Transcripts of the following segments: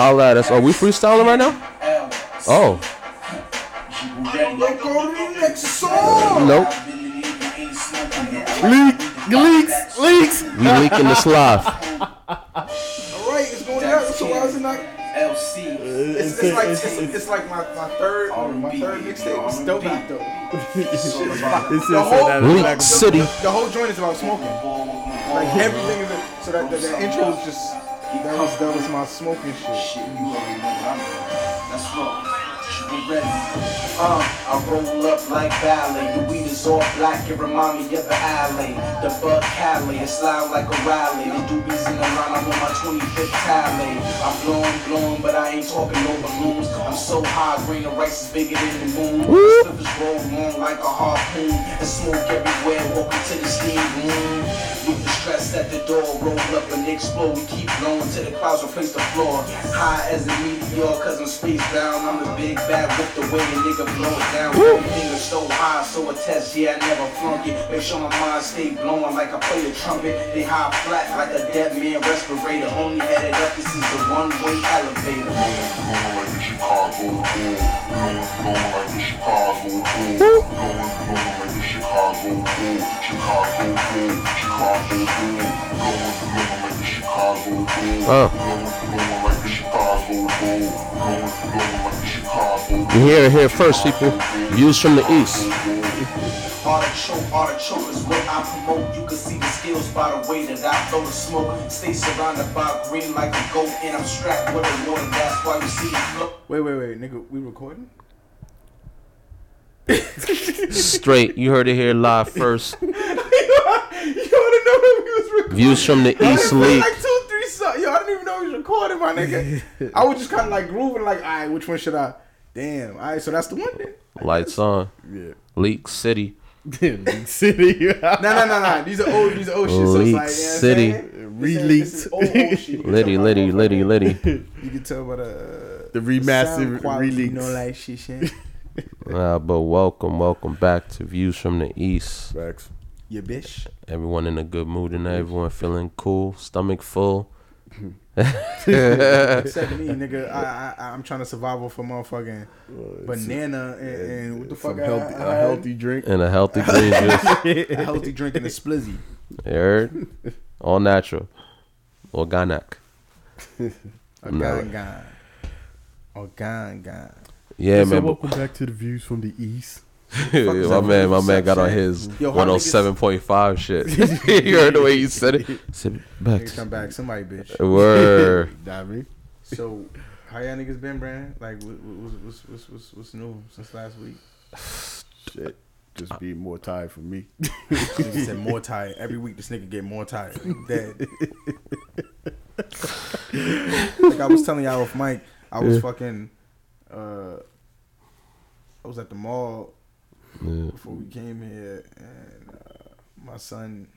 Holla at us. Are we freestyling right now? Oh. Don't go to the next song. Nope. Leak, leaks, leaks. We leaking the sloth. All right, it's going out. So why is it not? LC. It's, it's like it's, it's like my, my third my third mixtape. It's dope out though. This is The whole, Leak City. the whole joint is about smoking. Like everything is a, so that the, the intro is just that was that was my smoking shit. Shit, you already know what I'm doing. Let's roll. Be ready. Uh, I roll up like ballet. The weed is all black, it remind me of the alley. The Bud Cali, it's loud like a rally. The doobies in the line, I'm on my 25th tally. I'm blowing, blowing, but I ain't talking no balloons. I'm so high, green the rice is bigger than the moon. The slippers roll long like a harpoon. And smoke everywhere, welcome to the steam room. Leave the at the door, roll up and explode. We keep blowing till the clouds replace the floor. High as a meteor, cause I'm space bound. I'm the big bad with the way a nigga blow it down. Everything is so high, so a test, yeah, I never flunk it. Make sure my mind stay blowing like I play the trumpet. They high flat like a dead man respirator. Only headed up, this is the one way elevator. Blowing like the Chicago Bull. Blowing, blowing like the Chicago Bull. Blowing, blowing like the Chicago Bull. Chicago Bull. Chicago Bull. Blowing, blowing like the Chicago Bull. Oh. Blowing, blowing like the Chicago Bull. Blowing, blowing like the Chicago Bull. You hear it here first, people. Views from the east. Artichoke, artichoke is what I promote. You can see the skills by the way that I blow the smoke. Stay surrounded by green like a goat, and I'm strapped with a water. That's why you see it flow. Wait, wait, wait, nigga, we recording? Straight. You heard it here live first. you wanna know that we was recording? Views from the I east done played leak. Like two, three songs. Yo, I didn't even know he was recording, my nigga. I was just kind of like grooving, like, all right, which one should I? Damn. All right, so that's the one then. Lights on. Yeah. Leak City. Leak City. No, no, no, no. These are old. These are old shit. So it's Leak like, you City. What I'm saying? This Re-leaked. this is old, old shit. You can Liddy, tell by Liddy, the Liddy, Liddy. You can tell by uh, the The remastered sound quality, re-leaked. You know, like shit, shit. Uh, but welcome, welcome back to Views from the East. Facts. You bitch. Everyone in a good mood and everyone feeling cool, stomach full. Except me, nigga. I, I, I'm trying to survive off a motherfucking banana and, and what the fuck? Some I- healthy, I a had? healthy drink. And a healthy green juice. a healthy drink and a splizzy. You heard? All natural. Organic. Organic. No. Gun, gun. A gun, gun. Yeah, man. welcome back to the views from the east. is my man, my man got on his 107.5 shit. you heard the way he said it? Sit back. Nigga, come back, somebody, bitch. Word. That. So, how y'all niggas been, Brandon? Like, what, what, what's, what's, what's, what's new since last week? Shit. Just be more tired for me. Nigga said more tired. Every week, this nigga get more tired. Dead. like I was telling y'all off mic, I was fucking. Uh, I was at the mall Yeah. before we came here, and uh, my son.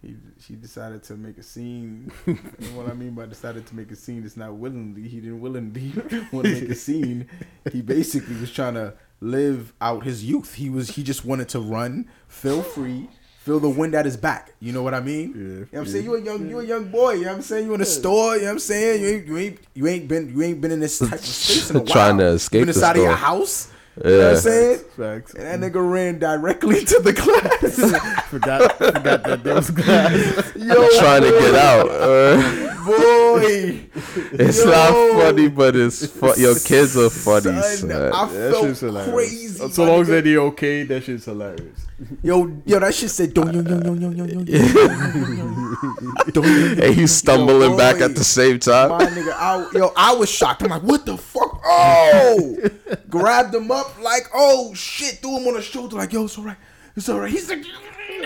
He, he decided to make a scene. and what I mean by decided to make a scene, it's not willingly. He didn't willingly want to make a scene. He basically was trying to live out his youth. He was he just wanted to run, feel free, feel the wind at his back. You know what I mean? Yeah, You know what I'm saying? You a young you a young boy, you know what I'm saying? You in the store, you know what I'm saying? You ain't you ain't you ain't been you ain't been in this type of space in a while. Trying to escape you been the inside of your house. You know what I'm Yeah. saying? Facts. And that nigga ran directly to the class. forgot, forgot that there was glass. Yo, Trying to get out. Uh, boy. it's Yo. not funny, but it's fu- Your kids are funny, Son, son. I That felt shit's hilarious. crazy. So long as nigga. they okay, that shit's hilarious. Yo, yo, that shit said don't yo yo yo yo yo yo yo. Don't yo, yo, And he's stumbling Yo, back boy. at the same time. My nigga, I, yo, I was shocked. I'm like, what the fuck? Oh, grabbed him up like, oh shit, threw him on the shoulder like, yo, it's alright, it's alright. He's like, yo,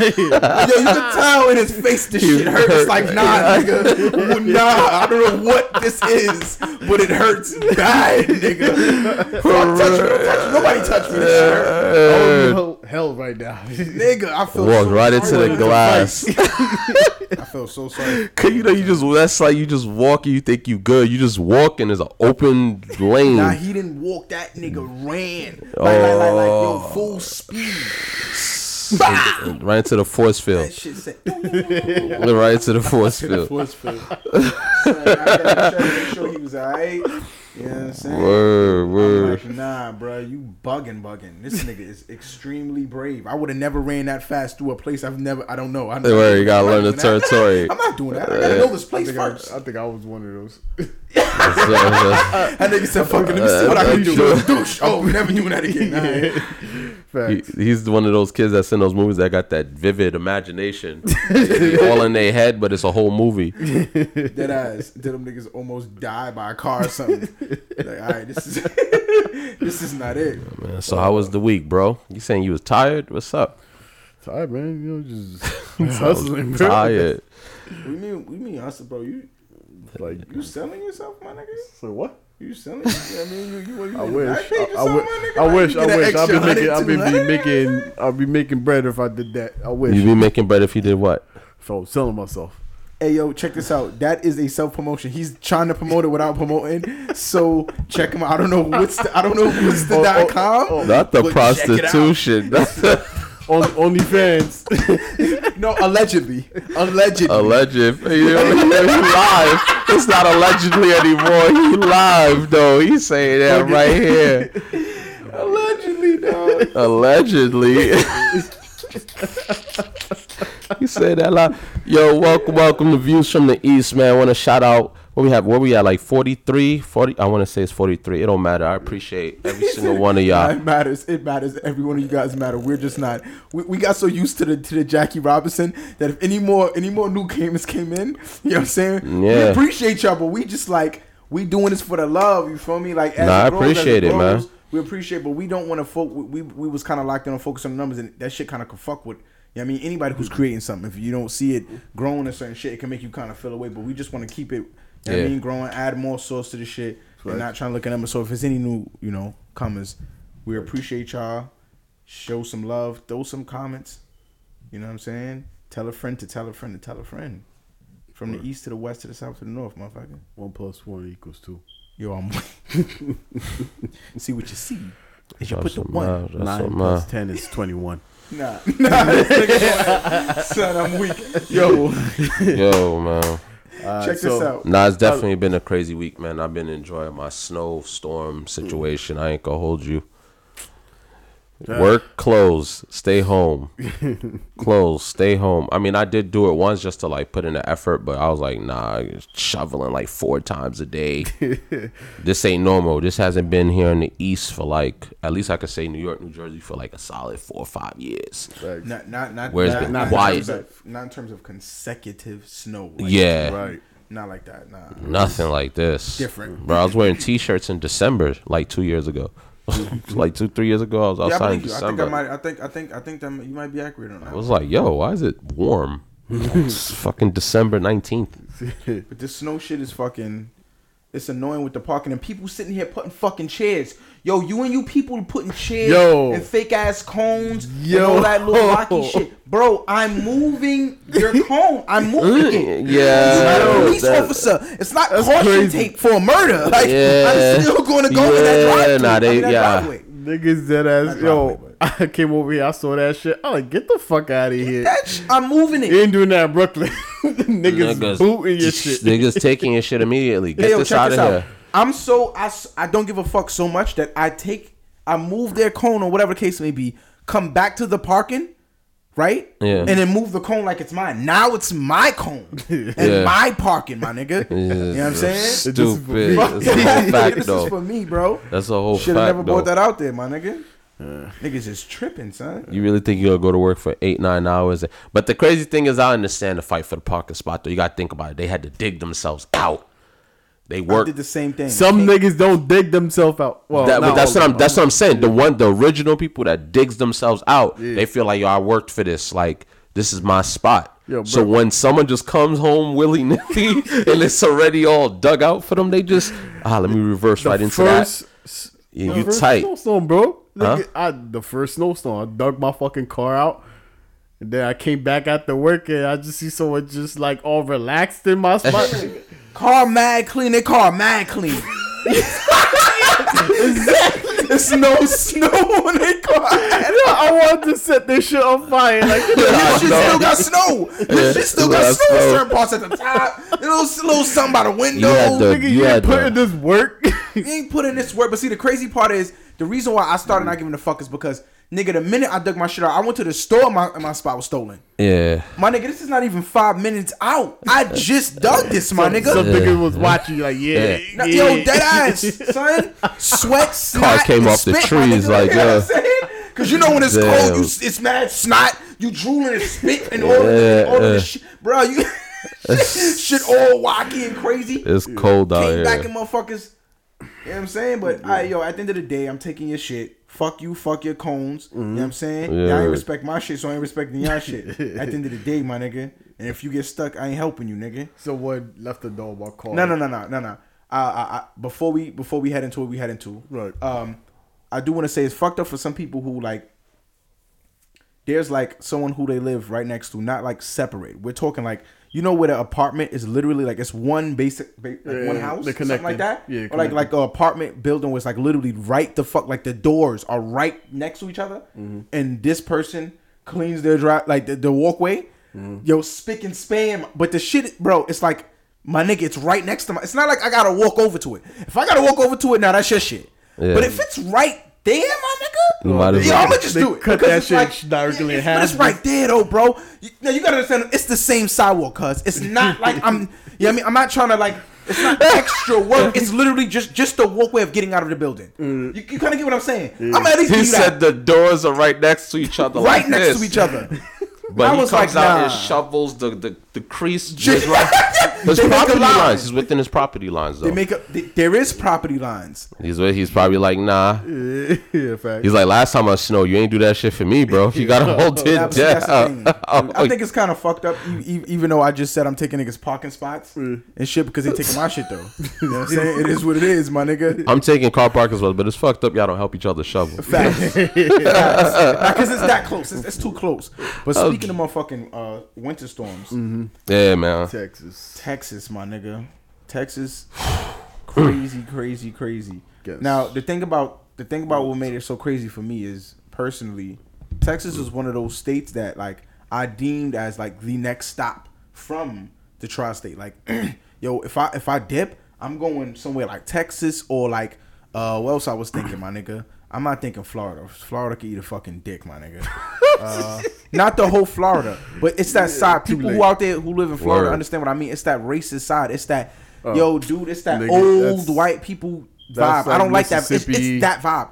you can tell in his face this shit hurt. It's like, nah, nigga, nah, I don't know what this is, but it hurts bad, nigga. Fuck, touch me, don't touch me. Nobody touch me. This shit hurt. Oh, hell, hell right now. Nigga, I feel Walked so right into the glass. I feel so sorry. Cause you know you just that's like you just walking. You think you good. You just walking. There's an open lane. Nah, he didn't walk. That nigga ran like, like, like, like, yo, Oh. full speed. right into the force field. That shit said, right into the force field. Force field. I gotta make sure he was alright. You know what I'm saying? Word, word. like, nah, bro, you bugging, bugging. This nigga is extremely brave. I would have never ran that fast through a place I've never. I don't know. I Word, you gotta learn the doing that. territory. I'm not doing that. I gotta know this place I, first. I think I was one of those. That nigga said, "Fucking, let me see what I can do." Douche. Oh, never doing that again. Nah. He, Facts. he's one of those kids that's in those movies that got that vivid imagination, all in their head, but it's a whole movie. Dead ass. Did them niggas almost die by a car or something? Like, all right, this is this is not it. Man, so how was the week, bro? You saying you was tired? What's up? Tired, man. You know, just hustling, bro. Tired. We mean we mean us, bro. You Like, you selling yourself, my nigga? so what? You selling? You I mean, you, you, you I wish. Backpage I, I, wish. nigga? I Like, wish. I get an wish. I'll be extra making. I'll be, 100, be making. I'll be making bread if I did that. I wish. You be making bread if you did what? if I was selling myself. Hey yo, check this out. That is a self promotion. He's trying to promote it without promoting. So check him out. I don't know what's the I don't know what's the Oh, dot oh, com. oh. Not the But check it out. prostitution. On OnlyFans. No, allegedly, allegedly. Allegedly. You know, he live. It's not allegedly anymore. He live though. He's saying that right here. allegedly, dog. Allegedly. you say that a lot. Yo, welcome, welcome to Views from the East, man. I want to shout out what we have. Where we at? Like 43, 40. I want to say it's 43. It don't matter. I appreciate every single one of y'all. it matters. It matters. Every one of you guys matter. We're just not. We, we got so used to the to the Jackie Robinson that if any more any more new gamers came in, you know what I'm saying? Yeah. We appreciate y'all, but we just like we doing this for the love. You feel me? Like as Nah, I grows, appreciate it, man. We appreciate, but we don't want to. Fo- we, we we was kind of locked in on focus on the numbers, and that shit kind of could fuck with. You know I mean, anybody who's creating something, if you don't see it growing a certain shit, it can make you kind of feel away. But we just want to keep it. You know Yeah. I mean, growing, add more sauce to the shit, and not trying to look at numbers. So if there's any new, you know, comers, we appreciate y'all. Show some love, throw some comments. You know what I'm saying? Tell a friend to tell a friend to tell a friend. From the east to the west to the south to the north, motherfucker. One plus one equals two. Yo, I'm see what you see. Is you That's put the one. Nine some plus love. ten is twenty-one. Nah, nah, this nigga- son, I'm weak. Yo, Yo, man. Uh, check so- this out. Nah, it's definitely been a crazy week, man. I've been enjoying my snowstorm situation. I ain't gonna hold you. Work, close, stay home. close, stay home. I mean, I did do it once just to like put in the effort, but I was like, nah, shoveling like four times a day. this ain't normal. This hasn't been here in the east for like at least I could say New York, New Jersey for like a solid four or five years. Facts. Not, not, not. Where's not, been not quiet? In terms of, not in terms of consecutive snow. Like, Yeah. Right. Not like that. Nah. Nothing like this. Different. Bro, I was wearing t-shirts in December like 2 years ago. like 2 3 years ago I was Yeah, I outside in believe you. I think I might. I think. I think. I think that you might be accurate on that. I was like, "Yo, why is it warm?" it's fucking December 19th. But this snow shit is fucking. It's annoying with the parking and people sitting here putting fucking chairs. Yo, you and you people putting chairs Yo. and fake ass cones Yo. and all that little rocky shit. Bro, I'm moving your cone. I'm moving it. Yeah, You're not a police that- officer. It's not caution crazy. tape for a murder. Like Yeah. I'm still going to go in that driveway. nah, they- I mean, that yeah. driveway. Niggas dead ass. Not Yo, driveway, I came over here. I saw that shit. I'm like, get the fuck out of here. That sh- I'm moving You it. ain't doing that in Brooklyn. niggas, booting your shit. Niggas taking your shit immediately. Get Hey, yo, this out this of out. here. I'm so I, I don't give a fuck so much that I take I move their cone or whatever the case may be, come back to the parking, right? Yeah. And then move the cone like it's mine. Now it's my cone and Yeah. my parking, my nigga. You know what I'm saying? Stupid. That's a whole fact this though. is for me, bro. That's a whole Should have never though. brought that out there, my nigga. Niggas is tripping, son. You really think you're gonna go to work for eight, nine hours? But the crazy thing is, I understand the fight for the parking spot. Though you gotta think about it. They had to dig themselves out. They I worked. did the same thing. Some Can't- niggas don't dig themselves out. Well, That, but not that's all what of I'm. them. That's what I'm saying. The one, the original people that digs themselves out, they feel like yo, I worked for this. Like this is my spot. Yo, so bro. when someone just comes home willy nilly and it's already all dug out for them, they just ah, let me reverse right into first, that. Yeah, you first tight. snowstorm, bro. Huh? I, the first snowstorm, I dug my fucking car out. And then I came back after work and I just see someone just like all relaxed in my spot. Car mad clean. They car mad clean. It's no snow when they car. I wanted to set this shit on fire. Like, This shit still got snow. This shit still got snow. in snow. Certain parts at the top. A little, little something by the window. You had the- nigga, you, you ain't had the- putting this work. You ain't put in this work. But see, the crazy part is the reason why I started not giving a fuck is because nigga, the minute I dug my shit out, I went to the store. My and my spot was stolen. Yeah. My nigga, this is not even five minutes out. I just dug this, my nigga. Some nigga was watching you like, yeah, Yeah. Now, yeah. Yo, dead ass, son. Sweat, snot, came and off the spit, my trees, nigga, like, you know what I'm yeah. saying? Cause you know when it's Damn. cold, you, it's mad snot. You drooling and spit and all, Yeah, all of yeah. this shit, bro. You shit all wacky and crazy. It's cold out Came here. back and motherfuckers. You know what I'm saying? But I, yo, at the end of the day, I'm taking your shit. Fuck you, fuck your cones. You know what I'm saying? Yeah. Y'all ain't respect my shit, so I ain't respecting y'all shit. At the end of the day, my nigga. And if you get stuck, I ain't helping you, nigga. So what left the door about calling? No, no, no, no, no, no. Uh, I, I, before we before we head into what we head into, Right. Um, I do want to say it's fucked up for some people who like. There's like someone who they live right next to, not like separate. We're talking like you know where the apartment is literally like it's one basic like Yeah, one house, they're or something like that. Yeah, or like like an apartment building was like literally right the fuck like the doors are right next to each other, Mm-hmm. and this person cleans their drive like the, the walkway. Mm-hmm. Yo, spick and spam, but the shit, bro, it's like my nigga, it's right next to my. It's not like I gotta walk over to it. If I gotta walk over to it, now that's your shit. Yeah. But if it's right there, my nigga, You might as yo, well- I'm gonna just They do it. cut because that it's shit directly in it's- but It's right there though, bro. You, now you gotta understand, it's the same sidewalk, cuz it's not like I'm. You know what I mean? I'm not trying to like. It's not extra work. It's literally just just the walkway of getting out of the building. Mm. You, you kind of get what I'm saying? I'm at least He give you said that. the doors are right next to each other. right like next this. to each other. But I he was comes like, out nah. and shovels the the, the crease. Just- His, right- his They property line. lines. He's within his property lines though. They make a. th- there is property lines. he's he's probably like nah. yeah, fact. He's like last time I snow, you ain't do that shit for me, bro. You gotta hold Yeah, it but see, that's the down. thing. I think it's kind of fucked up, even though I just said I'm taking niggas parking spots and shit because they taking my shit though. You know what I'm saying? It is what it is, my nigga. I'm taking car park as well, but it's fucked up. Y'all don't help each other shovel. Facts. Because it's that close. It's, it's too close. But speaking of motherfucking uh, winter storms, Yeah, man. Texas. Texas, my nigga, Texas, crazy, crazy, crazy. Yes. Now the thing about the thing about what made it so crazy for me is personally, Texas is one of those states that like I deemed as like the next stop from the tri-state. Like, yo, if I if I dip, I'm going somewhere like Texas or like uh, what else I was thinking, my nigga. I'm not thinking Florida. Florida can eat a fucking dick, my nigga. Uh, not the whole Florida, but it's that side. People who out there who live in Florida Word. understand what I mean. It's that racist side. It's that yo, dude. It's that nigga, old white people vibe. that's I don't like that. It's, it's that vibe.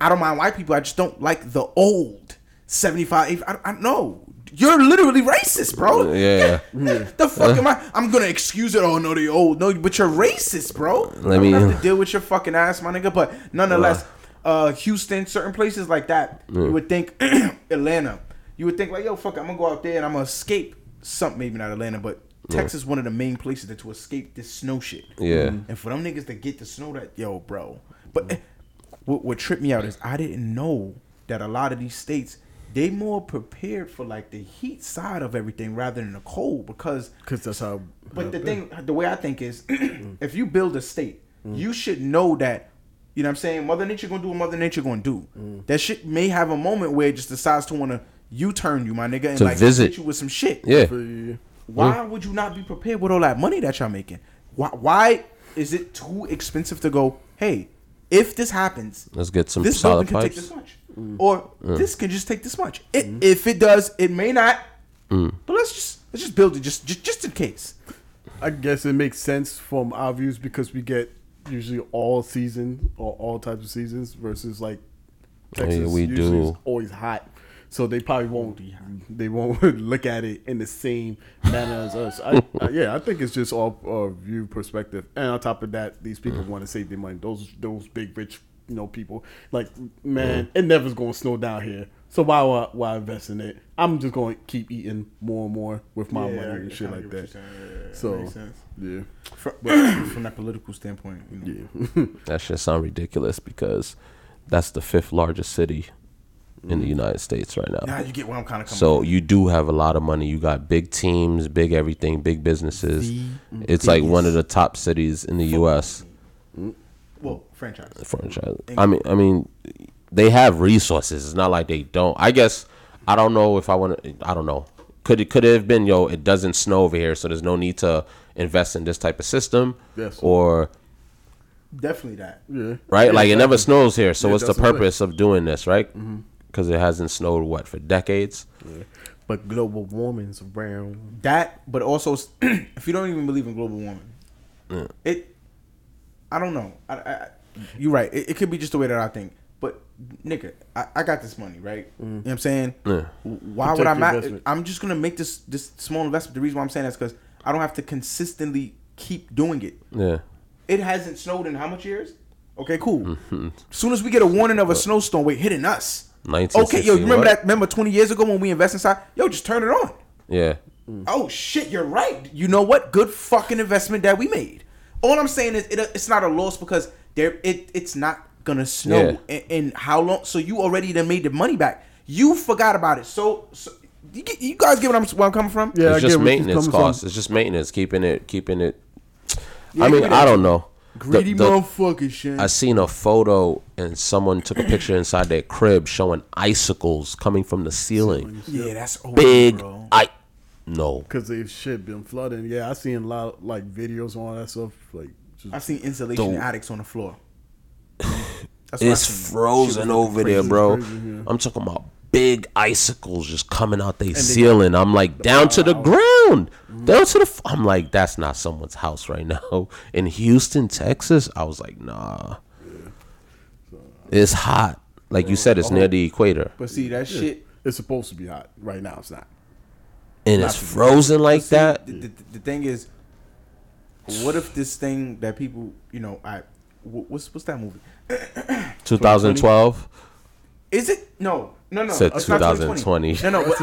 I don't mind white people. I just don't like the old seventy five. I, I know you're literally racist, bro. Yeah. the fuck am I? I'm gonna excuse it. Oh no, they old. No, but you're racist, bro. Let I me- don't have to deal with your fucking ass, my nigga. But nonetheless, uh, Uh, Houston, certain places like that, you would think Atlanta. You would think like, yo, fuck, I'm gonna go out there and I'm gonna escape something. Maybe not Atlanta, but Texas, one of the main places that to escape this snow shit. Yeah. Mm-hmm. And for them niggas to get the snow, that yo, bro. But eh, what, what tripped me out is I didn't know that a lot of these states they more prepared for like the heat side of everything rather than the cold because Because that's how. but the thing, the way I think is, if you build a state, mm. you should know that. You know what I'm saying? Mother Nature gonna do what Mother Nature gonna do. Mm. That shit may have a moment where it just decides to wanna U-turn you, my nigga, and To like visit. hit you with some shit. Yeah. Why would you not be prepared with all that money that y'all making? Why, why is it too expensive to go? Hey, if this happens, Let's get some this solid building can take pipes. this much, mm. or this can just take this much. It, mm. If it does, it may not. But let's just let's just build it just just, just in case. I guess it makes sense from our views because we get usually all season or all types of seasons versus like Texas. Yeah, we usually is do. always hot, so they probably won't. They won't look at it in the same manner as us. I, I, yeah, I think it's just all uh, view perspective, and on top of that, these people want to save their money. Those those big rich you know people like man, it never's gonna snow down here. So why uh, why, why invest in it? I'm just going to keep eating more and more with my Yeah, money and shit like that. Yeah, yeah, So yeah, From, but from that political standpoint, you know. yeah. That shit sound ridiculous because that's the fifth largest city in the mm. United States right now. Now you get where I'm kind of. So from. you do have a lot of money. You got big teams, big everything, big businesses. The It's like one of the top cities in the U.S. Well, franchise. franchise. I mean, I mean, they have resources. It's not like they don't. I guess I don't know if I want to. I don't know. Could it could it have been yo? It doesn't snow over here, so there's no need to invest in this type of system. Yes. Or Definitely that. Yeah. right, Yeah, like it never snows here. So Yeah, what's the that's the way. purpose of doing this, right? Mm-hmm. Because it hasn't snowed what for decades. Yeah. But global warming's around. That, but also, if you don't even believe in global warming, it, I don't know. I, I, you're right. It, it could be just the way that I think. But nigga, I, I got this money, right? You know what I'm saying? Yeah. Why Protect would I your ma- investment. I'm just gonna make this this small investment. The reason why I'm saying that's because I don't have to consistently keep doing it. Yeah. It hasn't snowed in how much years? Okay, cool. Mm-hmm. As soon as we get a warning of a snowstorm, wait, hitting us. 1960 Okay, yo, you remember what? that? Remember 20 years ago when we invest inside? Yo, just turn it on. Yeah. Oh shit, you're right. You know what? Good fucking investment that we made. All I'm saying is it, it's not a loss because there it it's not gonna snow Yeah. in, in how long? So you already done made the money back. You forgot about it. So, so you, get, you guys get what I'm where I'm coming from? Yeah, I it's get just where she's maintenance coming from. costs. It's just maintenance, keeping it, keeping it. Yeah, I mean, I don't know. Greedy The- the- motherfucker, shit. I seen a photo and someone took a picture inside their crib showing icicles coming from the ceiling. yeah, that's over, Big bro. I no. Because they've shit been flooding. Yeah, I seen a lot of, like videos on that stuff. Like, just, I've seen insulation Dude. attics on the floor. That's It's frozen over there, bro. crazy, yeah. I'm talking about big icicles just coming out their ceiling. I'm like down to the ground, Mm-hmm. down to the. f- I'm like that's not someone's house right now in Houston, Texas. I was like, nah, it's hot. Like you said, it's near the equator, But see that shit. it's supposed to be hot. Right now, it's not. and it's frozen like See, that. The, the, the thing is, what if this thing that people, you know, I wh- what's what's that movie? 2012. Is it no no no? Said it's not 2020. No no.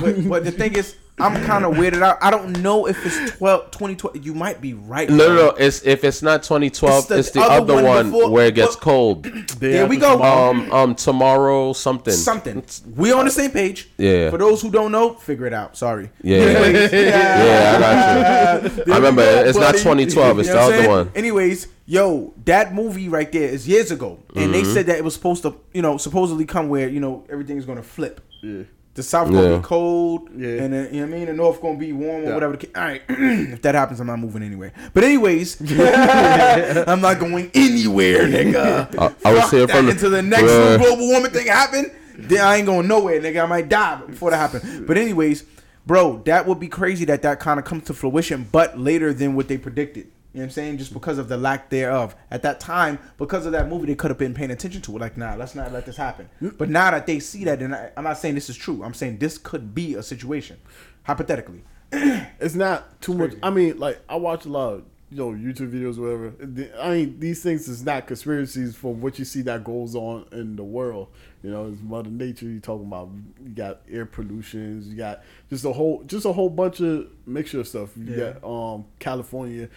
But, but the thing is, I'm kind of weirded out. I don't know if it's 12, 2020. You might be right. No, no, no. It's if it's not 2012, It's the it's the, other other, one one, before- where it gets what- cold. There we go. Um, um, tomorrow something. Something. We on the same page. Yeah. For those who don't know, figure it out. Sorry. Yeah, yeah, I got you. I remember it's not 2012. It's You the know what I'm other one. Anyways, yo, that movie right there is years ago, and they Mm-hmm. said that it was supposed to, you know, supposedly come where you know everything is gonna flip. yeah. The south gonna be cold, Yeah. and then, you know what I mean. The north gonna be warm or Yeah. whatever. The ca- All right, if that happens, I'm not moving anyway. But anyways, I'm not going anywhere, nigga. I- I was Fuck here that from the- until the next Bruh. global warming thing happen. Then I ain't going nowhere, nigga. I might die before that happen. But anyways, bro, that would be crazy that that kind of comes to fruition, but later than what they predicted. You know what I'm saying? Just because of the lack thereof. At that time, because of that movie, they could have been paying attention to it. Like, nah, let's not let this happen. But now that they see that, and I, I'm not saying this is true. I'm saying this could be a situation, hypothetically. It's not too much. I mean, like I watch a lot of you know YouTube videos, or whatever. I mean, these things is not conspiracies from what you see that goes on in the world. You know, it's Mother Nature. You talking about you got air pollutions. You got just a whole just a whole bunch of mixture of stuff. You Yeah. got um California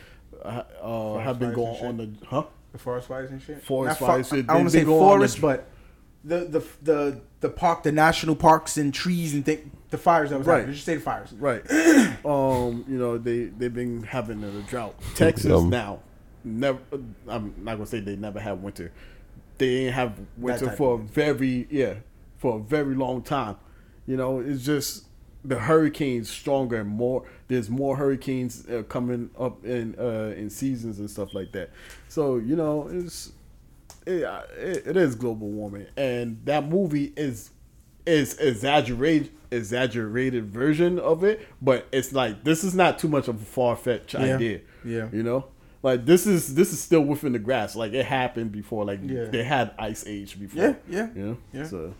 uh, uh, have been going on the huh. The forest fires and shit. Forest Not fires, fo- shit. I don't want to say go forest, the- but the the the the park, the national parks and trees and thing, the fires that was Right. happening. Just say the fires. Right. um, you know, they they've been having a drought. Texas Um, now, never. I'm not gonna say they never have winter. They ain't have winter for a very yeah for a very long time. You know, it's just the hurricanes stronger and more. There's more hurricanes uh, coming up in uh, in seasons and stuff like that. So you know, it's it, it, is global warming, and that movie is is exaggerated exaggerated version of it, but it's like this is not too much of a far fetched Yeah. idea. Yeah. you know, like this is this is still within the grasp. Like it happened before. Like Yeah. they had ice age before. Yeah, yeah, know. yeah. So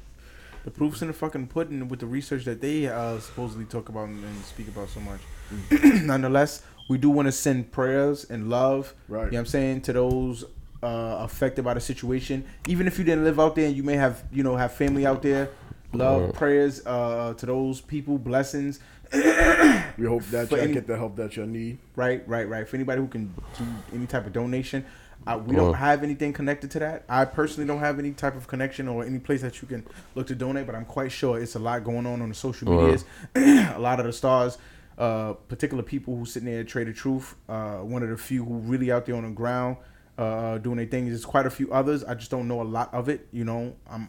The proofs in the fucking pudding with the research that they uh, supposedly talk about and, and speak about so much. Nonetheless, we do want to send prayers and love. Right. You know what I'm saying to those uh, affected by the situation. Even if you didn't live out there, and you may have you know have family out there. Love, prayers uh, to those people, blessings. we hope that you get the help that you need. Right, right, right. For anybody who can do any type of donation, uh, we don't Uh. have anything connected to that. I personally don't have any type of connection or any place that you can look to donate, but I'm quite sure it's a lot going on on the social Uh. medias. a lot of the stars, uh, particular people who sitting there at Trae tha Truth, uh, one of the few who really out there on the ground, uh, doing their thing. There's quite a few others. I just don't know a lot of it. You know, I'm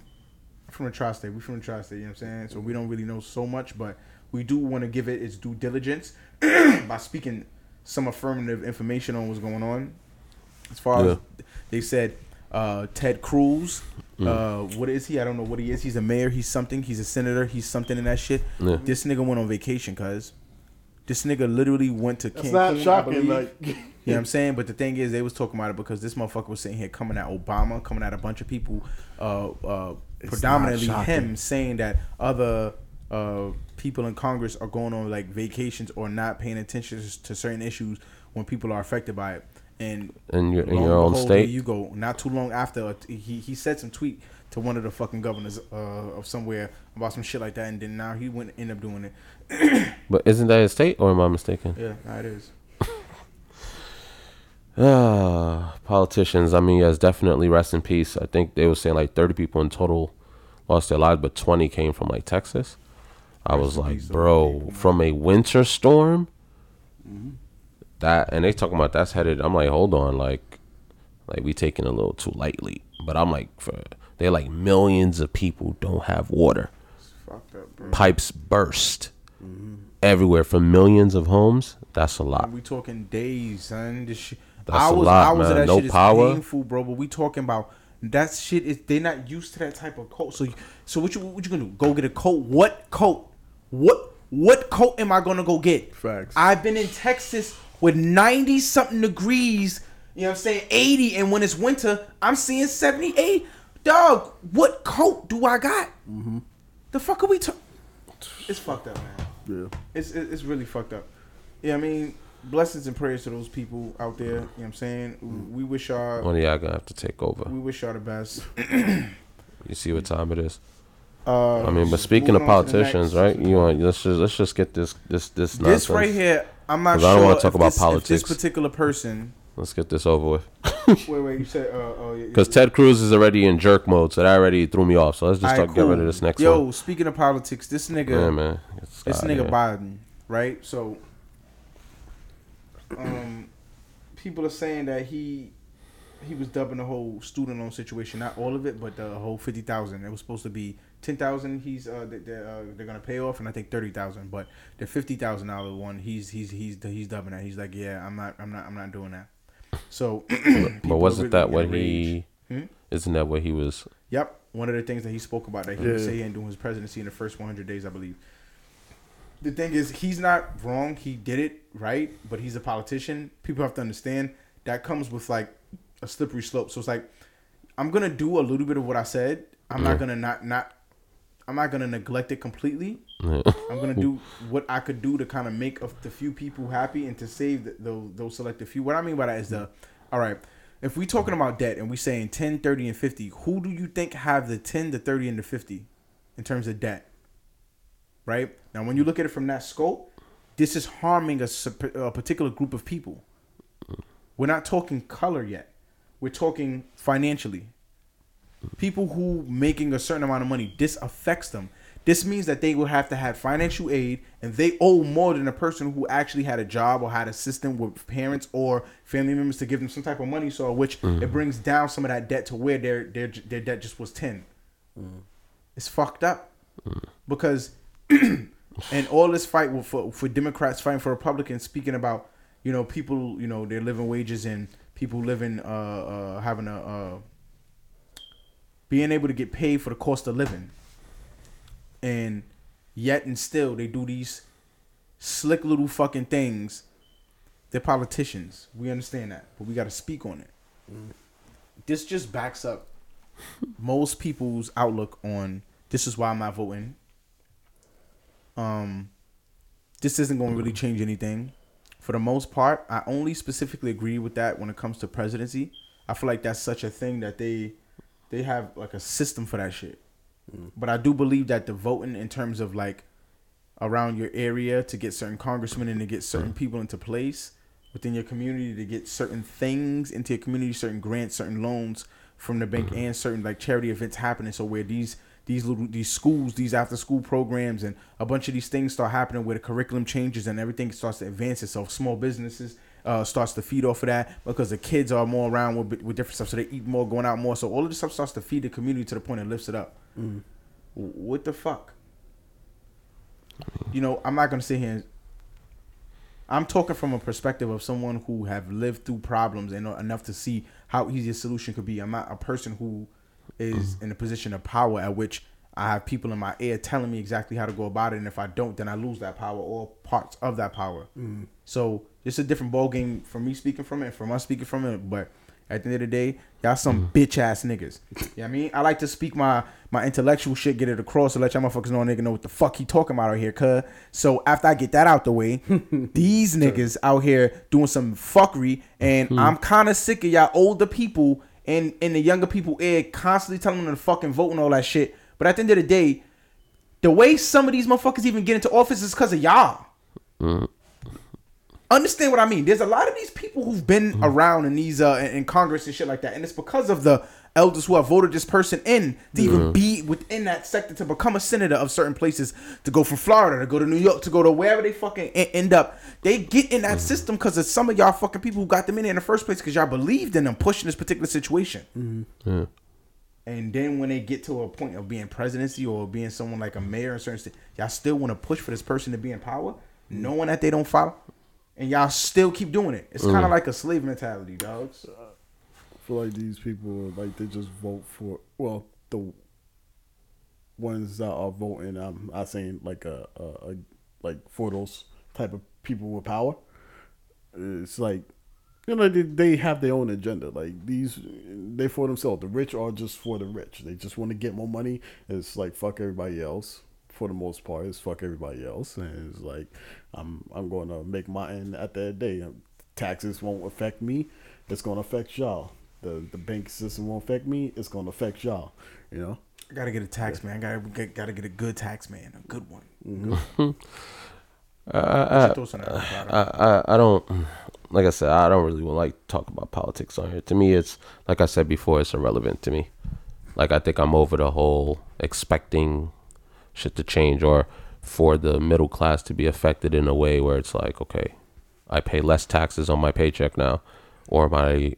from a tri-state. We from the tri-state. You know what I'm saying? So we don't really know so much, but we do want to give it its due diligence by speaking some affirmative information on what's going on. As far as they said, uh, Ted Cruz. Uh, what is he? I don't know what he is. He's a mayor. He's something. He's a senator. He's something in that shit. Yeah. This nigga went on vacation, cuz. This nigga literally went to That's Cancun. not I shocking. believe. Like, You know what I'm saying? But the thing is, they was talking about it because this motherfucker was sitting here coming at Obama, coming at a bunch of people, uh, uh, predominantly him, saying that other uh, people in Congress are going on like vacations or not paying attention to certain issues when people are affected by it. And In your in your own behold, state. you go. Not too long after, uh, he he said some tweet to one of the fucking governors uh, of somewhere about some shit like that, and then now he went end up doing it. But isn't that his state, or am I mistaken? Yeah, now it is. Ah, politicians. I mean, yes, definitely rest in peace. I think they were saying like 30 people in total lost their lives, but 20 came from like Texas. I was like, peace bro, from a winter storm. Mm-hmm. That and they talking about that's headed. I'm like, hold on, like, like we taking a little too lightly. But I'm like, for they're like millions of people don't have water. Fucked up, bro. Pipes burst Mm-hmm. everywhere for millions of homes. That's a lot. We talking days, son. This shit. That's a hours, lot, hours man. of that No shit is power. painful, bro. But we talking about that shit is they not used to that type of coat. So, so what you what you gonna do? Go get a coat? What coat? What what coat am I gonna go get? Facts. I've been in Texas with ninety something degrees. You know what I'm saying? Eighty, and when it's winter, I'm seeing seventy eight. Dog, what coat do I got? Mm-hmm. The fuck are we talking? It's fucked up, man. yeah. It's it's really fucked up. Yeah, I mean, blessings and prayers to those people out there. You know what I'm saying? We wish y'all One of y'all gonna have to take over. we wish y'all the best. You see what time it is. Uh, I mean, but speaking of moving on to the politicians, right? You want let's just let's just get this this this This right here, I'm not sure. I don't wanna talk about this, politics. this particular person. Let's get this over with. wait, wait. You said, uh, oh, yeah, Because Ted Cruz is already in jerk mode, so that already threw me off. So let's just Alright, talk, get rid of this next Yo, one. speaking of politics, this nigga, Yeah, man. It's this nigga here. Biden, right? So, um, people are saying that he he was dubbing the whole student loan situation, not all of it, but the whole fifty thousand. It was supposed to be ten thousand. He's uh they- they're, uh, they're gonna pay off, and I think thirty thousand. But the fifty thousand dollar one, he's he's he's he's dubbing that. He's like, yeah, I'm not I'm not I'm not doing that. So, But wasn't that what he? Hmm? Isn't that what he was? Yep, one of the things that he spoke about that he Yeah. would say and doing his presidency in the first 100 days, I believe. The thing is, he's not wrong. He did it right, but he's a politician. People have to understand that comes with like a slippery slope. So it's like I'm gonna do a little bit of what I said. I'm not gonna not not. I'm not gonna neglect it completely. I'm gonna do what I could do to kind of make of the few people happy and to save the, those those selected few. What I mean by that is the, all right, if we're talking about debt and we saying 10, 30, and 50, who do you think have the 10, the 30, and the 50 in terms of debt? Right now, when you look at it from that scope, this is harming a, a particular group of people. We're not talking color yet. We're talking financially people who making a certain amount of money this affects them. This means that they will have to have financial aid and they owe more than a person who actually had a job or had a system with parents or family members to give them some type of money so which it brings down some of that debt to where their their, their debt just was 10 it's fucked up. Because and all this fight for for Democrats fighting for Republicans, speaking about you know people you know their living wages and people living uh, uh having a uh, being able to get paid for the cost of living, and yet and still they do these slick little fucking things. They're politicians. We understand that, but we got to speak on it. This just backs up most people's outlook on this is why I'm not voting. Um, this isn't going to really change anything. For the most part, I only specifically agree with that when it comes to presidency. I feel like that's such a thing that they they have like a system for that shit. Mm. But I do believe that the voting in terms of like around your area to get certain congressmen and to get certain people into place within your community to get certain things into your community, certain grants, certain loans from the bank, mm-hmm. and certain like charity events happening. So where these these little these schools, these after school programs, and a bunch of these things start happening where the curriculum changes and everything starts to advance itself. Small businesses, uh, starts to feed off of that because the kids are more around with, with different stuff, so they eat more, going out more. So all of this stuff starts to feed the community to the point it lifts it up. W- What the fuck? You know, I'm not gonna sit here. and I'm talking from a perspective of someone who have lived through problems and enough to see how easy a solution could be. I'm not a person who is in a position of power at which I have people in my ear telling me exactly how to go about it, and if I don't, then I lose that power or parts of that power. Mm. So it's a different ball game for me speaking from it and from us speaking from it. But at the end of the day, y'all some mm. bitch ass niggas. You know what I mean? I like to speak my my intellectual shit, get it across, to let y'all motherfuckers know nigga know what the fuck he talking about out here, cuz. So after I get that out the way, these niggas out here doing some fuckery, and hmm. I'm kind of sick of y'all older people and and the younger people ear constantly telling them to fucking vote and all that shit. But at the end of the day, the way some of these motherfuckers even get into office is because of y'all. Mm. Understand what I mean? There's a lot of these people who've been mm. around in these uh in in Congress and shit like that, and it's because of the elders who have voted this person in to even be within that sector to become a senator of certain places to go from Florida to go to New York to go to wherever they fucking end up. They get in that mm. system because of some of y'all fucking people who got them in there in the first place because y'all believed in them pushing this particular situation. Mm-hmm. And then when they get to a point of being presidency or being someone like a mayor in certain state, y'all still want to push for this person to be in power, knowing that they don't follow, and y'all still keep doing it. It's kind of mm. like a slave mentality, dogs. I feel like these people like they just vote for well the ones that are voting. Um, I'm not saying like a, a, a like for those type of people with power. It's like you know they, they have their own agenda. Like these, they for themselves. The rich are just for the rich. They just want to get more money. It's like fuck everybody else. For the most part, it's fuck everybody else, and it's like I'm I'm going to make my end at the end of the day. Taxes won't affect me. It's going to affect y'all. The the bank system won't affect me. It's going to affect y'all. You know. I gotta get a tax man. I gotta get, gotta get a good tax man, a good one. Mm-hmm. I, What's I, your thoughts on that, Ricardo? I, I, I don't like I said I don't really like talk about politics on here. To me, it's like I said before, it's irrelevant to me. Like I think I'm over the whole expecting shit to change or for the middle class to be affected in a way where it's like, okay, I pay less taxes on my paycheck now, or my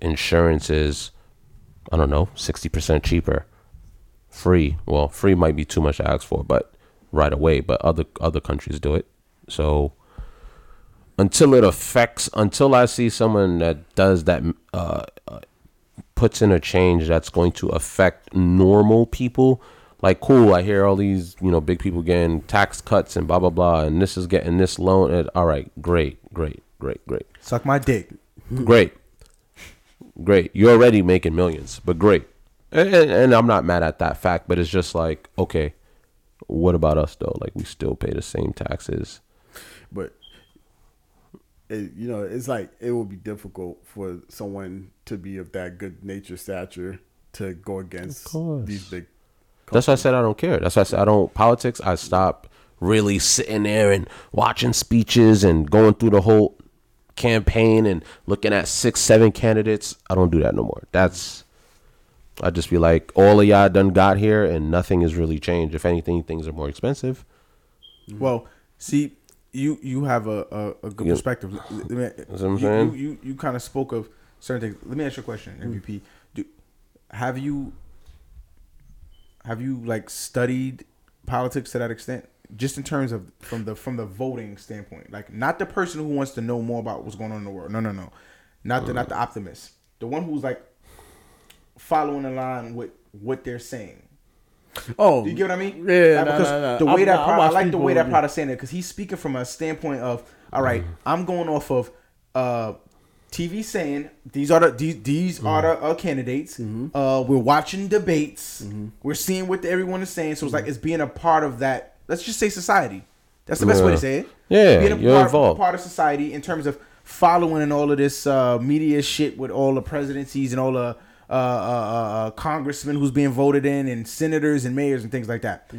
insurance is, I don't know, sixty percent cheaper, free. Well, free might be too much to ask for, but right away. But other other countries do it. So until it affects, until I see someone that does that, uh, uh, puts in a change that's going to affect normal people. Like, cool, I hear all these, you know, big people getting tax cuts and blah blah blah, and this is getting this loan. And, all right, great, great, great, great, Suck my dick. great, great. You're already making millions, but great. And, and, and I'm not mad at that fact, but it's just like, okay, what about us though? Like, we still pay the same taxes. But it, you know, it's like it will be difficult for someone to be of that good nature stature to go against these big. That's why I said I don't care. That's why I said I don't politics. I stop really sitting there and watching speeches and going through the whole campaign and looking at six, seven candidates. I don't do that no more. That's I just be like, all of y'all done got here and nothing has really changed. If anything, things are more expensive. Well, see, you you have a, a, a good Yeah. perspective. Let me- what I'm you, saying? You, you, you kind of spoke of certain things. Let me ask you a question, mm. MVP. Do have you have you like studied politics to that extent? Just in terms of from the from the voting standpoint, like not the person who wants to know more about what's going on in the world. No, no, no, not the not the optimist. The one who's like following the line with what they're saying. Oh, Do you get what I mean? Yeah, nah, because nah, nah. the way I'm- that I Prada, I, watch like the way that Prada saying it because he's speaking from a standpoint of, all right, I'm going off of uh, TV saying these are the these, these are the uh, candidates. Uh, we're watching debates. We're seeing what everyone is saying. So it's like it's being a part of that. Let's just say society. That's the best way to say it. Yeah, being a you're part, involved. part of society in terms of following and all of this uh, media shit with all the presidencies and all the uh, uh, uh, uh, congressmen who's being voted in and senators and mayors and things like that.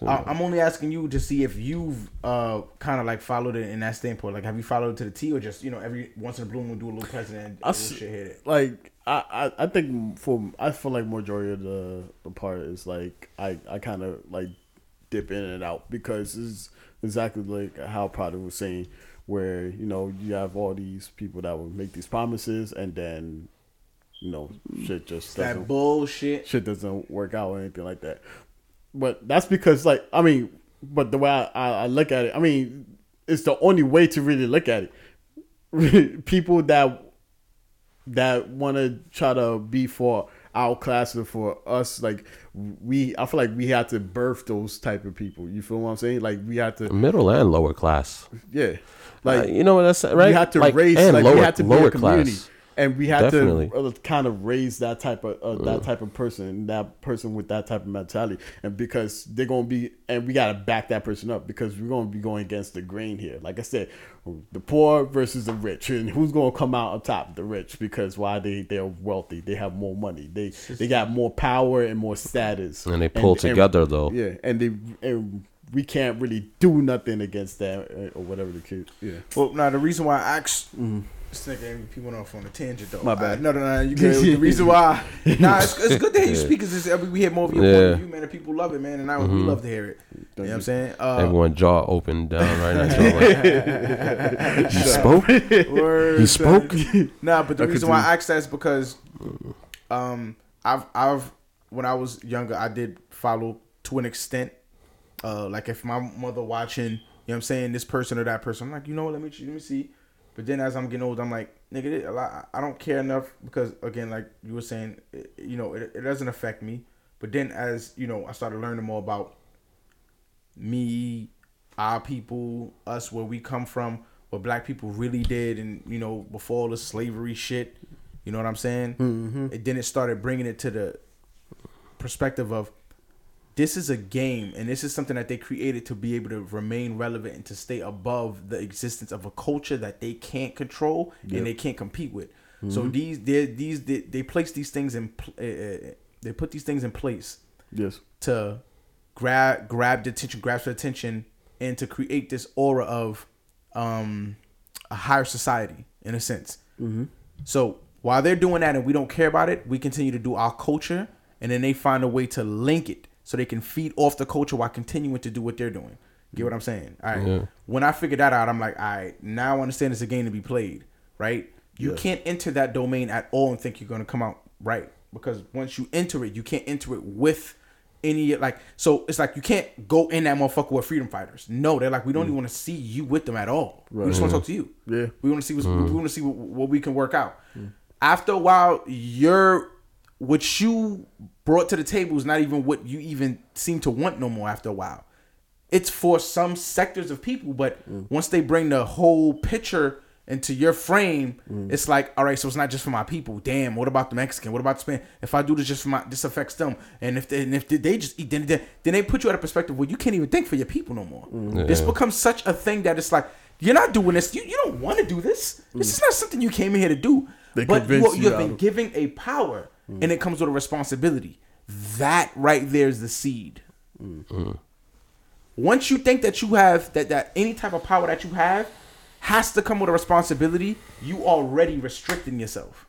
I, I'm only asking you to see if you've uh, kind of like followed it in that standpoint. Like, have you followed it to the T, or just you know every once in a blue moon do a little president I and shit hit it? like I, I, I think for I feel like majority of the the part is like I, I kind of like dip in and out because it's exactly like how Prada was saying where you know you have all these people that will make these promises and then you know shit just That doesn't bullshit. shit doesn't work out or anything like that. But that's because, like, I mean, but the way I, I, I look at it, I mean, it's the only way to really look at it. People that that want to try to be for our class or for us, like we, I feel like we had to birth those type of people. You feel what I'm saying? Like we had to, Middle and lower class. yeah, Like like you know what I that's right. we had to Like, raise, and like lower, we had to be lower a community, class. And we had Definitely. to uh, kind of raise that type of uh, that type of person, that person with that type of mentality, and because they're gonna be, and we gotta back that person up because we're gonna be going against the grain here. Like I said, the poor versus the rich, and who's gonna come out on top? The rich, because why they they're wealthy, they have more money, they they got more power and more status, And they pull together, though. Yeah, and they and we can't really do nothing against that uh, or whatever the case. Yeah. Well, now the reason why I asked this nigga he went off on a tangent though. My bad. I- no, no, no. You good. the reason why? Nah, it's, it's good to hear you speak. Cause it's, I mean, we hear more of your point Yeah. of view, man, and people love it, man, and I we love to hear it. You know what I'm saying? Uh, Everyone jaw open down right now. Like, he spoke. Word, He spoke. nah, but the I reason why do- I asked that is because, um, I've I've when I was younger, I did follow to an extent. Uh, like if my mother watching, you know what I'm saying, this person or that person, I'm like, you know what, let me let me see. But then as I'm getting older, I'm like, nigga, a lot, I don't care enough because again, like you were saying, it, you know, it, it doesn't affect me. But then as you know, I started learning more about me, our people, us, where we come from, what black people really did, and you know, before all the slavery shit, you know what I'm saying? Mm-hmm. And then it started bringing it to the perspective of this is a game, and this is something that they created to be able to remain relevant and to stay above the existence of a culture that they can't control and they can't compete with. So these, they, these, they, they place these things in, uh, they put these things in place Yes. to grab grab the attention, grasp the attention, and to create this aura of um, a higher society in a sense. So while they're doing that and we don't care about it, we continue to do our culture, and then they find a way to link it so they can feed off the culture while continuing to do what they're doing. Get what I'm saying? All right. Yeah. When I figured that out, I'm like, all right, now I understand it's a game to be played, right? You Yes. can't enter that domain at all and think you're gonna come out right because once you enter it, you can't enter it with any like. So it's like you can't go in that motherfucker with freedom fighters. No, they're like we don't even mm. want to see you with them at all. We just want to talk to you. Yeah. we want to see what's, mm. we want to see what, what we can work out. Mm. After a while, you're what you brought to the table is not even what you even seem to want no more. After a while, it's for some sectors of people, but mm. once they bring the whole picture into your frame, mm. it's like, all right, so it's not just for my people. Damn, what about the Mexican? What about the Spanish? If I do this just for my, this affects them. And if they, and if they just eat, then, then then they put you at a perspective where you can't even think for your people no more. Mm. This becomes such a thing that it's like you're not doing this. You you don't want to do this. This is not something you came in here to do. They but you, you you've out been of- giving a power, and it comes with a responsibility. That right there is the seed once you think that you have that that any type of power that you have has to come with a responsibility, you already restricting yourself.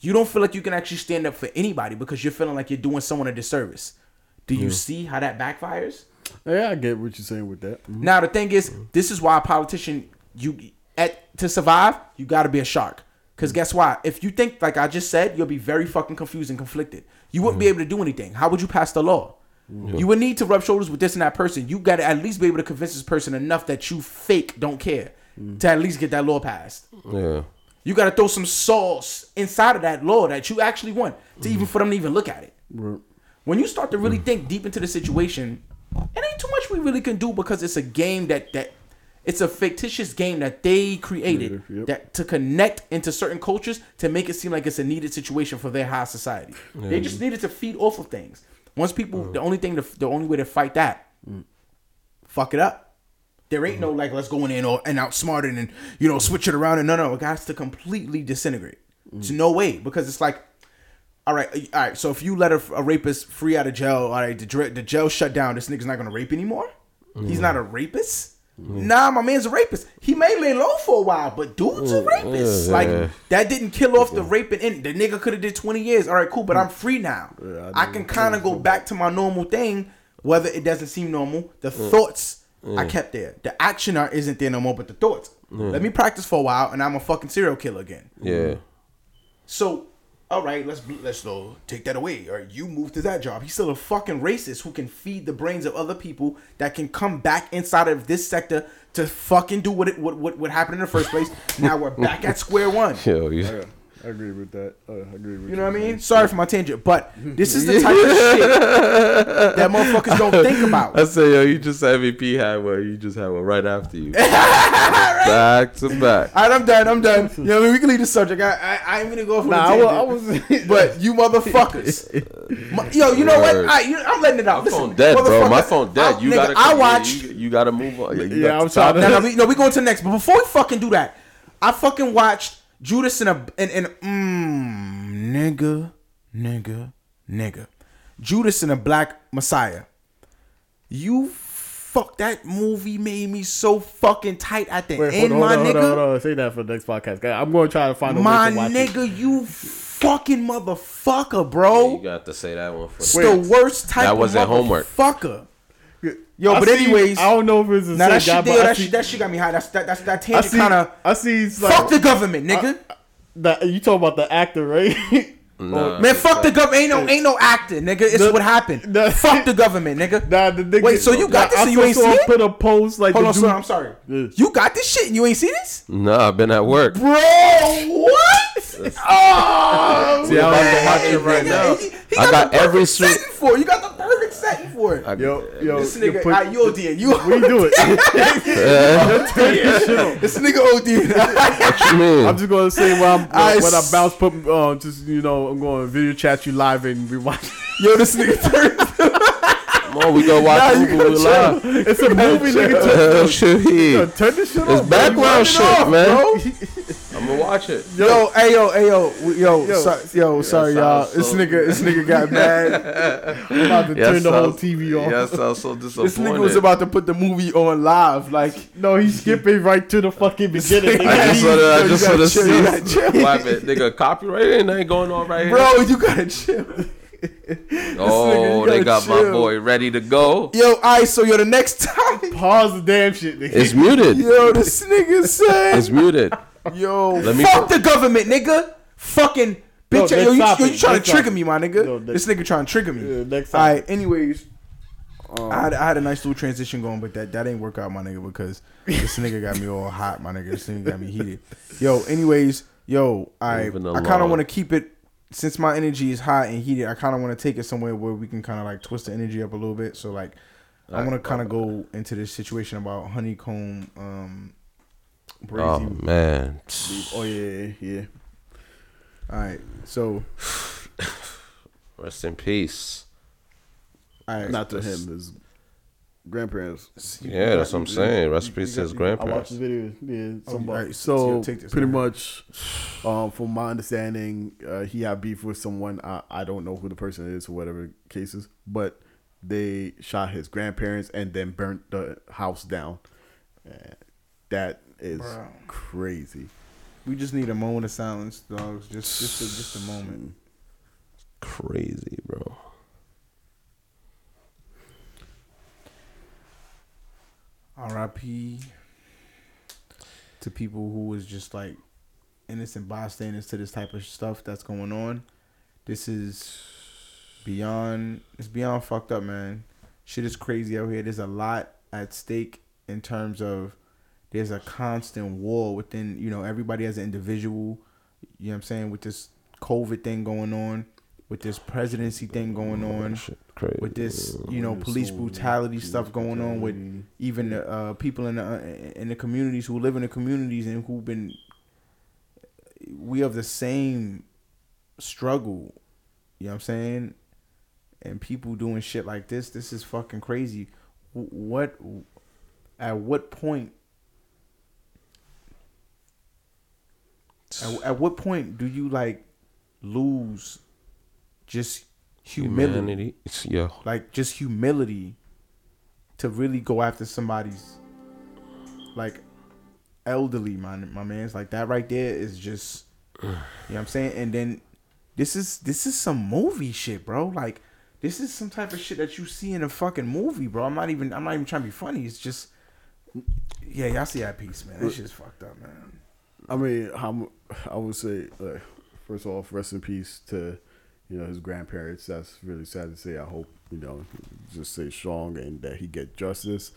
You don't feel like you can actually stand up for anybody because you're feeling like you're doing someone a disservice. Do you see how that backfires? Yeah, I get what you're saying with that. Mhm. Now the thing is, this is why a politician you at to survive, you got to be a shark. Cause guess what? If you think like I just said, you'll be very fucking confused and conflicted. You wouldn't be mm-hmm. able to do anything. How would you pass the law? Mm-hmm. You would need to rub shoulders with this and that person. You got to at least be able to convince this person enough that you fake don't care mm. to at least get that law passed. Yeah. You got to throw some sauce inside of that law that you actually want to mm-hmm. even for them to even look at it. Right. When you start to really mm. think deep into the situation, it ain't too much we really can do because it's a game that that it's a fictitious game that they created yep. that to connect into certain cultures to make it seem like it's a needed situation for their high society. They just needed to feed off of things. Once people, the only thing, to, the only way to fight that, mm. fuck it up. There ain't no like let's go in and, and outsmart it and you know switch it around and no no it has to completely disintegrate. Mm. There's no way because it's like all right, uh, all right. So if you let a, a rapist free out of jail, all right, the, the jail shut down. This nigga's not gonna rape anymore. Mm. He's not a rapist. Mm. Nah, my man's a rapist. He may lay low for a while, but dude's a rapist. yeah. Like that didn't kill off the raping. In the nigga could have did twenty years. All right, cool, but I'm free now. I I can kind of go back to my normal thing, whether it doesn't seem normal. The thoughts I kept there. The action art isn't there no more, but the thoughts Let me practice for a while, and I'm a fucking serial killer again. Yeah. So, all right, let's let's uh, take that away. Or you move to that job. He's still a fucking racist who can feed the brains of other people that can come back inside of this sector to fucking do what it what what, what happened in the first place. now we're back at square one. Yo, you, Yeah, I agree with that. Uh, I agree with You know what I mean? Sorry for my tangent, but this is the type of shit that motherfuckers don't think about. I say, yo, you just MVP had one. You just had one right after you. Back to back. All right, I'm done. I'm done. You know, what I mean? we can leave the subject. I, I, I ain't gonna go for Nah, I the was, tangent. I was but you motherfuckers, My- yo, you know what? Word. I, you, I'm letting it out. My Listen, phone dead, bro. My motherfucker, phone dead. I- You nigga, gotta. I yeah, watched. You, you gotta move on. Yeah, you Yeah, got I'm to top trying No, no, we, no, we going to the next. But before we fucking do that, I fucking watched Judas and a and, and mm, nigga, nigga, nigga, Judas and a Black Messiah. You fuck that movie made me so fucking tight at the Wait, end, hold, on, my hold, on, nigga. hold on, hold on. Say that for the next podcast. guys. I'm going to try to find a My way to watch it. nigga, you fucking motherfucker, bro. You got to say that one It's for. the worst type That wasn't homework. Fucker. Yo, I but see- anyways, I don't know if it's the now same that guy, shit, but there, that, see, shit, that shit got me high. That's that, that's that I tangent see, kind of I see. It's like, fuck the government, nigga. that, you talking about the actor, right? Nah, Man, fuck the government. Ain't no, ain't no actor, nigga. It's The- what happened. the- fuck the government, nigga. Nah, the nigga, Wait, so you got this I and you ain't saw see him it? Put a post like Hold on, dude, sir. I'm sorry. Yeah. You got this shit and you ain't see this, Nah, I've been at work. bro. What? Oh, See, I was man. watching it right Nigga, now. he- he I got the every perfect suit- setting for it. You got the perfect setting for it. I- Yo, yo, this you nigga, put- ah, you OD, you. we do it. This nigga OD. What you mean? I'm just gonna say when, I'm, I when I s- bounce, put uh, just you know, I'm going to video chat you live and we watch. Yo, this nigga turned. Come on, we go watch Nah, you movie gotta live. It's a movie, nigga. Uh, shit, Turn, turn this shit It's off. bro. Background shit, off, man. Bro. I'm gonna watch it. Yo, hey yo, hey yo, we- yo, Yo. so, yo, sorry y'all. sounds This nigga, this nigga got mad. I'm about to turn the whole TV off. Yes, I was so disappointed. This nigga was about to put the movie on live. Like, No, he's skipping right to the fucking beginning. I just wanna, I just gotta wanna chill, see. you gotta chill. What happened? Nigga, copyright ain't nothing going on right here. bro, you gotta chill. oh, you they gotta got my boy ready to go. Yo, alright, so yo, the next time, Pause the damn shit, nigga. It's muted. yo, this nigga said, It's muted. Yo, Let me fuck the government, nigga. Fucking bitch, yo, next you, yo, you trying to trigger me, my nigga. No, next- this nigga trying to trigger me. Yeah, next All right, anyways. I, had, I had a nice little transition going, but that, that ain't work out, my nigga, because this nigga got me all hot, my nigga. This nigga got me heated. Yo, anyways, yo, I Moving I kind along. of want to keep it since my energy is hot and heated. I kind of want to take it somewhere where we can kind of like twist the energy up a little bit. So like, I want to kind of go into this situation about honeycomb, um, Oh man. Oh yeah, yeah. All right, so Rest in peace. all right, Not to him, his grandparents. Yeah, that's what I'm saying. Rest in peace to his grandparents. I watched grandparents. this video. Yeah, somebody. alright, so- so so take this, pretty man. much, um, from my understanding, uh, he had beef with someone. I, I don't know who the person is or whatever cases, but they shot his grandparents and then burnt the house down. Uh, that is Bro. crazy. we just need a moment of silence, dogs. Just just a, just a moment. Crazy, bro. R.I.P. to people who was just like innocent bystanders to this type of stuff that's going on. This is beyond. It's beyond fucked up, man. Shit is crazy out here. There's a lot at stake in terms of there's a constant war within. You know, everybody as an individual. You know what I'm saying? With this COVID thing going on, with this presidency thing going on crazy. with this, you know, police so- brutality stuff going on with even the uh, people in the uh, in the communities who live in the communities and who've been. We have the same struggle, you know what I'm saying, and people doing shit like this. This is fucking crazy. What, at what point? At, at what point do you like lose just humility? Humanity. It's- Yo, like just humility to really go after somebody's like elderly my my man's like that right there is just you know what I'm saying and then this is this is some movie shit bro like this is some type of shit that you see in a fucking movie bro I'm not even I'm not even trying to be funny it's just Yeah, y'all see that piece, man. That shit's fucked up, man. I mean, how mu- I would say, like, first off, rest in peace to you know his grandparents. That's really sad to say. I hope you know just stay strong and that he get justice.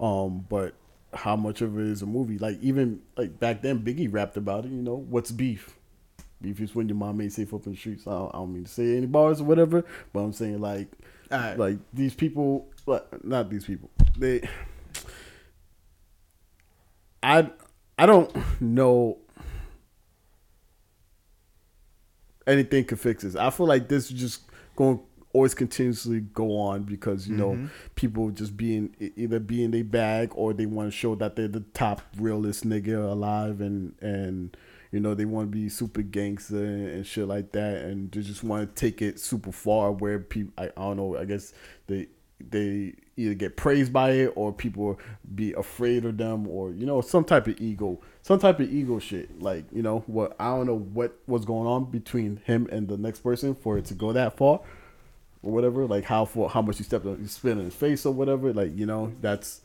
Um, but how much of it is a movie? Like even like back then, Biggie rapped about it. You know, what's beef? Beef is when your mom ain't safe up in the streets. I don't, I don't mean to say any bars or whatever, but I'm saying like, Alright. like these people, not these people. They, I, I don't know anything could fix this. I feel like this is just going to always continuously go on because you know mm-hmm. people just being either be in their bag or they want to show that they're the top realest nigga alive and and you know they want to be super gangster and, and shit like that. And they just want to take it super far where people I, I don't know I guess they they either get praised by it or people be afraid of them or you know some type of ego some type of ego shit. Like you know what i don't know what was going on between him and the next person for it to go that far or whatever like how for how much you stepped on you spit in his face or whatever. Like you know that's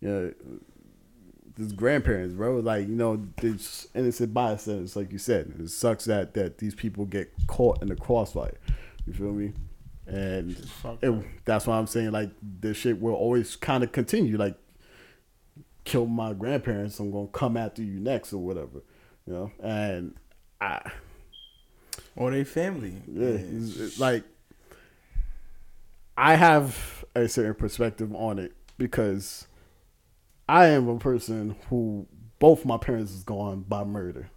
you know his grandparents bro. Like you know there's innocent bystanders like you said. It sucks that that these people get caught in the crossfire. You feel me? And it, that's why I'm saying. Like this shit will always kind of continue. Like, kill my grandparents, I'm gonna come after you next or whatever, you know. And I, Or they family. yeah, it's- it's like I have a certain perspective on it because I am a person who both my parents is gone by murder,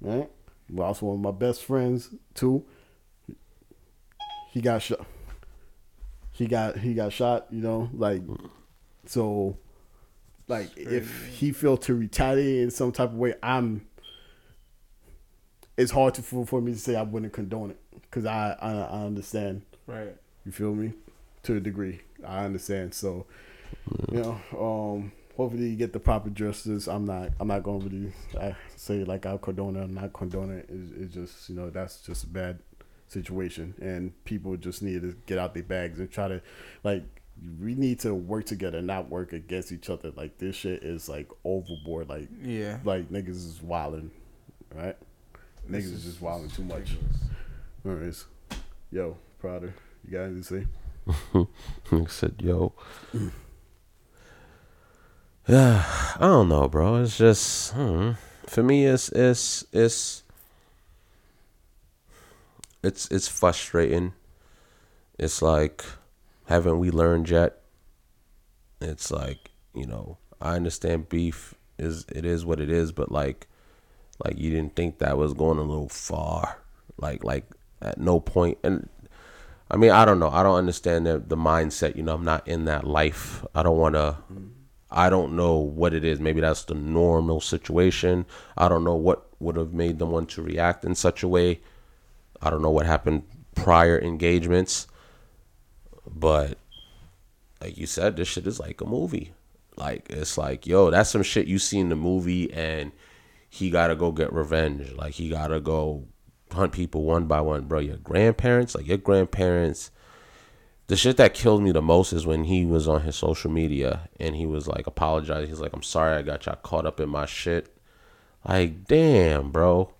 right? Also one of my best friends too. He got shot. He got he got shot. You know, like so. Like if he felt to retaliate in some type of way, I'm. It's hard to for, for me to say I wouldn't condone it because I, I I understand. Right. You feel me? To a degree, I understand. So, you know, um, hopefully you get the proper justice. I'm not, I'm not going to really I say like I condone it. I'm not condoning it. It's, it's just, you know, that's just a bad situation, and people just need to get out their bags and try to, like, we need to work together, not work against each other. Like this shit is like overboard. Like, Yeah. like niggas is wilding, right? Niggas is just wilding too much. Anyways, yo, Prouder, you got anything to say? I said, yo. Yeah, I don't know, bro. It's just hmm. for me. It's it's it's it's it's frustrating. It's like, haven't we learned yet? It's like you know, I understand beef is it is what it is, but like, like you didn't think that was going a little far. Like like at no point and I mean, I don't know. I don't understand the the mindset. You know, I'm not in that life. I don't want to. I don't know what it is. Maybe that's the normal situation. I don't know what would have made them want to react in such a way. I don't know what happened prior engagements, but like you said, this shit is like a movie. Like it's like, yo, that's some shit you see in the movie, and he gotta go get revenge. Like he gotta go hunt people one by one, bro. Your grandparents, like your grandparents. The shit that killed me the most is when he was on his social media and he was like apologizing. He's like, "I'm sorry, I got y'all caught up in my shit." Like, damn, bro.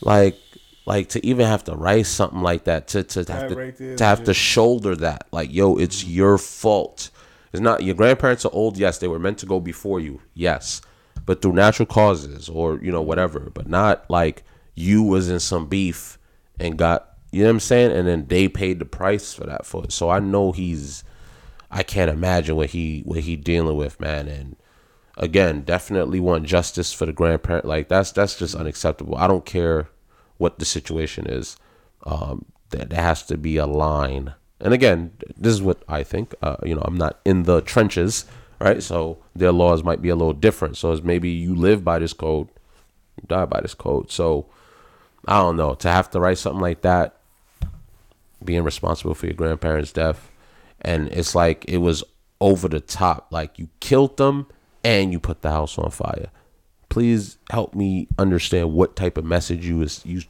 Like, like to even have to write something like that to to have to right there to have to shoulder that. Like, yo, it's mm-hmm. your fault. It's not your grandparents are old. Yes, they were meant to go before you. Yes, but through natural causes or you know whatever. But not like you was in some beef and got you know what I'm saying, and then they paid the price for that for it. So I know he's. I can't imagine what he what he dealing with, man. And again, definitely want justice for the grandparent. Like that's that's just mm-hmm. unacceptable. I don't care what the situation is. Um, there, there has to be a line. And again, this is what I think. Uh, you know, I'm not in the trenches, right? So their laws might be a little different. So maybe you live by this code, you die by this code. So I don't know. To have to write something like that, being responsible for your grandparents' death, and it's like it was over the top. Like you killed them and you put the house on fire. Please help me understand what type of message you was you.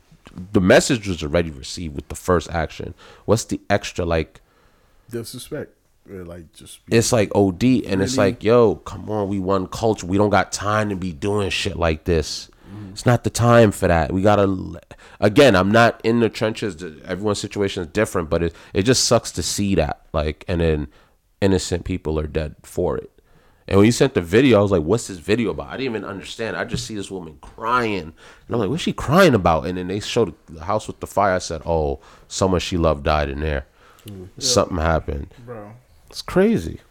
The message was already received with the first action. What's the extra like? Disrespect. It, like just it's like OD, and it's like, yo, come on, we won culture. We don't got time to be doing shit like this. It's not the time for that. We gotta. Again, I'm not in the trenches. Everyone's situation is different, but it it just sucks to see that. Like, and then innocent people are dead for it. And when you sent the video, I was like, "What's this video about?" I didn't even understand. I just see this woman crying, and I'm like, "What's she crying about?" And then they showed the house with the fire. I said, "Oh, someone she loved died in there. Mm. Something happened." bro. It's crazy.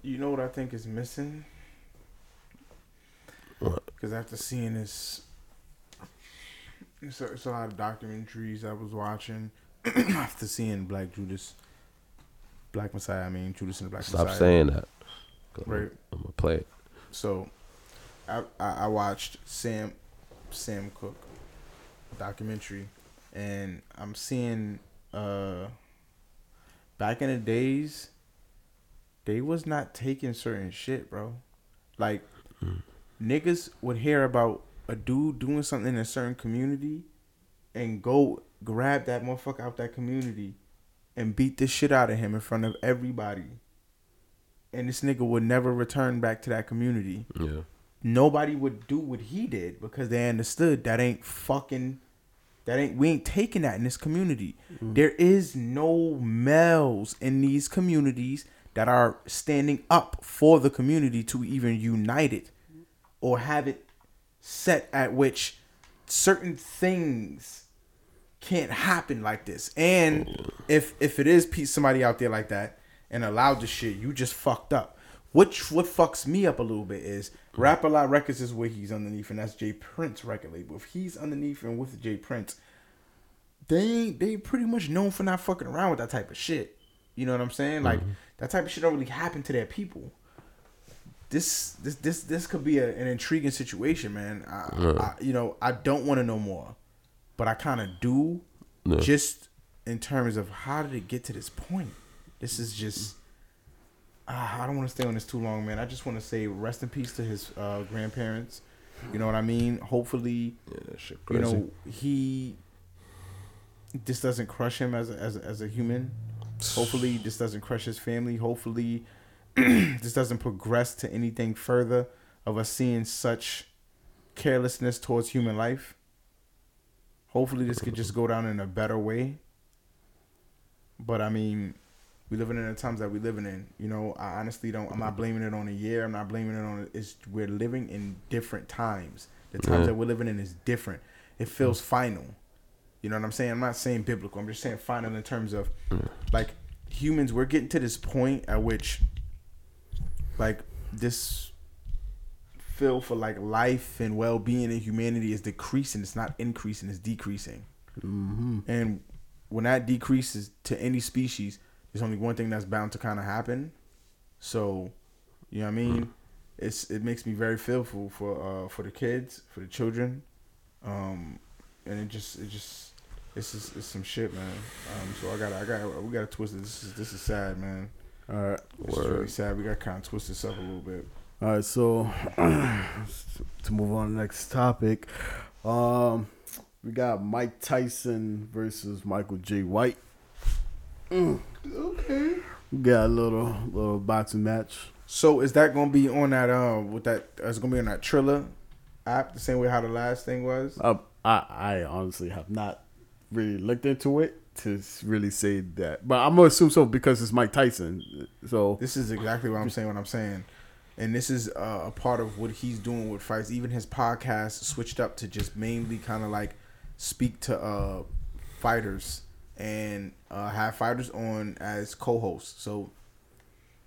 You know what I think is missing? What? Because after seeing this, it's a, it's a lot of documentaries I was watching. after seeing Black Judas, Black Messiah, I mean Judas and the Black Stop Messiah. Stop saying that. Right. I'm gonna play it. So, I, I I watched Sam Sam Cooke documentary, and I'm seeing uh back in the days, they was not taking certain shit, bro. Like niggas would hear about a dude doing something in a certain community, and go grab that motherfucker out that community, and beat the shit out of him in front of everybody. And this nigga would never return back to that community Yeah. nobody would do what he did because they understood that ain't fucking that ain't we ain't taking that in this community. Mm. There is no males in these communities that are standing up for the community to even unite it or have it set at which certain things can't happen like this. And if if it is somebody out there like that and allowed the shit, you just fucked up. Which what fucks me up a little bit is Rap a Lot Records is where he's underneath, and that's J. Prince record label. If he's underneath and with J. Prince, they they pretty much known for not fucking around with that type of shit. You know what I'm saying? Like mm-hmm. that type of shit don't really happen to their people. This this this this could be a, an intriguing situation, man. I, I, you know, I don't want to know more, but I kind of do, Yeah. just in terms of how did it get to this point. This is just. ah, I don't want to stay on this too long, man. I just want to say rest in peace to his uh, grandparents. You know what I mean? Hopefully, Yeah, you know he this doesn't crush him as a, as a, as a human hopefully this doesn't crush his family hopefully this doesn't progress to anything further of us seeing such carelessness towards human life hopefully this could just go down in a better way but i mean we living in the times that we living in. You know i honestly don't i'm not mm-hmm. blaming it on a year. I'm not blaming it on it's we're living in different times. The times Yeah. that we're living in is different. It mm. feels final. You know what i'm saying? I'm not saying biblical. I'm just saying final in terms of like humans we're getting to this point at which like this feel for like life and well-being and humanity is decreasing. It's not increasing it's decreasing. Mm-hmm. And when that decreases to any species there's only one thing that's bound to kind of happen. So you know what i mean? It's it makes me very fearful for uh for the kids for the children. Um and it just it just it's just it's some shit man. Um so i gotta i gotta we gotta twist it. This is this is sad man. All right. it's really sad. We gotta kind of twist this up a little bit. All right, so to move on to the next topic, um, we got Mike Tyson versus Michael J. White. Okay We got a little little boxing match. so is that gonna be on that um with that is gonna be on that Triller app the same way how the last thing was Uh, I I honestly have not really looked into it to really say that, but I'm gonna assume so because it's Mike Tyson. So This is exactly what I'm saying. What I'm saying, and this is uh, a part of what he's doing with fights. Even his podcast switched up to just mainly kind of like speak to uh, fighters and uh, have fighters on as co-hosts. So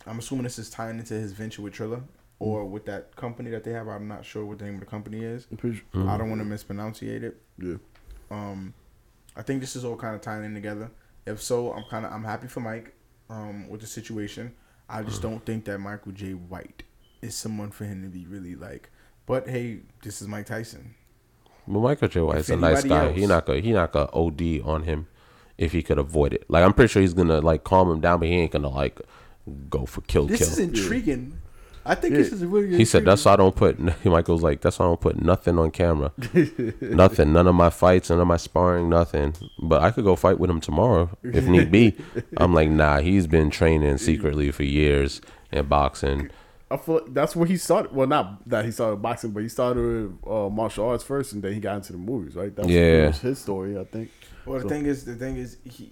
I'm assuming this is tying into his venture with Triller or with that company that they have. I'm not sure what the name of the company is. I'm pretty Mm-hmm. I don't want to mispronounce it. yeah. Um, I think this is all kind of tying in together. If so, I'm kind of I'm happy for Mike um, with the situation. I just Mm-hmm. don't think that Michael J. White is someone for him to be really like. But hey, this is Mike Tyson. But Michael J. White's If a nice guy. He else- not gonna he not gonna OD on him if he could avoid it. Like I'm pretty sure he's gonna like calm him down, but he ain't gonna like go for kill This kill. is intriguing I think this is a really. He said that's why I don't put. Michael's like that's why I don't put nothing on camera. nothing. None of my fights. None of my sparring. Nothing. But I could go fight with him tomorrow if need be. I'm like nah. He's been training secretly for years in boxing. I feel like that's where he started. Well, not that he started boxing, but he started uh, martial arts first, and then he got into the movies. Right? That was, Yeah. that was his story, I think. Well, the So- thing is, the thing is, he.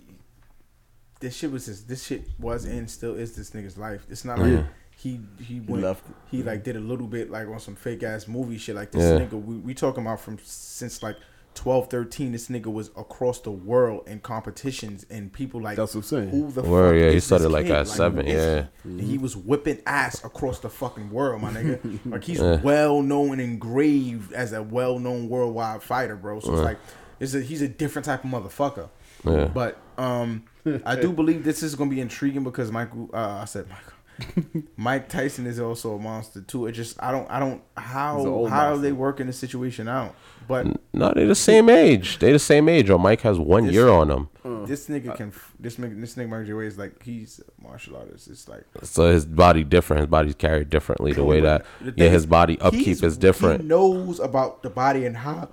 This shit was his. This shit was and still is this nigga's life. It's not like he he went. left. He like did a little bit like on some fake ass movie shit. Like this Yeah. nigga, we, we talking about from since like 12, 13, This nigga was across the world in competitions and people like. That's what I'm saying. Who the Word, fuck yeah, he started like kid? at who seven, is yeah. he? And he was whipping ass across the fucking world, my nigga. like he's Yeah. well known and engraved as a well known worldwide fighter, bro. So it's like it's a, he's a different type of motherfucker. Yeah. But um, I do believe this is gonna be intriguing because Michael, uh, I said Michael, Mike Tyson is also a monster too. It just I don't I don't how how are monster. they working the situation out. But No, they the same age. They the same age. Or Mike has one This- year on him, this nigga can this nigga this nigga Mike J Way is like he's a martial artist. It's like so his body different. His body's carried differently. The way that The yeah, his body upkeep is different. He knows about the body and how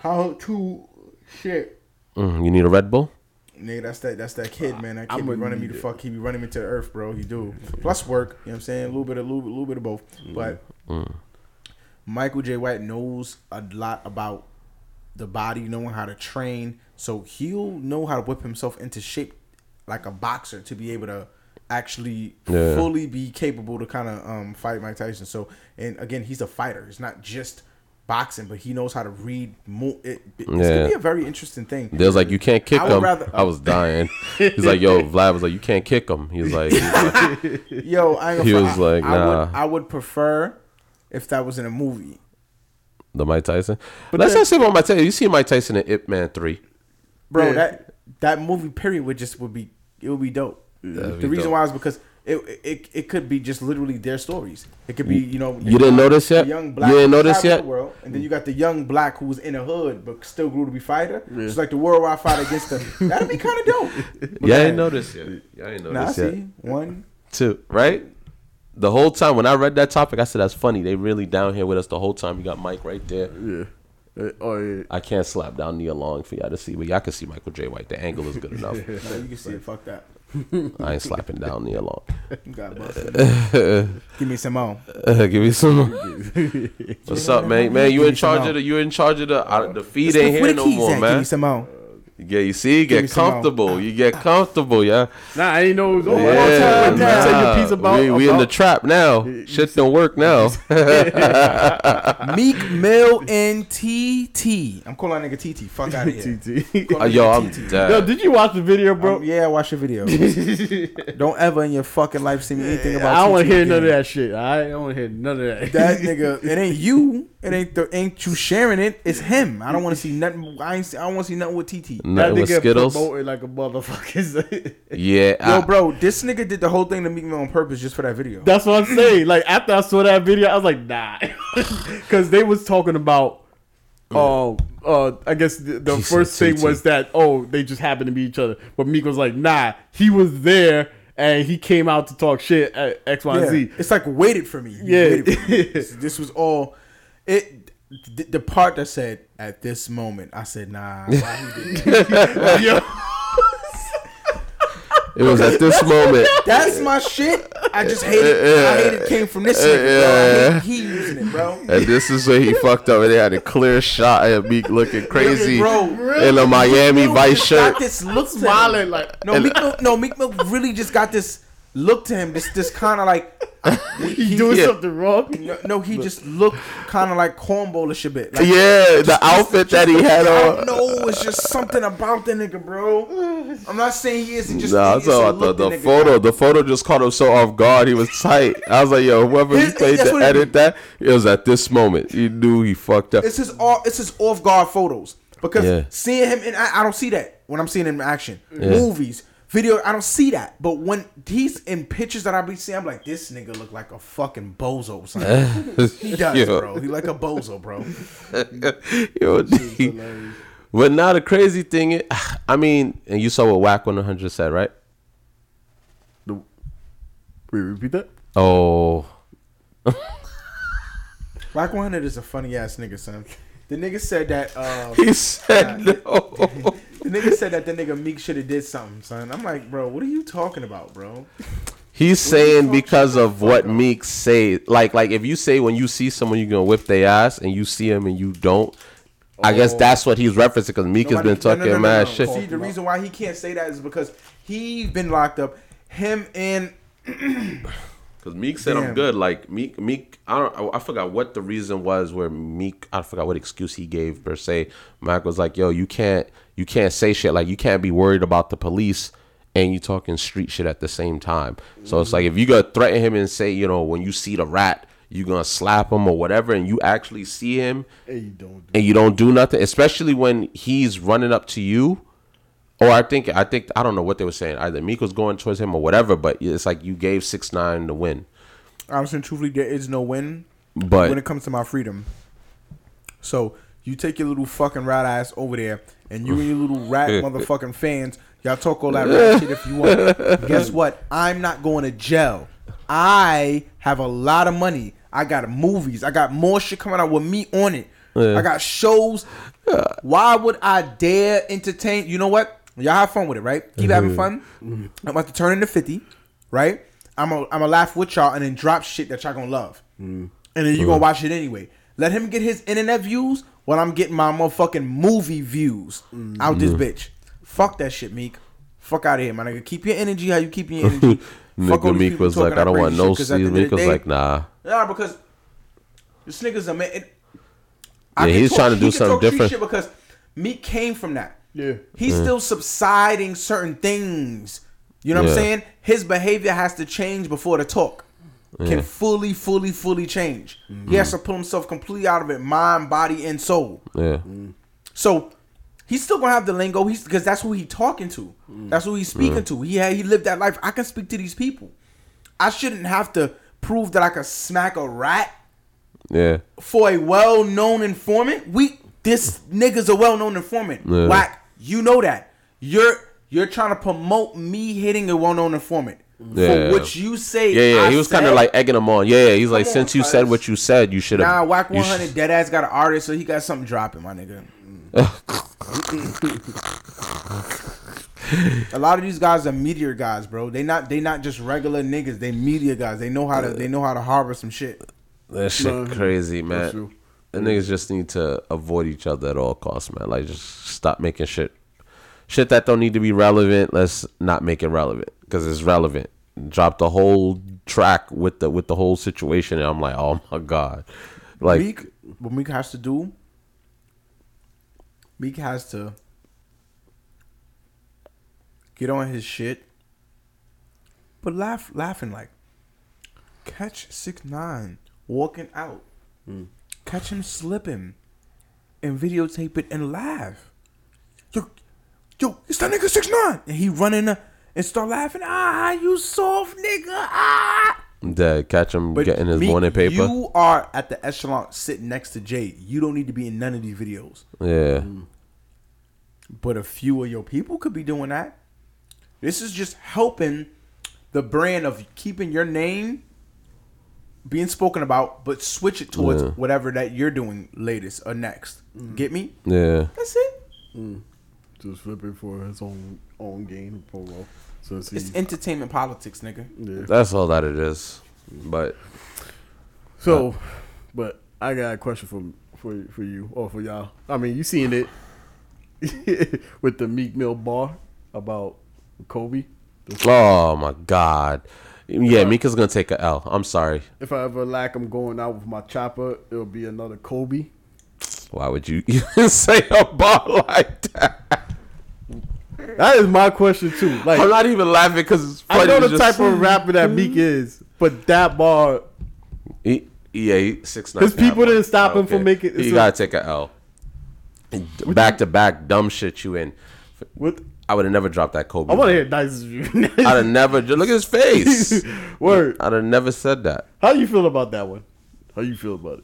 how to shit. Mm, you need a Red Bull. Nigga, that's that that's that kid, man. That I'm kid be running me the it. fuck. He be running me to the earth, bro. He do. Plus work, you know what I'm saying? A little bit of little, little bit of both. But Michael J. White knows a lot about the body, knowing how to train. So he'll know how to whip himself into shape like a boxer to be able to actually Yeah. fully be capable to kind of um, fight Mike Tyson. So and again, he's a fighter. It's not just boxing, but he knows how to read. Mo- it, it's gonna be a very interesting thing. There's like you can't kick I him. rather- I um, was dying. He's like, yo, Vlad was like, you can't kick him. He's like, he's like, Yo, I He was. I- like, I, nah. would, I would prefer if that was in a movie. the Mike Tyson. Let's not say about Mike Tyson. You see Mike Tyson in Ip Man three. Bro, Yeah. that that movie period would just would be it would be dope. That'd the be reason dope. why is because it, it it could be just literally their stories. It could be you know You didn't notice yet? the young You didn't notice traveled yet? the world, and then you got the young black who was in a hood but still grew to be fighter. It's like the worldwide fight against them. That'd be kind of dope. Yeah, I didn't notice yet. Yeah, I didn't Nah, I see yet. one. Two, right? The whole time when I read that topic, I said that's funny. They really down here with us the whole time. You got Mike right there. Yeah. Uh, oh yeah. I can't slap down Nia Long for y'all to see, but y'all can see Michael J. White. The angle is good enough. No, you can see it. Fuck that. I ain't slapping down the alarm. Give me some more. Give me some. What's up, man? Man, you in charge of the you in charge of the uh, the feed ain't here no more, Give me man. some more. Yeah, you see, you get comfortable. You get comfortable, yeah. Nah, I ain't know it was over. Yeah, Yeah, tell you a piece about. we, we in the trap now. Shit don't work now. Meek Mill and TT. I'm calling that nigga TT. Fuck out of here. TT. Uh, yo, I'm TT. dead. Yo, did you watch the video, bro? Um, yeah, watch the video. don't ever in your fucking life see me anything about. I don't want to hear again. none of that shit. I don't want to hear none of that. That nigga, it ain't you. It ain't the ain't you sharing it. It's him. I don't want to see nothing. I ain't. I don't want to see nothing with TT. That Nothing with nigga Skittles. promoted like a motherfucker. Yeah, Yo, I- bro, this nigga did the whole thing to Meek Mill on purpose just for that video. That's what I'm saying. Like after I saw that video, I was like, nah, because they was talking about. Um, uh, I guess the, the first thing was that oh they just happened to be each other, but Meek was like, nah, he was there and he came out to talk shit at X Y Yeah, Z. it's like waited for me. Yeah. for me. this, this was all. It the, the part that said at this moment, I said nah. Why he did Yo, it was at this moment. That's my shit. I just hate it. I hate it came from this nigga, bro. I hate he using it, bro. And this is where he fucked up. And they had a clear shot of Meek looking crazy Bro, in a Miami Meek Vice just shirt. Got this look to him. smiling like No, Meek Mill, no, Meek Mill really just got this look to him. This, this kind of like he doing yeah. something wrong. No, no, he just looked kind of like cornbolish a bit. Like, Yeah, the outfit that he had I don't on. know. It's just something about the nigga, bro. I'm not saying he is. He just Nah, I'm it's a talking about look the, the photo. got. The photo just caught him so off guard. He was tight. I was like, yo, whoever he paid to edit that, it was at this moment. He knew he fucked up. It's his off. It's his off guard photos because Yeah. seeing him in, I, I don't see that when I'm seeing him in action. Movies, video, I don't see that. But when he's in pictures that I be seeing, I'm like, this nigga look like a fucking bozo. He does, Yo. bro. He like a bozo, bro. Yo, D. But now the crazy thing is, I mean, and you saw what Wack 100 said, right? The, Wait, repeat that. Oh. Wack 100 is a funny ass nigga, son. The nigga said that. Uh, He said no. The nigga said that the nigga Meek should have did something, son. I'm like, bro, what are you talking about, bro? He's saying because of what Meek say, like like if you say when you see someone you're gonna whip their ass and you see him and you don't, I guess Oh. that's what he's referencing because Meek has been talking no, no, no, mad shit. See, the reason why he can't say that is because he's been locked up. Him and Because Meek said I'm good. Like Meek, Meek, I don't, I- forgot what the reason was where Meek, I forgot what excuse he gave per se. Mac was like, "Yo, you can't, you can't say shit. Like you can't be worried about the police and you talking street shit at the same time. So it's like if you gonna threaten him and say, you know, when you see the rat, you gonna slap him or whatever, and you actually see him Hey, you don't. and you don't do nothing, especially when he's running up to you. Or I think I think I don't know what they were saying. Either Meek was going towards him or whatever, but it's like you gave six nine the win. honestly, and truthfully, there is no win But when it comes to my freedom. So you take your little fucking rat ass over there, and you and your little rat motherfucking fans, y'all talk all that rat shit if you want. Guess what? I'm not going to jail. I have a lot of money. I got movies. I got more shit coming out with me on it. I got shows. Why would I dare entertain? You know what? Y'all have fun with it, right? Keep having mm-hmm. fun. I'm about to turn into 50, right? I'm gonna I'm laugh with y'all and then drop shit that y'all gonna love. Mm. And then you gonna mm-hmm. watch it anyway. Let him get his internet views while I'm getting my motherfucking movie views mm-hmm. out this bitch. Fuck that shit, Meek. Fuck out of here, my nigga. Keep your energy how you keep your energy. Fuck nigga Meek was like, I don't want no shit, 'cause at season. Meek was day- like, nah. Nah, because this nigga's a man. it- Yeah, he's talk- trying to do something different. Shit because Meek came from that. Yeah. He's still subsiding certain things. You know what I'm saying? His behavior has to change before the talk can fully, fully, fully change. He has mm-hmm. to pull himself completely out of it, mind, body, and soul. Yeah. Mm. So he's still gonna have the lingo. He's because that's who he talking to. Mm. That's who he's speaking to. He had, he lived that life. I can speak to these people. I shouldn't have to prove that I can smack a rat Yeah. for a well-known informant. We this nigga's a well-known informant. Yeah. Wack, you know that. You're you're trying to promote me hitting a well-known informant. Yeah. For which you say Yeah, yeah. I He was kind of like egging him on. Yeah, yeah. He's like, on, since you cuz. said what you said, you should have. Nah, Wack 100 sh- dead ass got an artist, so he got something dropping, my nigga. a lot of these guys are meteor guys, bro. They not they not just regular niggas. They media guys. They know how to they know how to harbor some shit. That shit Nah, crazy, man. The niggas just need to avoid each other at all costs, man. Like, just stop making shit, shit that don't need to be relevant. Let's not make it relevant because it's relevant. Drop the whole track with the with the whole situation, and I'm like, oh my god, like, Meek, what Meek has to do, Meek has to get on his shit, but laugh, laughing like catch six nine walking out, hmm. Catch him slipping, and videotape it and laugh. Yo, yo, it's that nigga six nine, and he running and start laughing. Ah, you soft nigga. Ah. dead. Catch him But getting his Meek, morning paper. You are at the echelon sitting next to Jay. You don't need to be in none of these videos. yeah, But a few of your people could be doing that. This is just helping the brand of keeping your name being spoken about, but switch it towards Yeah. whatever that you're doing latest or next. Mm. Get me? yeah. That's it. Mm. Just flipping for his own own game promo. So it's, It's entertainment politics, nigga. yeah. That's all that it is. But So, but I got a question for for for you or for y'all. I mean, you seen it with the Meek Mill bar about Kobe. oh my god, yeah, Mika's gonna take a L. I'm sorry. If I ever lack him going out with my chopper, it'll be another Kobe. Why would you even say a bar like that? That is my question too. Like I'm not even laughing because. I know the just- type of rapper that Meek is, but that bar, He, yeah, he, six nine. His people didn't stop him from making- You so- gotta take a L. Back to back, dumb shit you in. what I would have never dropped that Kobe. I want to hear nice. I'd have never. Look at his face. Word. I'd have never said that. How you feel about that one? How you feel about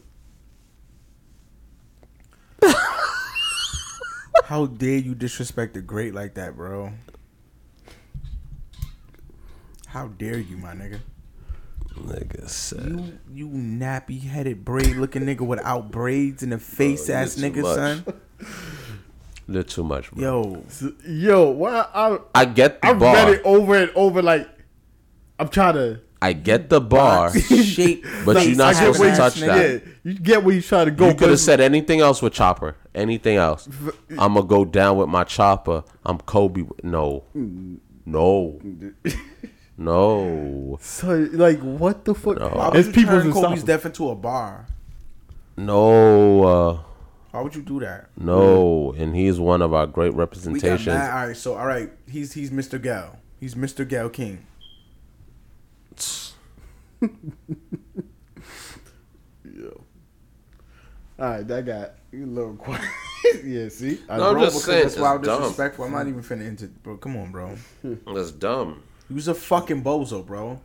it? How dare you disrespect the great like that, bro? How dare you, my nigga? Nigga said. You you nappy headed braid looking nigga without braids and a face Bro, ass nigga, son. They're too much, bro. Yo, Yo, why I I get the I've bar. read it over and over. Like I'm trying to. I get the bar. shape. But you're not supposed to touch nigga. that. Yeah, you get where you trying to go. You could have said anything else with Chopper. Anything else. I'm gonna go down with my Chopper. I'm Kobe. No, no, no, So, like, what the fuck? Why would There's you people turn in Kobe's South. death into a bar? no, uh, Why would you do that? no. Mm. And he's one of our great We got representations. All right, so all right, he's he's Mr. Gal. He's Mr. Gal King. All right, that got you a little quiet. yeah, see, I No, I'm just saying, that's wild it's dumb. disrespectful. I'm not mm. even finna into bro. Come on, bro. That's dumb. He was a fucking bozo, bro.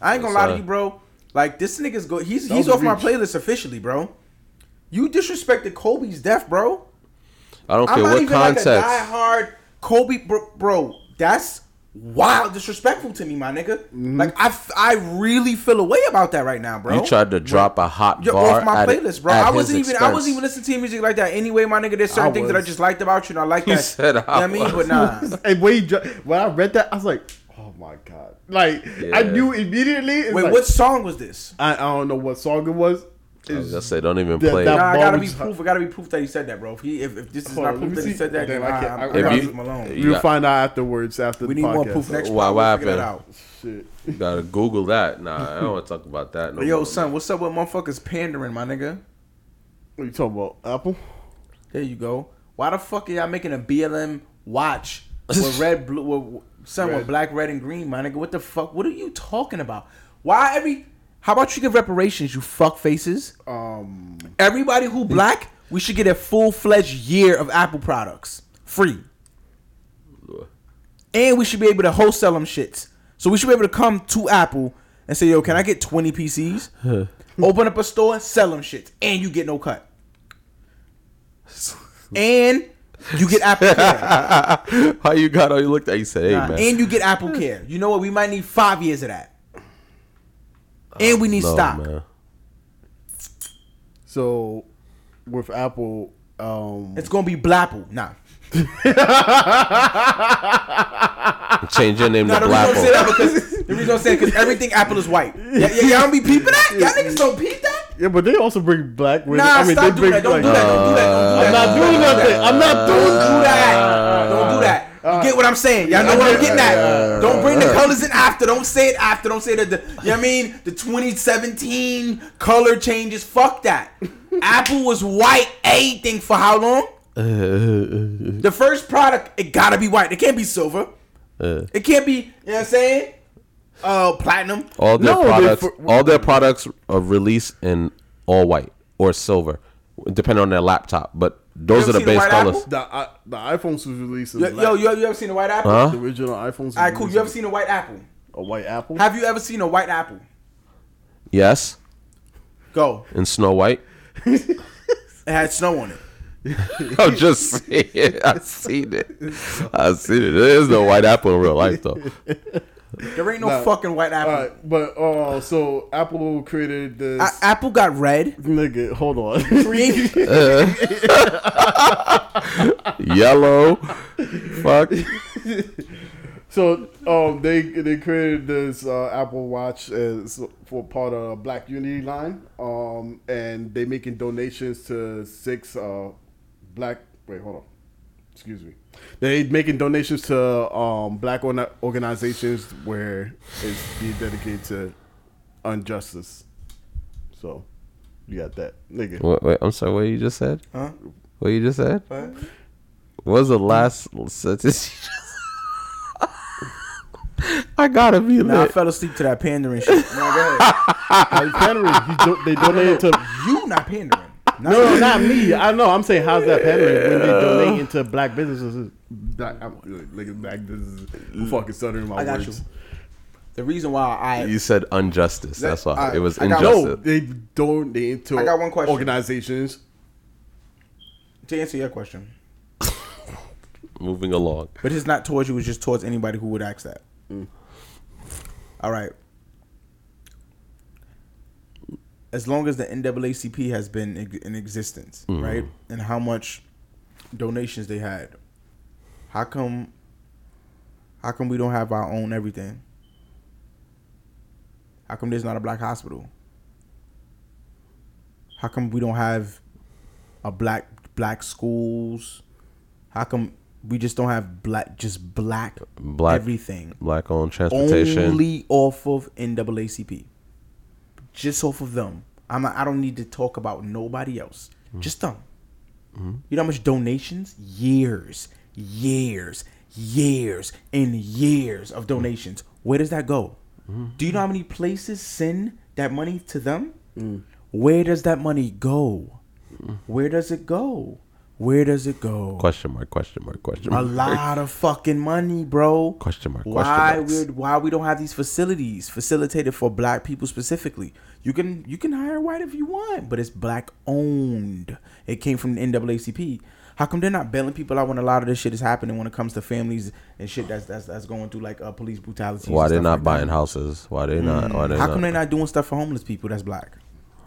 I ain't gonna Yes, lie to you, bro. Like this nigga's go. He's That he's was a off my playlist officially, bro. You disrespected Kobe's death, bro. I don't care I'm care not what even like a diehard Kobe, bro, bro. That's wild disrespectful to me, my nigga. Mm-hmm. Like I, f- I really feel a way about that right now, bro. you tried to drop a hot You're bar off my at- playlist, bro. at I wasn't even I wasn't even listening to your music like that anyway, my nigga. There's certain things that I just liked about you, and I like You that. said you know I what I mean, but was. nah. And when, he, dro- when I read that, I was like, "Oh my god!" Like Yeah. I knew immediately. Wait, like- what song was this? I, I don't know what song it was. I was say, don't even that- play. that it. Nah, I gotta be proof. I gotta be proof that he said that, bro. If he, if, if this is Hold not on, proof that me he said that, Then then I I, can't- I'm, I- I'm If gonna you- leave him alone. you We'll got- find out afterwards. After We the need more proof next Why- time. what We'll figure that happened? out. Shit. You gotta Google that. Nah, I don't want to talk about that. No Yo, more. son, what's up with motherfuckers pandering, my nigga? What you talking about? Apple? There you go. Why the fuck are y'all making a BLM watch with red, blue, with, son, with black, red, and green, my nigga? What the fuck? What are you talking about? Why every? How about you give reparations, you fuck faces? Um, Everybody who black, we should get a full fledged year of Apple products free. And we should be able to wholesale them shits. So we should be able to come to Apple and say, yo, can I get 20 PCs? Open up a store, sell them shits. And you get no cut. And you get Apple Care. How you got? How you looked at? You said, "Hey man." and you get Apple Care. You know what? We might need five years of that. And we need No, stock. man. so with Apple, um, It's gonna be Blapple. Nah. Change your name No, to the reason Blapple. that because the reason I'm saying because everything Apple is white. Yeah, yeah, y'all don't be peeping that. Y'all niggas don't peep that. yeah, but they also bring black. With Nah. I mean, stop they doing bring that. Don't like, do that. Don't do that. Don't do that. I'm not doing nothing. I'm not doing. Don't do that. Don't do that. You get what I'm saying? Y'all know what I'm getting at. Don't bring the colors in after. Don't say it after. Don't say that. The, you know what I mean? The 2017 color changes. Fuck that. Apple was white everything for how long? The first product, it gotta be white. It can't be silver. It can't be, you know what I'm saying? Uh, platinum. all their No, products, for- all their products are released in all white or silver, depending on their laptop. But those are the seen a base white colors. Apple? The i- the iPhones was released in Yo, yo, you, you ever seen a white apple? Huh? the original iPhones. All right, cool. You ever seen a white apple? a white Apple? Have you ever seen a white apple? Yes, Go. in Snow White. It had snow on it. I'm just saying. I seen it. I seen it. There is no white apple in real life though. There ain't no Nah. fucking white apple. right, but uh, so Apple created this. A- apple got red. nigga, hold on. Green. Yellow. Fuck. So um, they they created this uh, Apple Watch as for part of Black Unity line, um, and they making donations to six uh, Black. Wait, hold on. Excuse me. They making donations to um, Black orna- organizations where it's being dedicated to injustice. So you got that, nigga. Wait, wait, I'm sorry. What you just said? Huh? What you just said? What? What was the last sentence? I gotta be Nah, I fell asleep to that pandering shit. Nah, go ahead. Like, pandering, do- they donated to You not pandering. Not No, no, not me. I know. I'm saying, how's that pandering when they donate into black businesses? Black, I'm, like, black businesses. I'm fucking stuttering my I got words. you. The reason why I You said injustice. That's why I- it was I got- injustice. No, they donate into I got one question. organizations. to answer your question, Moving along. but it's not towards you. It's just towards anybody who would ask that. Mm. All right. As long as the NAACP has been in existence, Mm-hmm. right, and how much donations they had, how come? How come we don't have our own everything? How come there's not a black hospital? How come we don't have a black black schools? How come we just don't have black just black Black- everything? Black owned transportation. Only off of NAACP. Just off of them. I'm I don't need to talk about nobody else. Mm. Just them. Mm. You know how much donations? Years, years, years, and years of mm. donations. Where does that go? Do you know how many places send that money to them? Where does that money go? Where does it go? Where does it go? question mark, question mark, question mark. A lot of fucking money, bro. Question mark, Why question marks. we why we don't have these facilities facilitated for black people specifically? You can you can hire white if you want, but it's black owned. It came from the NAACP. How come they're not bailing people out when a lot of this shit is happening when it comes to families and shit that's that's, that's going through like uh, police brutality? Why and they stuff not like that? buying houses? Why they not? Why they How not? come they're not doing stuff for homeless people that's black?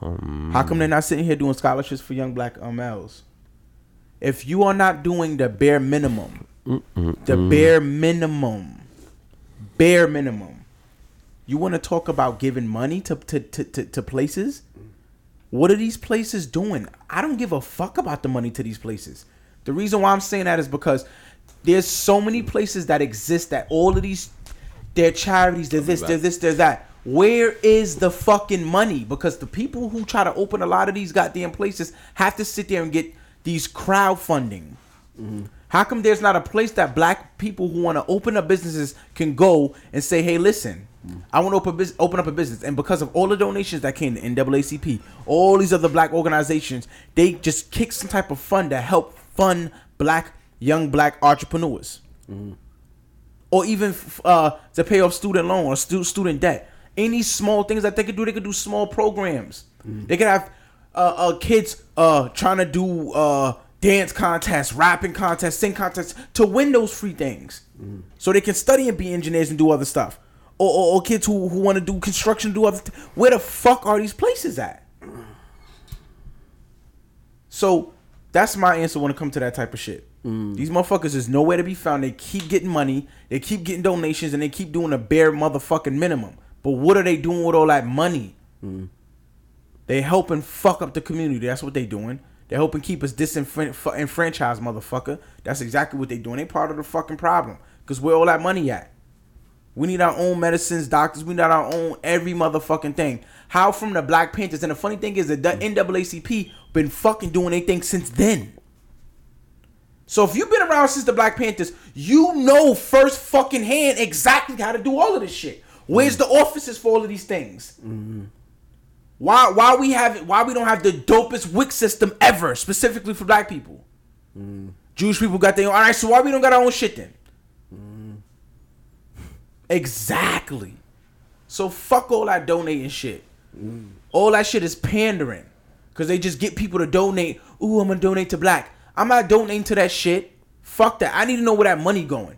Um, How come they're not sitting here doing scholarships for young black uh, males? If you are not doing the bare minimum, the bare minimum, bare minimum, you want to talk about giving money to, to, to, to, to places? What are these places doing? I don't give a fuck about the money to these places. The reason why I'm saying that is because there's so many places that exist that all of these they're charities, they're this, they're this, they're that. Where is the fucking money? Because the people who try to open a lot of these goddamn places have to sit there and get these crowdfunding. How come there's not a place that black people who want to open up businesses can go and say, "Hey, listen, I want to open open up a business," and because of all the donations that came to NAACP, all these other black organizations, they just kick some type of fund to help fund black young black entrepreneurs, or even uh, to pay off student loan or stu- student debt. Any small things that they could do, they could do small programs. They could have uh, uh, kids uh, trying to do uh, dance contests, rapping contests, sing contests to win those free things, so they can study and be engineers and do other stuff. Or, or, or kids who, who want to do construction, do other. Th- Where the fuck are these places at? So that's my answer when it comes to that type of shit. These motherfuckers is nowhere to be found. They keep getting money, they keep getting donations, and they keep doing a bare motherfucking minimum. But what are they doing with all that money? They helping fuck up the community. That's what they doing. They helping keep us disenfranchised, motherfucker. That's exactly what they doing. They part of the fucking problem. Cause where all that money at? We need our own medicines, doctors. We need our own every motherfucking thing. How from the Black Panthers? And the funny thing is that the NAACP been fucking doing anything since then. So if you've been around since the Black Panthers, you know first fucking hand exactly how to do all of this shit. Where's the offices for all of these things? Mm-hmm. Why why we have why we don't have the dopest WIC system ever, specifically for black people? Jewish people got their own. All right, so why we don't got our own shit then? Exactly. So fuck all that donating shit. All that shit is pandering. Cause they just get people to donate. Ooh, I'm gonna donate to black. I'm not donating to that shit. Fuck that. I need to know where that money going.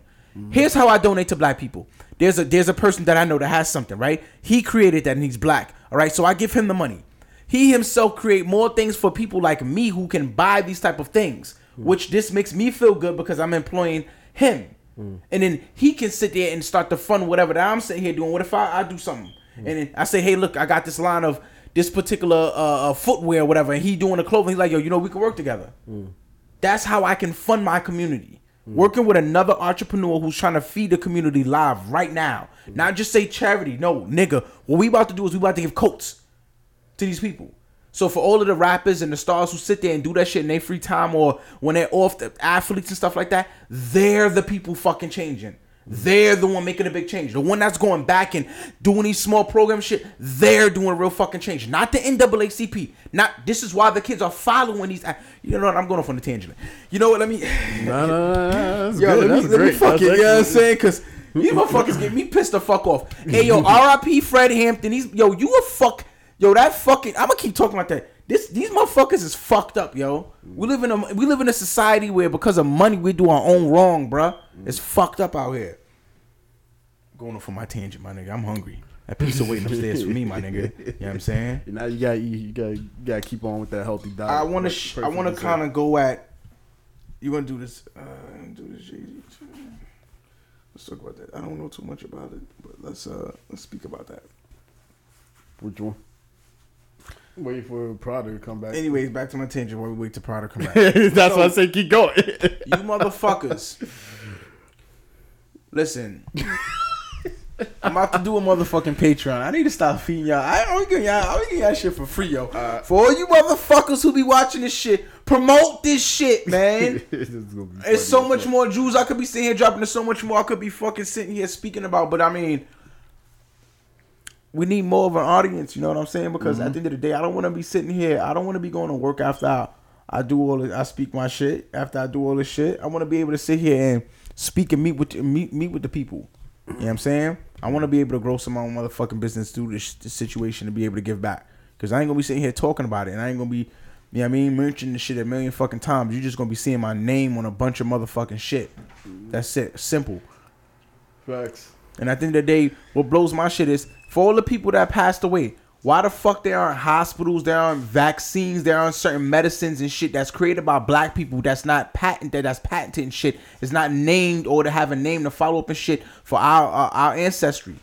Here's how I donate to black people. There's a there's a person that I know that has something, right? He created that and he's black. All right, so I give him the money. He himself create more things for people like me who can buy these type of things, which this makes me feel good because I'm employing him. And then he can sit there and start to fund whatever that I'm sitting here doing. What if I, I do something? And then I say, hey, look, I got this line of this particular uh, uh, footwear, whatever. And he doing the clothing. He's like, yo, you know, we can work together. That's how I can fund my community. Mm. Working with another entrepreneur who's trying to feed the community live right now. Mm. Not just say charity. No, nigga. What we about to do is we about to give coats to these people. So for all of the rappers and the stars who sit there and do that shit in their free time or when they're off the athletes and stuff like that, they're the people fucking changing. They're the one making a big change. The one that's going back and doing these small program shit, they're doing a real fucking change. Not the NAACP. Not this is why the kids are following these. You know what? I'm going off on a tangent. You know what? Let me. No, no, no, that's Yo, good. let me, That's let me fuck That's it. You know what I'm saying? Because these motherfuckers get me pissed the fuck off. Hey, yo, RIP Fred Hampton. He's yo, you a fuck. Yo, that fucking. I'm gonna keep talking about that. This these motherfuckers is fucked up, yo. We live in a we live in a society where because of money we do our own wrong, bruh. It's fucked up out here. Going off on my tangent, my nigga. I'm hungry. that pizza waiting upstairs for me, my nigga. You know what I'm saying? Now you got you, you got you got to keep on with that healthy diet. I want to. Sh- I want to kind of go at. You want to do this? Uh, do this, Jay Z. Let's talk about that. I don't know too much about it, but let's uh let's speak about that. which one? Waiting for Prada to come back. Anyways, back to my tangent while we wait to Prada come back. That's why I say keep going. you motherfuckers. Listen. I'm about to do a motherfucking Patreon. I need to stop feeding y'all. I I'm giving y'all, I'm giving y'all shit for free, yo. for all you motherfuckers who be watching this shit, promote this shit, man. This is gonna be There's so much more Jews I could be sitting here dropping. There's so much more I could be fucking sitting here speaking about. But I mean, we need more of an audience. You know what I'm saying? Because Mm-hmm. at the end of the day, I don't want to be sitting here. I don't want to be going to work after I, I do all. This, I speak my shit. After I do all this shit, I want to be able to sit here and speak and meet with meet meet with the people. You know what I'm saying? I want to be able to grow some of my own motherfucking business through this, this situation to be able to give back. Cause I ain't gonna be sitting here talking about it, and I ain't gonna be, you know what I mean, mentioning the shit a million fucking times. You're just gonna be seeing my name on a bunch of motherfucking shit. That's it. Simple. Facts. And at the end of the day, what blows my shit is for all the people that passed away, why the fuck there aren't hospitals, there aren't vaccines, there aren't certain medicines and shit that's created by black people that's not patented, that's patented and shit, is not named or to have a name to follow up and shit for our our, our ancestry.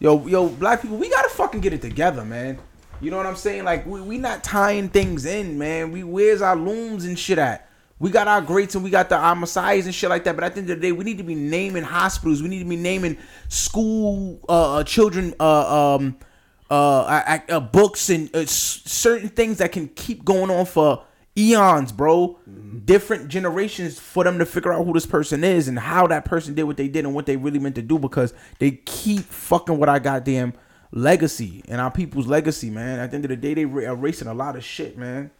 Yo, yo, black people, we gotta fucking get it together, man. You know what I'm saying? Like we, we not tying things in, man. We where's our looms and shit at? We got our greats and we got the our messiahs and shit like that. But at the end of the day, we need to be naming hospitals. We need to be naming school uh, uh children uh um uh, uh, books and uh, s- certain things that can keep going on for eons, bro. Different generations for them to figure out who this person is and how that person did what they did and what they really meant to do because they keep fucking with our goddamn legacy and our people's legacy, man. At the end of the day, they re- erasing a lot of shit, man.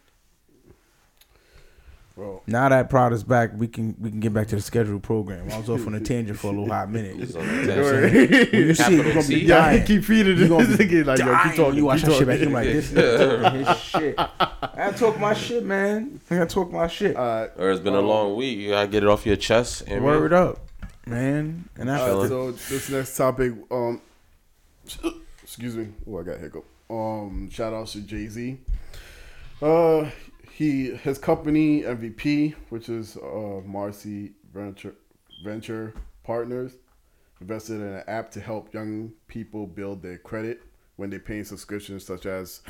Bro. Now that Prada's back, we can we can get back to the scheduled program. I was off on a tangent for a little hot minute. It's When on the tangent. you see, it, you're gonna be C. Yeah, keep feeding You it. gonna be Nigga like, yo, keep talking. you watch keep that shit back. talking. You like this nigga his shit. I gotta talk my shit, man. I gotta talk my shit. Alright. Or it's been a long week. You gotta get it off your chest. And Word up, man. And All after right, so this next topic, um, excuse me. Oh, I got a hiccup. Um, shout out to Jay Z. Uh, he his company MVP, which is uh Marcy Venture Venture Partners, invested in an app to help young people build their credit when they pay subscriptions such as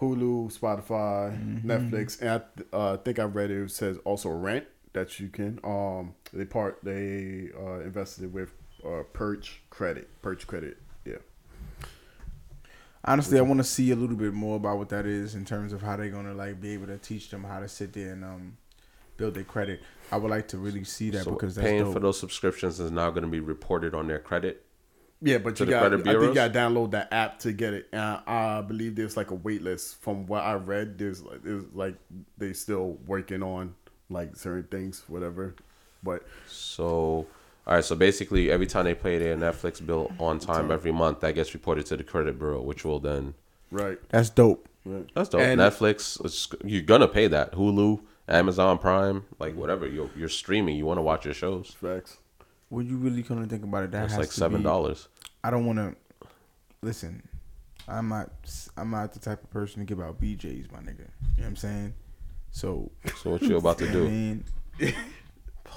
Hulu, Spotify, Netflix, and I uh, think I read it says also Rent that you can. Um, they part they uh, invested with uh, Perch Credit, Perch Credit. Honestly, I want to see a little bit more about what that is in terms of how they're gonna like be able to teach them how to sit there and um build their credit. I would like to really see that so because that's paying dope. for those subscriptions is now going to be reported on their credit. Yeah, but you got. I think you got to download that app to get it. And I believe there's like a wait list. From what I read, there's like, there's like they still working on like certain things, whatever. But So, all right. So basically, every time they pay their Netflix bill on time every month, that gets reported to the credit bureau, which will then right, That's dope. right. that's dope. And- Netflix, you're gonna pay that. Hulu, Amazon Prime, like mm-hmm. whatever. You're you're streaming. You want to watch your shows. Facts. When you really come to think about it, that That's has like to seven be- dollars. I don't want to listen. I'm not. I'm not the type of person to give out BJ's, my nigga. You know what I'm saying? So, So what you about to I do? mean,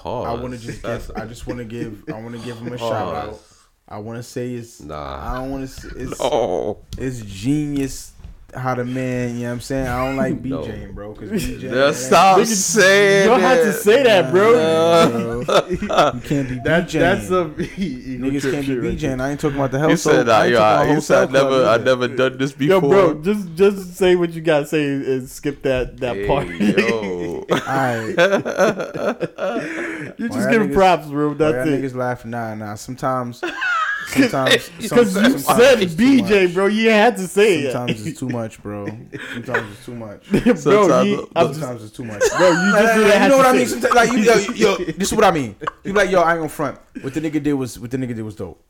Pause. I want to just give. I just want to give. I want to give him a shout out. I want to say it's. Nah. I don't want to. It's. Oh, It's genius. How the man, you know what I'm saying? I don't like No. BJ, bro. Because BJ. just stop saying You don't have to say that, bro. Bro. you can't be That BJ. that's a Niggas can't be shit right BJ. And I ain't talking about the hell. He said, I uh, yo, talking he said, I never, I never done this before. Yo, bro, just just say what you gotta say and skip that that Hey, part. yo. Alright. you Why just y'all give props, bro. Why That's it. niggas laughing? Nah, nah. Sometimes, sometimes, some- Because you said BJ, bro. You had to say it. Sometimes it's too much, bro. Sometimes it's too much. bro, Sometimes- you, I'm just, Sometimes it's too much. bro, you just you had know what I mean? Sometimes, like you, yo, yo, this is what I mean. You like, yo, I ain't gonna front. What the nigga did was, what the nigga did was dope.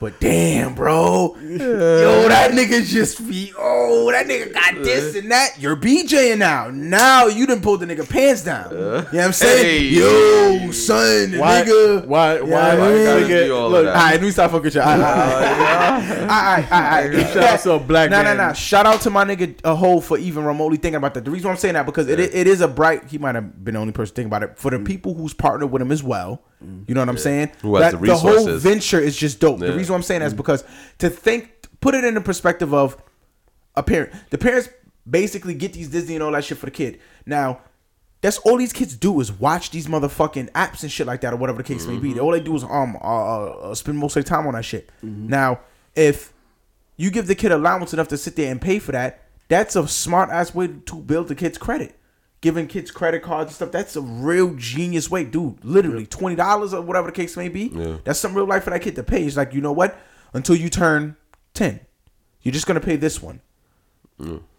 But damn, bro, yo, that nigga just be oh, that nigga got this and that. You're BJing now. Now you done pulled the nigga pants down. you know what I'm saying? Hey. Yo, son, Why? nigga. Why? Yeah, Why? why gotta nigga, all look? All right, let me stop fucking you. All right, all right, all right. Shout out to a black Nah, nah, man. nah. Shout out to my nigga uh, a hole for even remotely thinking about that. The reason why I'm saying that because it, it is a bright. He might have been the only person thinking about it. For the mm. people who's partnered with him as well, you know what I'm saying? Who has the whole venture is just dope. The reason why I'm saying that is because to think, put it in the perspective of a parent. The parents basically get these Disney and all that shit for the kid. Now, that's all these kids do is watch these motherfucking apps and shit like that or whatever the case may be. All they do is um uh, uh, spend most of their time on that shit. Now, if you give the kid allowance enough to sit there and pay for that, that's a smart ass way to build the kid's credit. Giving kids credit cards and stuff, that's a real genius way, dude. Literally twenty dollars or whatever the case may be. That's some real life for that kid to pay. It's like you know what? Until you turn ten, you're just gonna pay this one.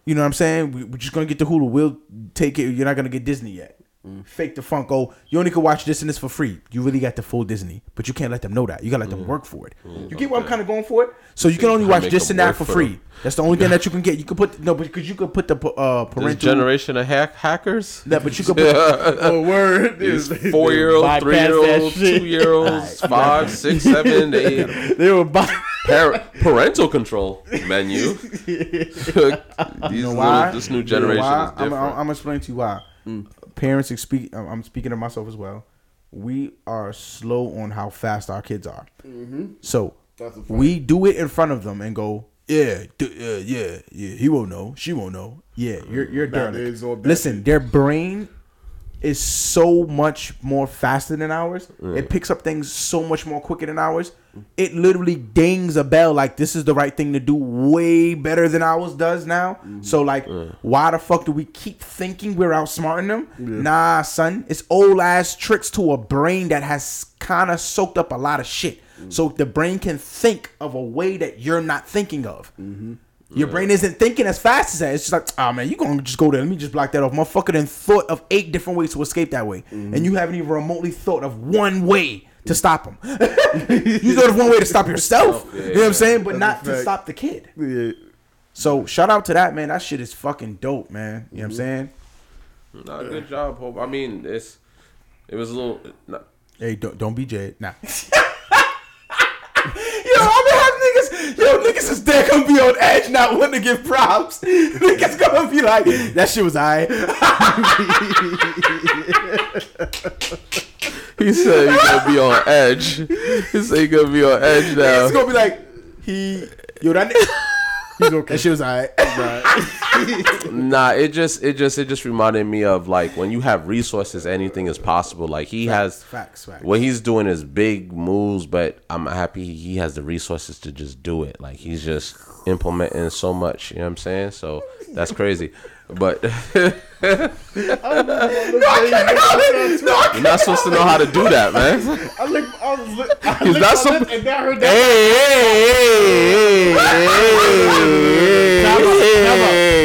You know what I'm saying? We, we're just gonna get the Hulu. We'll take it. You're not gonna get Disney yet. Fake the funk. Oh, you only can watch this and this for free. You really got the full Disney, but you can't let them know that. You gotta let them work for it. You get what I'm kind of going for it. So you can only watch this and that for for free. them. That's the only thing that you can get. You can put no, but because you could put the uh, This parental. generation of hack hackers. Yeah, but you could put. Oh, word. These four year olds, Bypass three year olds, two year olds, five, six, seven, eight. They were by. Par- parental control menu. These little, why? this new You know generation is I'm, different. I'm, I'm gonna to you why. Parents, speak. I'm speaking of myself as well. We are slow on how fast our kids are. So a fact. we do it in front of them and go, yeah, d- uh, yeah, yeah. He won't know. She won't know. Yeah, you're you're That derelict. is all that Listen, their brain is so much more faster than ours. It picks up things so much more quicker than ours. It literally dings a bell like this is the right thing to do way better than ours does now. Mm-hmm. So like why the fuck do we keep thinking we're outsmarting them? Nah, son. It's old ass tricks to a brain that has kind of soaked up a lot of shit. Mm. So the brain can think of a way that you're not thinking of. Mm-hmm. Your brain isn't thinking as fast as that. It's just like, oh man, you gonna just go there. Let me just block that off. Motherfucker then thought of eight different ways to escape that way. Mm-hmm. And you haven't even remotely thought of one way to stop him. you thought of one way to stop yourself. you know what I'm saying? But not to stop the kid. Yeah. So shout out to that, man. That shit is fucking dope, man. You know what I'm mm-hmm. saying? Nah, good job, Hope. I mean, it's it was a little. Nah, Hey, don't don't be Jade. Nah. Yo, I'm gonna have niggas. Yo, niggas is there gonna be on edge, not wanting to give props. niggas gonna be like, that shit was alright. he said you're gonna be on edge. He said you're gonna be on edge now. He's gonna be like, he, yo, that nigga. He's okay. That shit was alright. Nah, it just it just it just reminded me of like when you have resources, anything is possible. Like he has Facts, facts. what he's doing is big moves, but I'm happy he has the resources to just do it. Like he's just implementing so much. You know what I'm saying? So that's crazy. But you're not supposed to know how to do that, man. I look, I was look, I licked not my some- and then I heard Hey, that. hey, hey,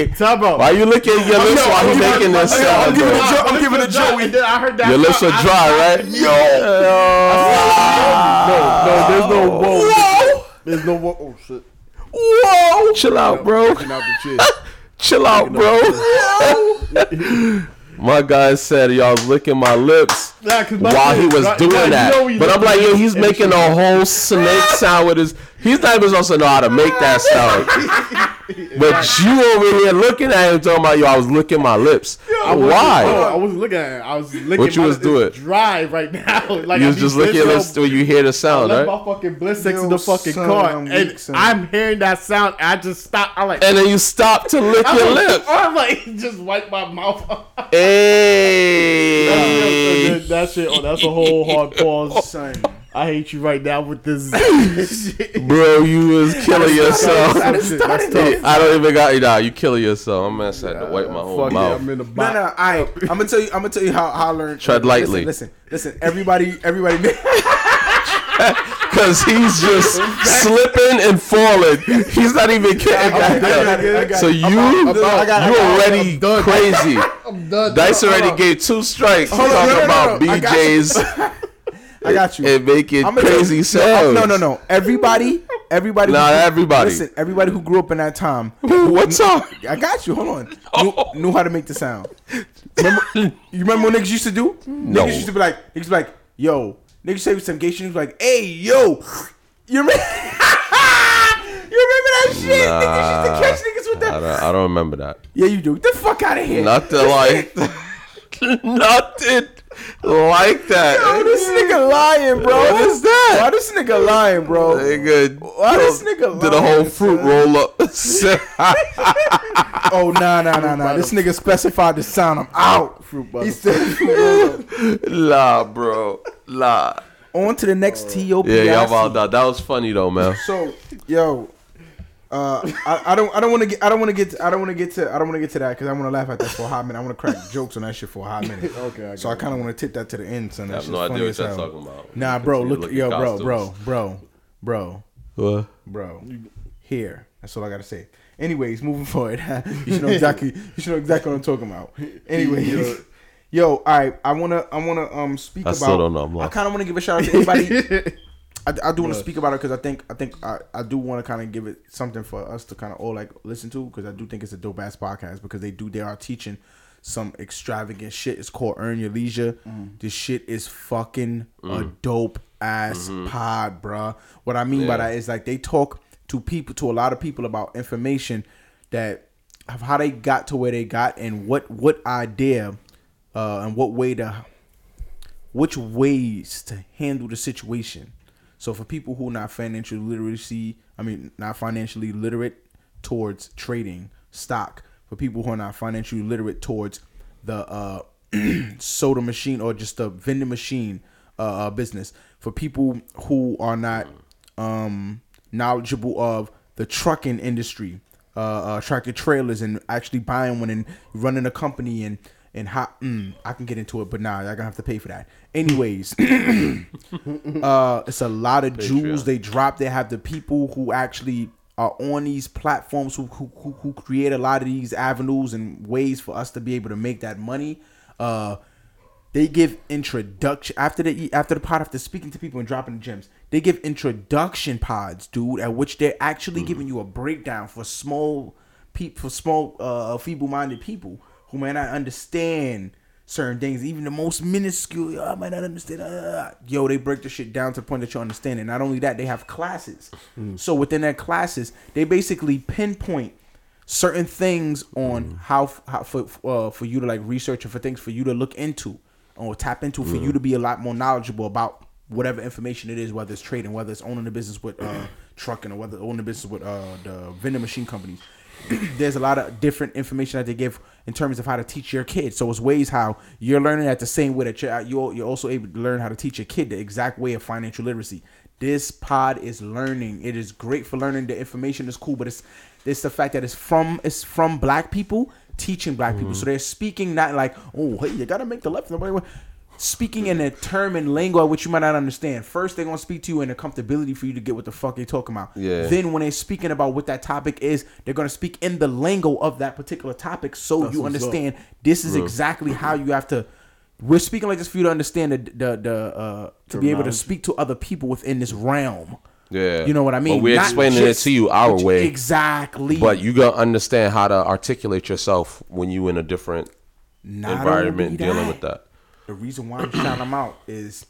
hey, out. Why you licking your lips while he's making this I'm sound? giving a joke. I'm giving a joke. I heard that. Your lips are dry, right? Yo. No, no, there's no. Whoa! There's no whoa. Oh shit. Whoa. Chill out, bro. Looking out the chair. Chill out, bro. my guy said y'all licking my lips Nah, my while he was doing right, you know that. But I'm like, yo, he's making a whole snake sound with his. He's not even supposed to know how to make that sound. But you over here looking at him talking about, yo, I was licking my lips. I Why? oh, I wasn't looking at it. I was licking. What you my, was doing? It's dry right now. Like You I was just licking your bliss- lips when you hear the I sound, left right? my fucking bliss next to the fucking son, car, I'm and son. I'm hearing that sound. I just stopped. I'm like, And then you stop to lick I'm your like, lips. I'm like, just wipe my mouth. Hey. that shit. Oh, that's a whole hard pause. Son. I hate you right now with this. Bro, you was killing yourself. That's shit, that's tough. I don't even got you now. You killing yourself. I'm gonna had to wipe my whole Fuck yeah, mouth. I'm in the No, box. no, I. I'm gonna tell you. I'm gonna tell you how, how I learned. Tread lightly. Listen, listen, listen. Everybody, everybody. Cause he's just slipping and falling. He's not even getting back got it, I up. got So it. you, I'm out. I got it, you I got it. already I'm done. crazy. I'm done. Dice already gave two strikes. Hold on, talking no, no, about no, I got BJ's. I got you. And making I'ma tell crazy you- sounds. No, no, no. Everybody, everybody. Not who- everybody. Listen, everybody who grew up in that time. What's up? I got you. Hold on. Knew, oh. knew how to make the sound. Remember, you remember what niggas used to do? No. Niggas used to be like, niggas be like, yo, niggas say some gay shit. Niggas be like, hey, yo, you remember? you remember that shit? niggas used to catch niggas with I that. don't, I don't remember that. Yeah, you do. Get the fuck out of here. Not Nothing like nothing like that. Yo, this nigga lying, bro. What is that? Why this nigga lying, bro? Nigga, Why this nigga did a whole fruit son? roll up? Oh nah nah nah nah. This nigga specified the sound. I'm out. Fruit He butter. said, nah, bro. Nah. on to the next uh, TOP. Yeah, y'all about that. That was funny though, man. So, yo, uh, I, I don't, I don't want to get, I don't want to get, I don't want to get to, I don't want to get to that because I want to laugh at that for a hot minute. I want to crack jokes on that shit for a hot minute. Okay, I So I kind of want to tip that to the end, son. I That have shit's no idea what as you're talking about. Nah, bro, look, look at yo, bro, costumes. bro, bro, bro, What? bro. Here, that's all I gotta say. Anyways, moving forward, you should know exactly, you should know exactly what I'm talking about. Anyways. Yo, all right. I wanna, I wanna, um, speak I about. still don't know, I'm I kind of want to give a shout out to anybody. I, I do want to speak about it because I think I think I, I do want to kind of give it something for us to kind of all like listen to because I do think it's a dope ass podcast because they do they are teaching some extravagant shit. It's called Earn Your Leisure. Mm. This shit is fucking a mm. dope ass mm-hmm. pod, bruh. What I mean by that is like they talk to people to a lot of people about information that of how they got to where they got and what what idea uh, and what way to which ways to handle the situation. So for people who are not financially literacy, I mean not financially literate towards trading stock, for people who are not financially literate towards the uh, soda machine or just the vending machine uh, uh, business, for people who are not um, knowledgeable of the trucking industry, uh, uh, tractor trailers, and actually buying one and running a company and and how mm, I can get into it, but nah, y'all gonna have to pay for that. Anyways, uh, it's a lot of jewels they drop. They have the people who actually are on these platforms who, who who who create a lot of these avenues and ways for us to be able to make that money. Uh, they give introduction after the after the pod after speaking to people and dropping the gems. They give introduction pods, dude, at which they're actually giving you a breakdown for small people for small uh feeble-minded people who may not understand certain things, even the most minuscule. "Oh, I might not understand. uh, yo, they break the shit down to the point that you understand it. Not only that, they have classes. So within their classes, they basically pinpoint certain things on how, how for uh, for you to like research or for things for you to look into or tap into for you to be a lot more knowledgeable about whatever information it is, whether it's trading, whether it's owning a business with uh, trucking, or whether owning a business with uh, the vending machine companies. There's a lot of different information that they give in terms of how to teach your kid. So it's ways how you're learning at the same way that you're you're, you're also able to learn how to teach your kid the exact way of financial literacy. This pod is learning. It is great for learning. The information is cool, but it's it's the fact that it's from it's from black people teaching black people. Mm-hmm. So they're speaking not like, oh, hey, you gotta make the left and the right. Speaking in a term and lingo which you might not understand. First, they're gonna speak to you in a comfortability for you to get what the fuck they're talking about. Yeah. Then, when they're speaking about what that topic is, they're gonna speak in the lingo of that particular topic, so you what's understand this is exactly how you have to. We're speaking like this for you to understand the the, the uh, to be able to speak to other people within this realm. Yeah. You know what I mean? But we're Not explaining just- it to you our way. Exactly. But you gotta understand how to articulate yourself when you in a different Not environment dealing with that. The reason why I'm shouting them out is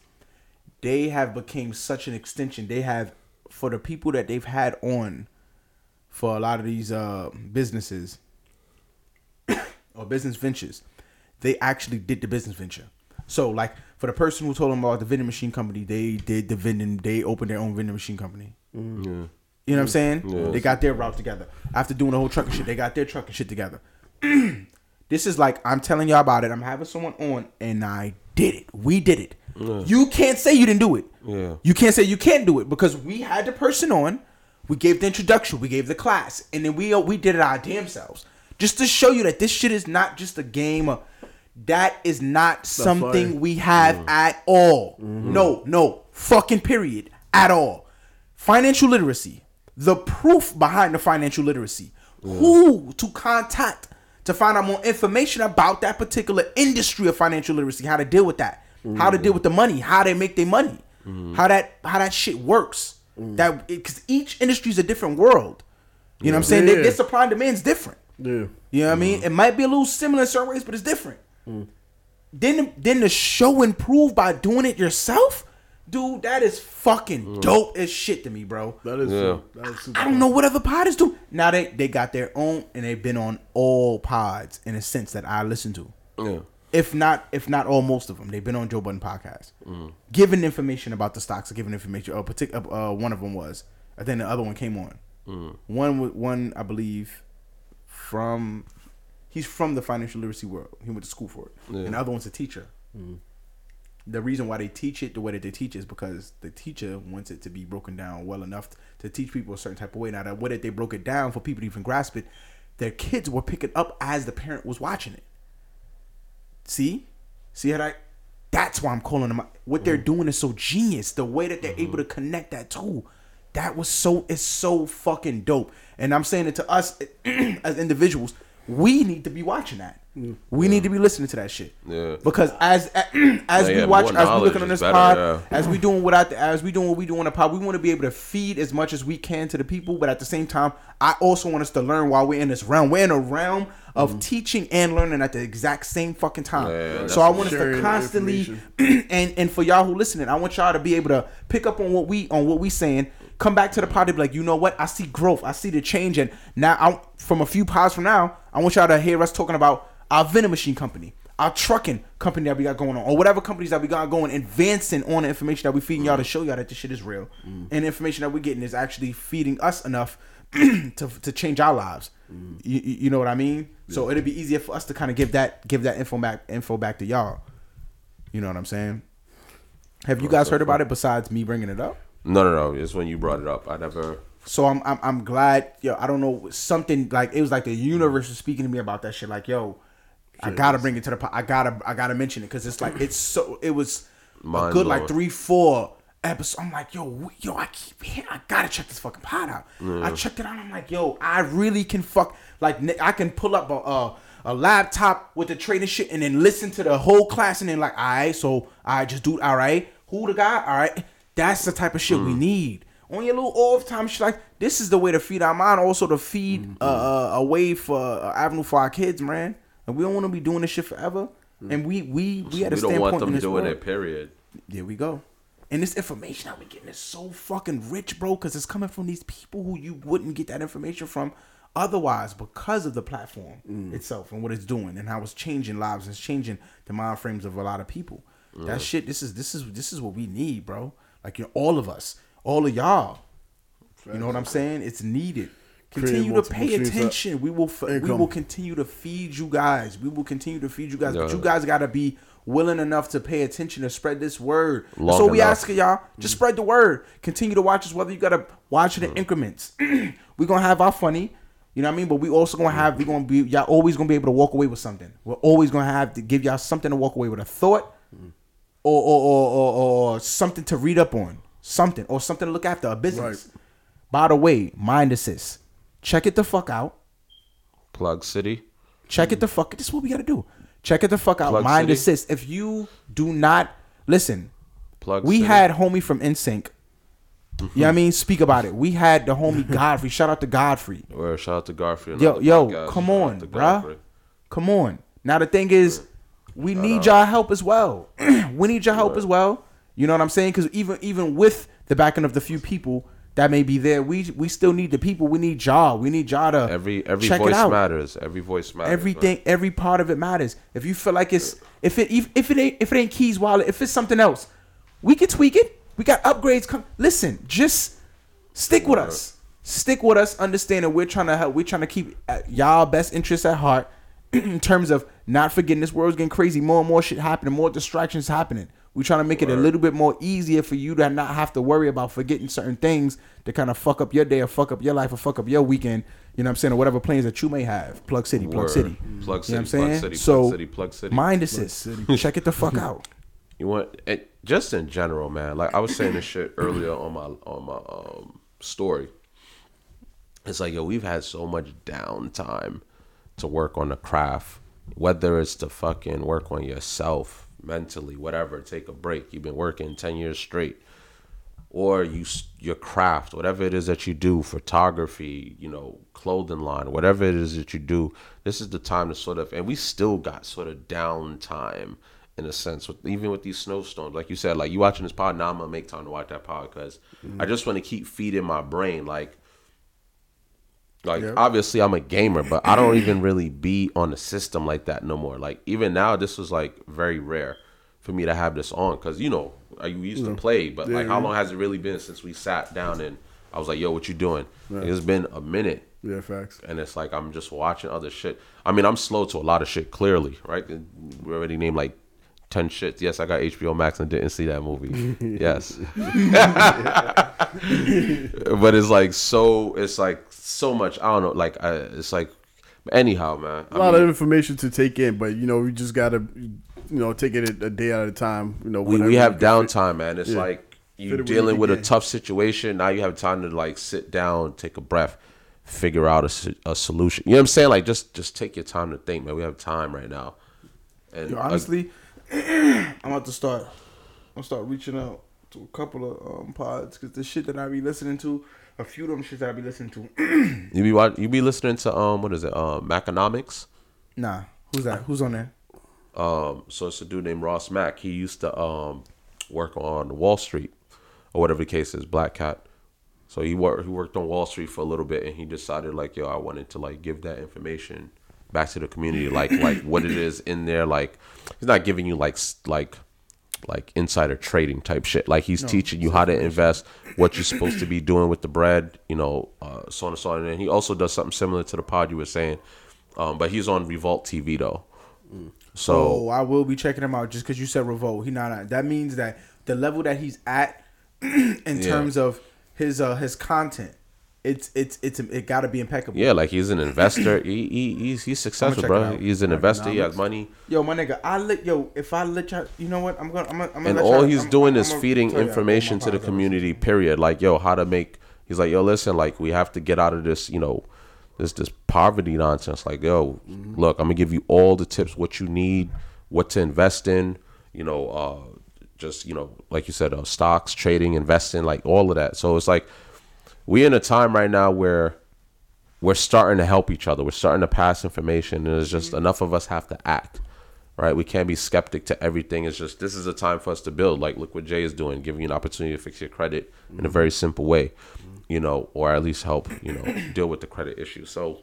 they have became such an extension. They have for the people that they've had on for a lot of these uh, businesses or business ventures, they actually did the business venture. So like for the person who told them about the vending machine company, they did the vending. They opened their own vending machine company. You know what I'm saying? They got their route together. After doing the whole trucking shit, they got their trucking shit together. this is like I'm telling y'all about it. I'm having someone on, and I did it. We did it. You can't say you didn't do it. Yeah. You can't say you can't do it because we had the person on. We gave the introduction. We gave the class, and then we we did it our damn selves just to show you that this shit is not just a game. Of, that is not something fun. we have at all. Mm-hmm. No, no, fucking period at all. Financial literacy, the proof behind the financial literacy, who to contact to find out more information about that particular industry of financial literacy, how to deal with that, how to deal with the money, how they make their money. how that how that shit works. That because each industry is a different world. You know what I'm saying? Their- Yeah. Their supply and demand's different. Yeah. You know what I mean? It might be a little similar in certain ways, but it's different. Mm. Then, then the show improved by doing it yourself, dude. That is fucking dope as shit to me, bro. That is Yeah. true. That is super I don't know what other pods do. Now they they got their own, and they've been on all pods in a sense that I listen to. Yeah. If not, if not all, most of them, they've been on Joe Budden podcast, giving information about the stocks, giving information. Uh, particular, uh, one of them was. I think the other one came on. One, one, I believe, from he's from the financial literacy world. He went to school for it, and the other one's a teacher. The reason why they teach it the way that they teach is because the teacher wants it to be broken down well enough to teach people a certain type of way. Now, the way that they broke it down for people to even grasp it, their kids were picking up as the parent was watching it. See, see how that? That's why I'm calling them. out. What they're mm-hmm. doing is so genius. The way that they're able to mm-hmm. connect that too, that was so. It's so fucking dope. And I'm saying it to us as individuals. We need to be watching that. We need to be listening to that shit. Yeah. Because as as Yeah, we yeah, watch, as we knowledge looking on this better, pod, yeah. as we doing what I, as we doing what we do on the pod, we want to be able to feed as much as we can to the people, but at the same time, I also want us to learn while we're in this realm. We're in a realm of mm-hmm. teaching and learning at the exact same fucking time. Yeah, that's so I want us to constantly and and for y'all who listening, I want y'all to be able to pick up on what we on what we saying. Come back to the pod and be like, you know what? I see growth. I see the change, and now I from a few pods from now, I want y'all to hear us talking about our vending machine company, our trucking company that we got going on, or whatever companies that we got going, advancing on the information that we feeding y'all to show y'all that this shit is real, mm. and the information that we're getting is actually feeding us enough to to change our lives. Mm. You, you you know what I mean? So it'd be easier for us to kind of give that give that info back info back to y'all. You know what I'm saying? Have you guys heard about it besides me bringing it up? No, no, no. It's when you brought it up. I never. So I'm I'm, I'm glad. Yo, I don't know something like it was like the universe was speaking to me about that shit. Like, yo, I gotta bring it to the. po- I gotta I gotta mention it because it's like it's so it was a Mind good like three four episodes. I'm like, yo, yo, I keep hearing. I gotta check this fucking pod out. I checked it out. I'm like, yo, I really can fuck like I can pull up a. a a laptop with the trading shit and then listen to the whole class and then like, all right, so I just do all right. Who the guy? All right, that's the type of shit we need on your little off time. Shit like this is the way to feed our mind, also to feed uh, uh, a way for uh, avenue for our kids, man. And we don't want to be doing this shit forever. Mm. And we we we at a We don't standpoint want them doing world. it. Period. There we go. And this information that we getting is so fucking rich, bro, because it's coming from these people who you wouldn't get that information from otherwise because of the platform mm. itself and what it's doing and how it's changing lives and it's changing the mind frames of a lot of people. That shit, this is this is this is what we need, bro. Like you know, all of us, all of y'all. You know what I'm saying? It's needed. Create Continue to pay attention. We will f- we will continue to feed you guys. We will continue to feed you guys. But you guys got to be willing enough to pay attention to spread this word. That's Long what we enough. ask of y'all. Just spread the word. Continue to watch us, whether you gotta watch it in increments. We're gonna have our funny. You know what I mean? But we also gonna have we gonna be y'all always gonna be able to walk away with something. We're always gonna have to give y'all something to walk away with a thought or or or, or, or something to read up on. Something or something to look after, a business. By the way, mind assist. Check it the fuck out. Plug City. Check it the fuck. This is what we gotta do. Check it the fuck out. Plug Mind City. assist. If you do not listen, Plug we City. had homie from NSYNC. You know what I mm-hmm. mean? Speak about it. We had the homie Godfrey. Shout out to Godfrey. Or shout out to Garfield. Yo, yo, podcast. come on, bruh. Come on. Now the thing is, we need y'all help as well. we need your help as well. You know what I'm saying? Because even even with the backing of the few people that may be there, we we still need the people. We need y'all. We need y'all to Every every voice matters. Every voice matters. man. Everything, every part of it matters. If you feel like it's if it if, if it ain't if it ain't Keys Wallet, if it's something else, we can tweak it. We got upgrades. Come listen, just stick with us. Stick with us. Understanding we're trying to help. We're trying to keep uh, y'all best interests at heart in terms of not forgetting this world's getting crazy. More and more shit happening. More distractions happening. We're trying to make it a little bit more easier for you to not have to worry about forgetting certain things to kind of fuck up your day or fuck up your life or fuck up your weekend. You know what I'm saying? Or whatever plans that you may have. Plug City, Plug Word. City. Plug You know what I'm City, Plug saying? City, so, Plug City, Plug City. Mind assist. Check it the fuck out. You want it, just in general, man. Like I was saying this shit earlier on my on my um story. It's like yo, we've had so much downtime to work on the craft, whether it's to fucking work on yourself mentally, whatever. Take a break. You've been working ten years straight. or you your craft, whatever it is that you do, photography, you know, clothing line, whatever it is that you do, this is the time to sort of, and we still got sort of downtime in a sense, with, even with these snowstorms. Like you said, like you watching this pod now, I'm gonna make time to watch that pod because I just want to keep feeding my brain, like. Like Yeah. obviously I'm a gamer, but I don't even really be on the system like that no more. Like even now, this was like very rare for me to have this on because you know I used to play, but like how long has it really been since we sat down and I was like, "Yo, what you doing?" It's been a minute, Yeah, facts. and it's like I'm just watching other shit. I mean, I'm slow to a lot of shit. Clearly, right? We already named like ten shits. Yes, I got HBO Max and didn't see that movie. yes, but it's like so. It's like so much. I don't know. Like I, it's like anyhow, man. A lot of information to take in, but you know, we just gotta, you know, take it a, day at a time. You know, we, we have downtime, man. It's Yeah. like Fit you it dealing with a tough situation. Now you have time to like sit down, take a breath, figure out a, a solution. You know what I'm saying? Like just just take your time to think, man. We have time right now. And Yo, honestly, I'm about to start. I'm gonna start reaching out to a couple of um, pods because the shit that I be listening to, a few of them shit that I be listening to. you be watch, you be listening to um what is it um Maconomics. nah, who's that? Who's on there? Um, so it's a dude named Ross Mack. He used to um work on Wall Street or whatever the case is, Black Cat. So he worked he worked on Wall Street for a little bit, and he decided like, yo, I wanted to like give that information back to the community, like like what it is in there. Like he's not giving you like like like insider trading type shit. Like he's teaching you how to invest, what you're supposed to be doing with the bread, you know, uh, so on and so on. And he also does something similar to the pod you were saying, um, but he's on Revolt TV though. So Oh, I will be checking him out just because you said revolt. He not, not that means that the level that he's at in Yeah. terms of his uh his content, it's it's it's it got to be impeccable. Yeah, like he's an investor. he, he he's he's successful, bro. He's an investor. He has money, Yo, my nigga, I let yo if I let y'all, you know what? I'm gonna I'm gonna, I'm gonna and let all he's I'm- doing I'm is gonna feeding information to the community. Period. Like, yo, how to make. He's like, yo, listen, like we have to get out of this, you know, this this poverty nonsense. Like, yo, Mm-hmm. look, I'm gonna give you all the tips, what you need, what to invest in. You know, uh, just you know, like you said, uh, stocks, trading, investing, like all of that. So it's like we in a time right now where we're starting to help each other. We're starting to pass information, and it's just Mm-hmm. enough of us have to act. Right? We can't be skeptic to everything. It's just this is a time for us to build. Like look what Jay is doing, giving you an opportunity to fix your credit Mm-hmm. in a very simple way, you know, or at least help you know deal with the credit issue. So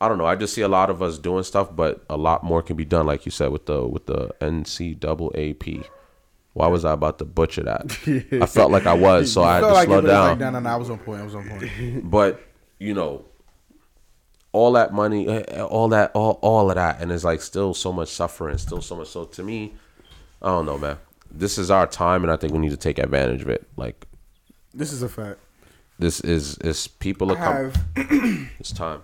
I don't know. I just see a lot of us doing stuff, but a lot more can be done. Like you said with the with the NCAAP. Why was I about to butcher that? I felt like I was, so I had to like slow it, but it's down Like, no, no, no, I was on point. I was on point. but you know all that money eh, all that all, all of that and it's like still so much suffering still so much so to me i don't know man this is our time and i think we need to take advantage of it like this is a fact. this is is people are coming it's time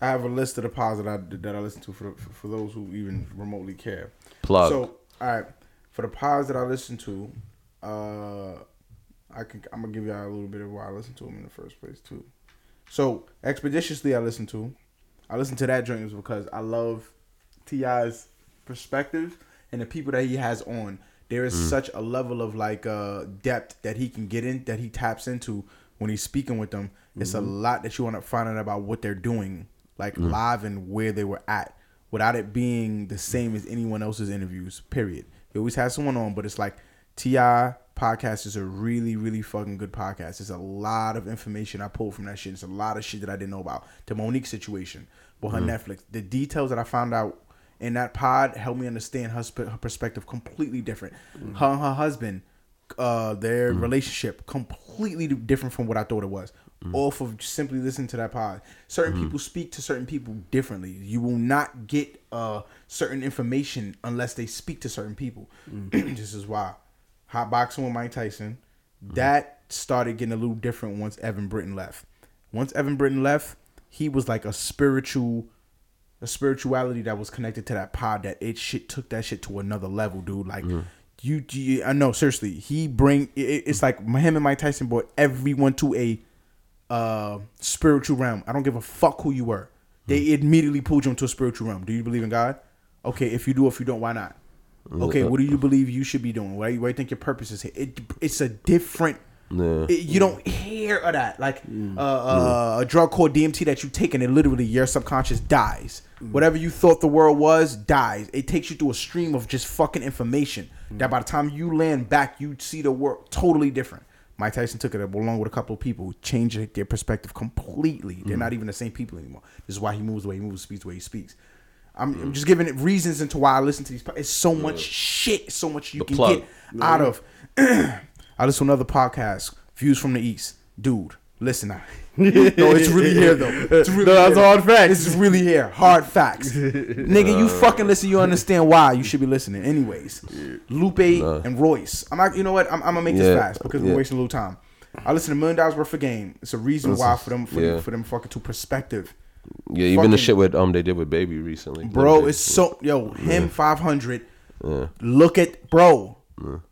I have a list of the pods that I that I listen to for for, for those who even remotely care. plug So, all right, for the pods that I listen to, uh, I can I'm gonna give y'all a little bit of why I listen to them in the first place too. So, ExpediTIously, I listen to. I listen to that joint because I love T.I.'s perspective and the people that he has on. There is such a level of like uh depth that he can get in that he taps into when he's speaking with them. It's a lot that you want to find out about what they're doing, like live and where they were at, without it being the same as anyone else's interviews. Period. He always has someone on, but it's like T.I. podcast is a really, really fucking good podcast. There's a lot of information I pulled from that shit. It's a lot of shit that I didn't know about. The Mo'Nique situation with her mm-hmm. Netflix, the details that I found out in that pod helped me understand her, sp- her perspective completely different. Mm-hmm. Her and her husband, uh, their mm-hmm. relationship completely different from what I thought it was. Mm. Off of simply listening to that pod, certain mm. people speak to certain people differently. You will not get uh certain information unless they speak to certain people. Mm. this is why hot boxing with Mike Tyson mm-hmm. that started getting a little different once Eben Britton left. Once Eben Britton left, he was like a spiritual a spirituality that was connected to that pod that it shit took that shit to another level, dude. Like you, you, I know seriously, he bring it, it's like him and Mike Tyson brought everyone to a uh spiritual realm. I don't give a fuck who you were. They immediately pulled you into a spiritual realm. Do you believe in God? Okay, if you do, if you don't, why not? Okay, what do you believe you should be doing? Why, why do you think your purpose is here? It, it's a different Yeah. It- you don't hear of that. Like uh, uh, a drug called DMT that you take and it literally your subconscious dies. Whatever you thought the world was dies. It takes you through a stream of just fucking information that by the time you land back, you see the world totally different. Mike Tyson took it along with a couple of people, changed their perspective completely. They're mm-hmm. not even the same people anymore. This is why he moves the way he moves, speaks the way he speaks. I'm, I'm mm-hmm. just giving it reasons into why I listen to these. It's so much shit, so much you The can plug. get out of. I listen to another podcast, Views from the East. Dude, listen now. no, it's really here though. It's really No, that's here. hard facts. This is really here. Hard facts. Nigga, you fucking listen, you understand why you should be listening. Anyways. Lupe and Royce. I'm not you know what? I'm, I'm gonna make this Yeah, fast because yeah. we're wasting a little time. I listen to million dollars worth of game. It's a reason why for them for, yeah. them, for them fucking to perspective. Yeah, even Fucking- the shit with um they did with Baby recently. Bro, it's so yo, him five hundred. Look at bro.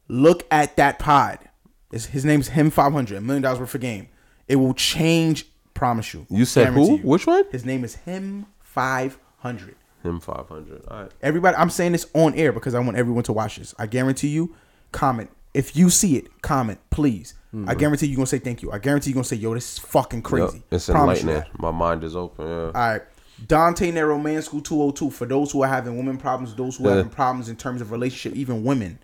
Look at that pod. It's, his name's him five hundred million dollars worth of game. It will change. Promise you. You said who? you. Which one? His name is him five hundred. Him five hundred. All right. Everybody, I'm saying this on air because I want everyone to watch this. I guarantee you, comment. If you see it, comment, please. I mm-hmm. guarantee you're gonna say thank you. I guarantee you're gonna say, yo, this is fucking crazy. Yep, it's Promise enlightening. My mind is open. Yeah. All right. Dante Nero Man School 202 for those who are having women problems, those who are Yeah. having problems in terms of relationship, even women.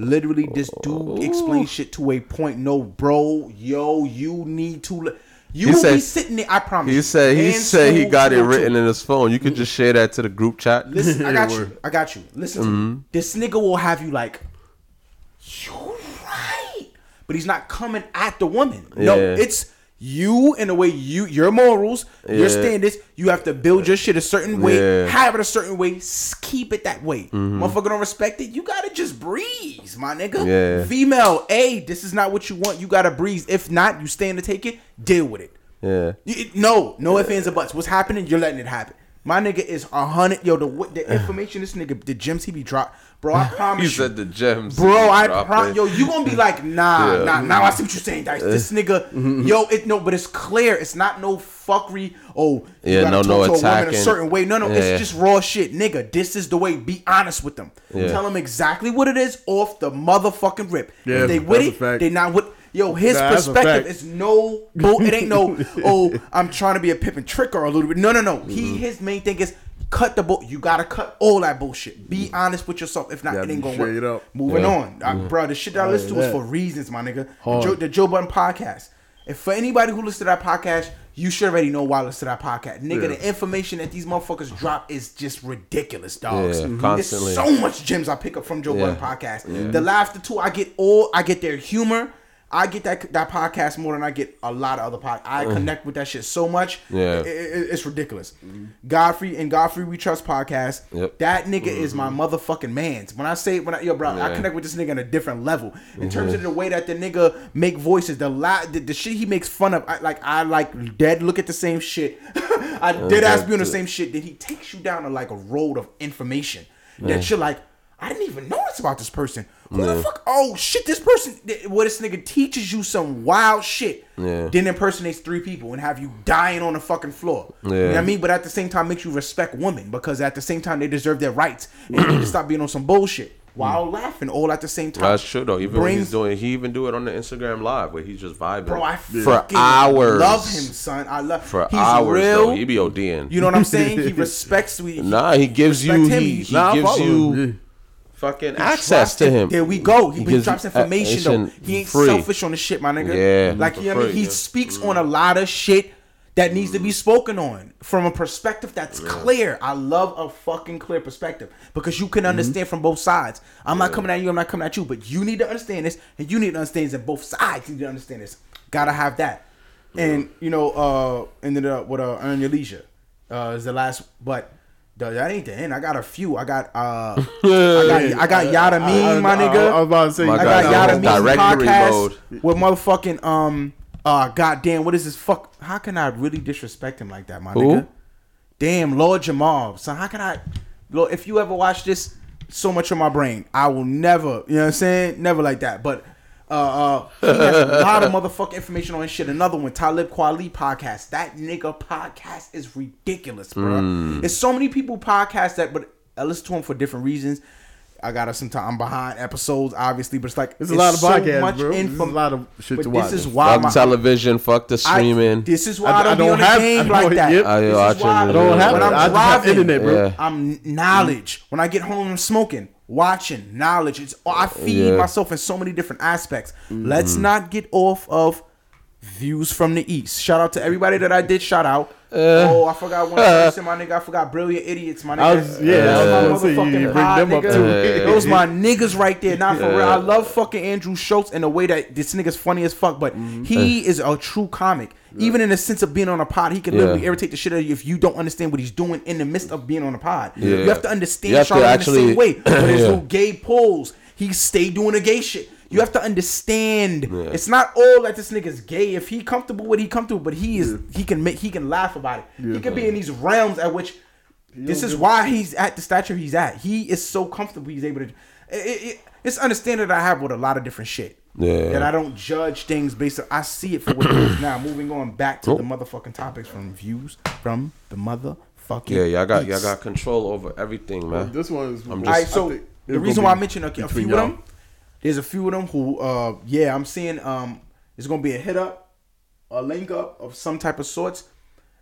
Literally, this dude explains shit to a point. No, bro, yo, you need to. li- You He will be sitting there. I promise. He you. said he said he got it written in his phone. You could just share that to the group chat. Listen, I got you. I got you. Listen Mm-hmm. This nigga will have you like, you're right, but he's not coming at the woman. No, it's you in the way you your morals, your standards. You have to build your shit a certain way, Yeah. Mm-hmm. have it a certain way, keep it that way. Motherfucker don't respect it. You gotta just breeze, my nigga. Yeah. Female, a this is not what you want. You gotta breeze. If not, you stand to take it. Deal with it. Yeah. You- it- no, no ifs, ands, or buts. What's happening? You're letting it happen. My nigga is a hundred. Yo, the the information this nigga, the gems he be drop, bro. I promise He you, said the gems. bro. I promise. Yo, you gonna be like, nah, Yeah. nah. Now I see what you're saying, Dice. This nigga, yo, it no, but it's clear. It's not no fuckery. Oh, you Yeah, no- talk no to a woman a attacking. certain way. No, no, Yeah. it's just raw shit, nigga. This is the way. Be honest with them. Yeah. Tell them exactly what it is off the motherfucking rip. Yeah, if they with it, they not with. Yo, his Nah, perspective is no bull. It ain't no. Oh, I'm trying to be a pip and tricker a little bit. No, no, no. He Mm-hmm. his main thing is cut the bull. You gotta cut all that bullshit. Be honest with yourself. If not, it ain't gonna work. up. Moving Yeah. on, Uh, bro. The shit that I listen to is for reasons, my nigga. The. Joe, the Joe Budden podcast. If for anybody who listens to that podcast, you should already know why I listen to that podcast, nigga. Yeah. The information that these motherfuckers drop is just ridiculous, dogs. Yeah, There's constantly. so much gems I pick up from Joe Yeah. Budden podcast. The laughter too, I get all. I get their humor. I get that that podcast more than I get a lot of other podcasts. I mm. connect with that shit so much. Yeah. It- it- it's ridiculous. Godfrey and Godfrey We Trust podcast. Yep. That nigga is mm-hmm. my motherfucking man's. When I say when I yo bro, I connect with this nigga on a different level in mm-hmm. terms of the way that the nigga make voices, the la- the, the shit he makes fun of. I, like I like dead look at the same shit. I did ask me on the same shit. Then he takes you down to like a road of information that you're like. I didn't even know this about this person. Who the fuck? Oh shit! This person, th- what this nigga teaches you some wild shit. Yeah. Then impersonates three people and have you dying on the fucking floor. You know what I mean? But at the same time, makes you respect women because at the same time they deserve their rights and you need to stop being on some bullshit while mm. laughing all at the same time. That's true though. Even when Brings- he's doing, he even do it on the Instagram live where he's just vibing. Bro, I for fucking hours. love him, son. I love For he's hours real. though. He be ODing. you know what I'm saying? He respects we. Nah, he gives you him. he, He- he Nah, I gives follow you him. Fucking He access to him. There we go. He, He he drops information though. He ain't free. selfish on the shit, my nigga. Yeah, like for you know what I mean. free, He yeah. speaks on a lot of shit that needs to be spoken on from a perspective that's clear. I love a fucking clear perspective because you Mm-hmm. can understand from both sides. I'm not coming at you. I'm not coming at you, but you need to understand this, and you need to understand that both sides need to understand this. Gotta have that. And you know, uh, ended up with uh, earn your leisure. Uh, is the last, but. The- That ain't the end. I got a few. I got uh, I got I got Yada Meme, my I, nigga. I was about to say, My I you got God, Yada I'm Meme on directory podcast mode. with motherfucking um uh goddamn what is this fuck? How can I really disrespect him like that, my Who? nigga? Damn, Lord Jamar. So how can I? Lord, if you ever watch this, so much on my brain, I will never. You know what I'm saying? Never like that, but. Uh, uh, he has a lot of motherfucking information on his shit. Another one, Talib Kweli podcast. That nigga podcast is ridiculous, bro. Hmm. There's so many people podcast that, but I listen to them for different reasons. I gotta sometimes I'm behind episodes, obviously, but it's like It's a lot of so podcasts, much bro. There's info- a lot of shit but to this watch. is why Fuck my, television. Fuck the I, streaming. this is why I- I, don't I don't on the have- game I like don't- that. yep. I This is why. I don't have when it. I'm I just have driving, internet, bro. Yeah. I'm knowledge. When I get home, I'm smoking, watching, knowledge. It's I feed Yeah. myself in so many different aspects. Let's Mm-hmm. not get off of views from the east. Shout out to everybody that I did shout out. Uh. oh, I forgot one person, my nigga. I forgot brilliant idiots, my nigga. I was- yeah, That's I was my gonna say, you- motherfucking you bring pod, them up nigga. too. Those my niggas right there. Not for real. I love fucking Andrew Schulz in the way that this nigga's funny as fuck, but Mm-hmm. he is a true comic. Even in the sense of being on a pod, he can Yeah. literally irritate the shit out of you if you don't understand what he's doing in the midst of being on a pod. Yeah. You have to understand You have to in the actually- same way. But his Yeah. little gay pulls, he stay doing the gay shit. You have to understand. It's not all that this nigga's gay. If he comfortable with, he comfortable. But he is. He can make. He can laugh about it. He can be in these realms at which. This is why he's at the stature he's at. He is so comfortable. He's able to. It, it, it- it's understanding that I have with a lot of different shit. Yeah. That I don't judge things based on. I see it for what it is. Now moving on back to Oh. the motherfucking topics from views from the motherfucking. Yeah, y'all got y'all got control over everything, man. This one is. I'm All right, just- so I think the reason why I mentioned okay, a between few of y'all. them, there's a few of them who, uh, yeah, I'm seeing um, it's gonna be a hit up, a link up of some type of sorts,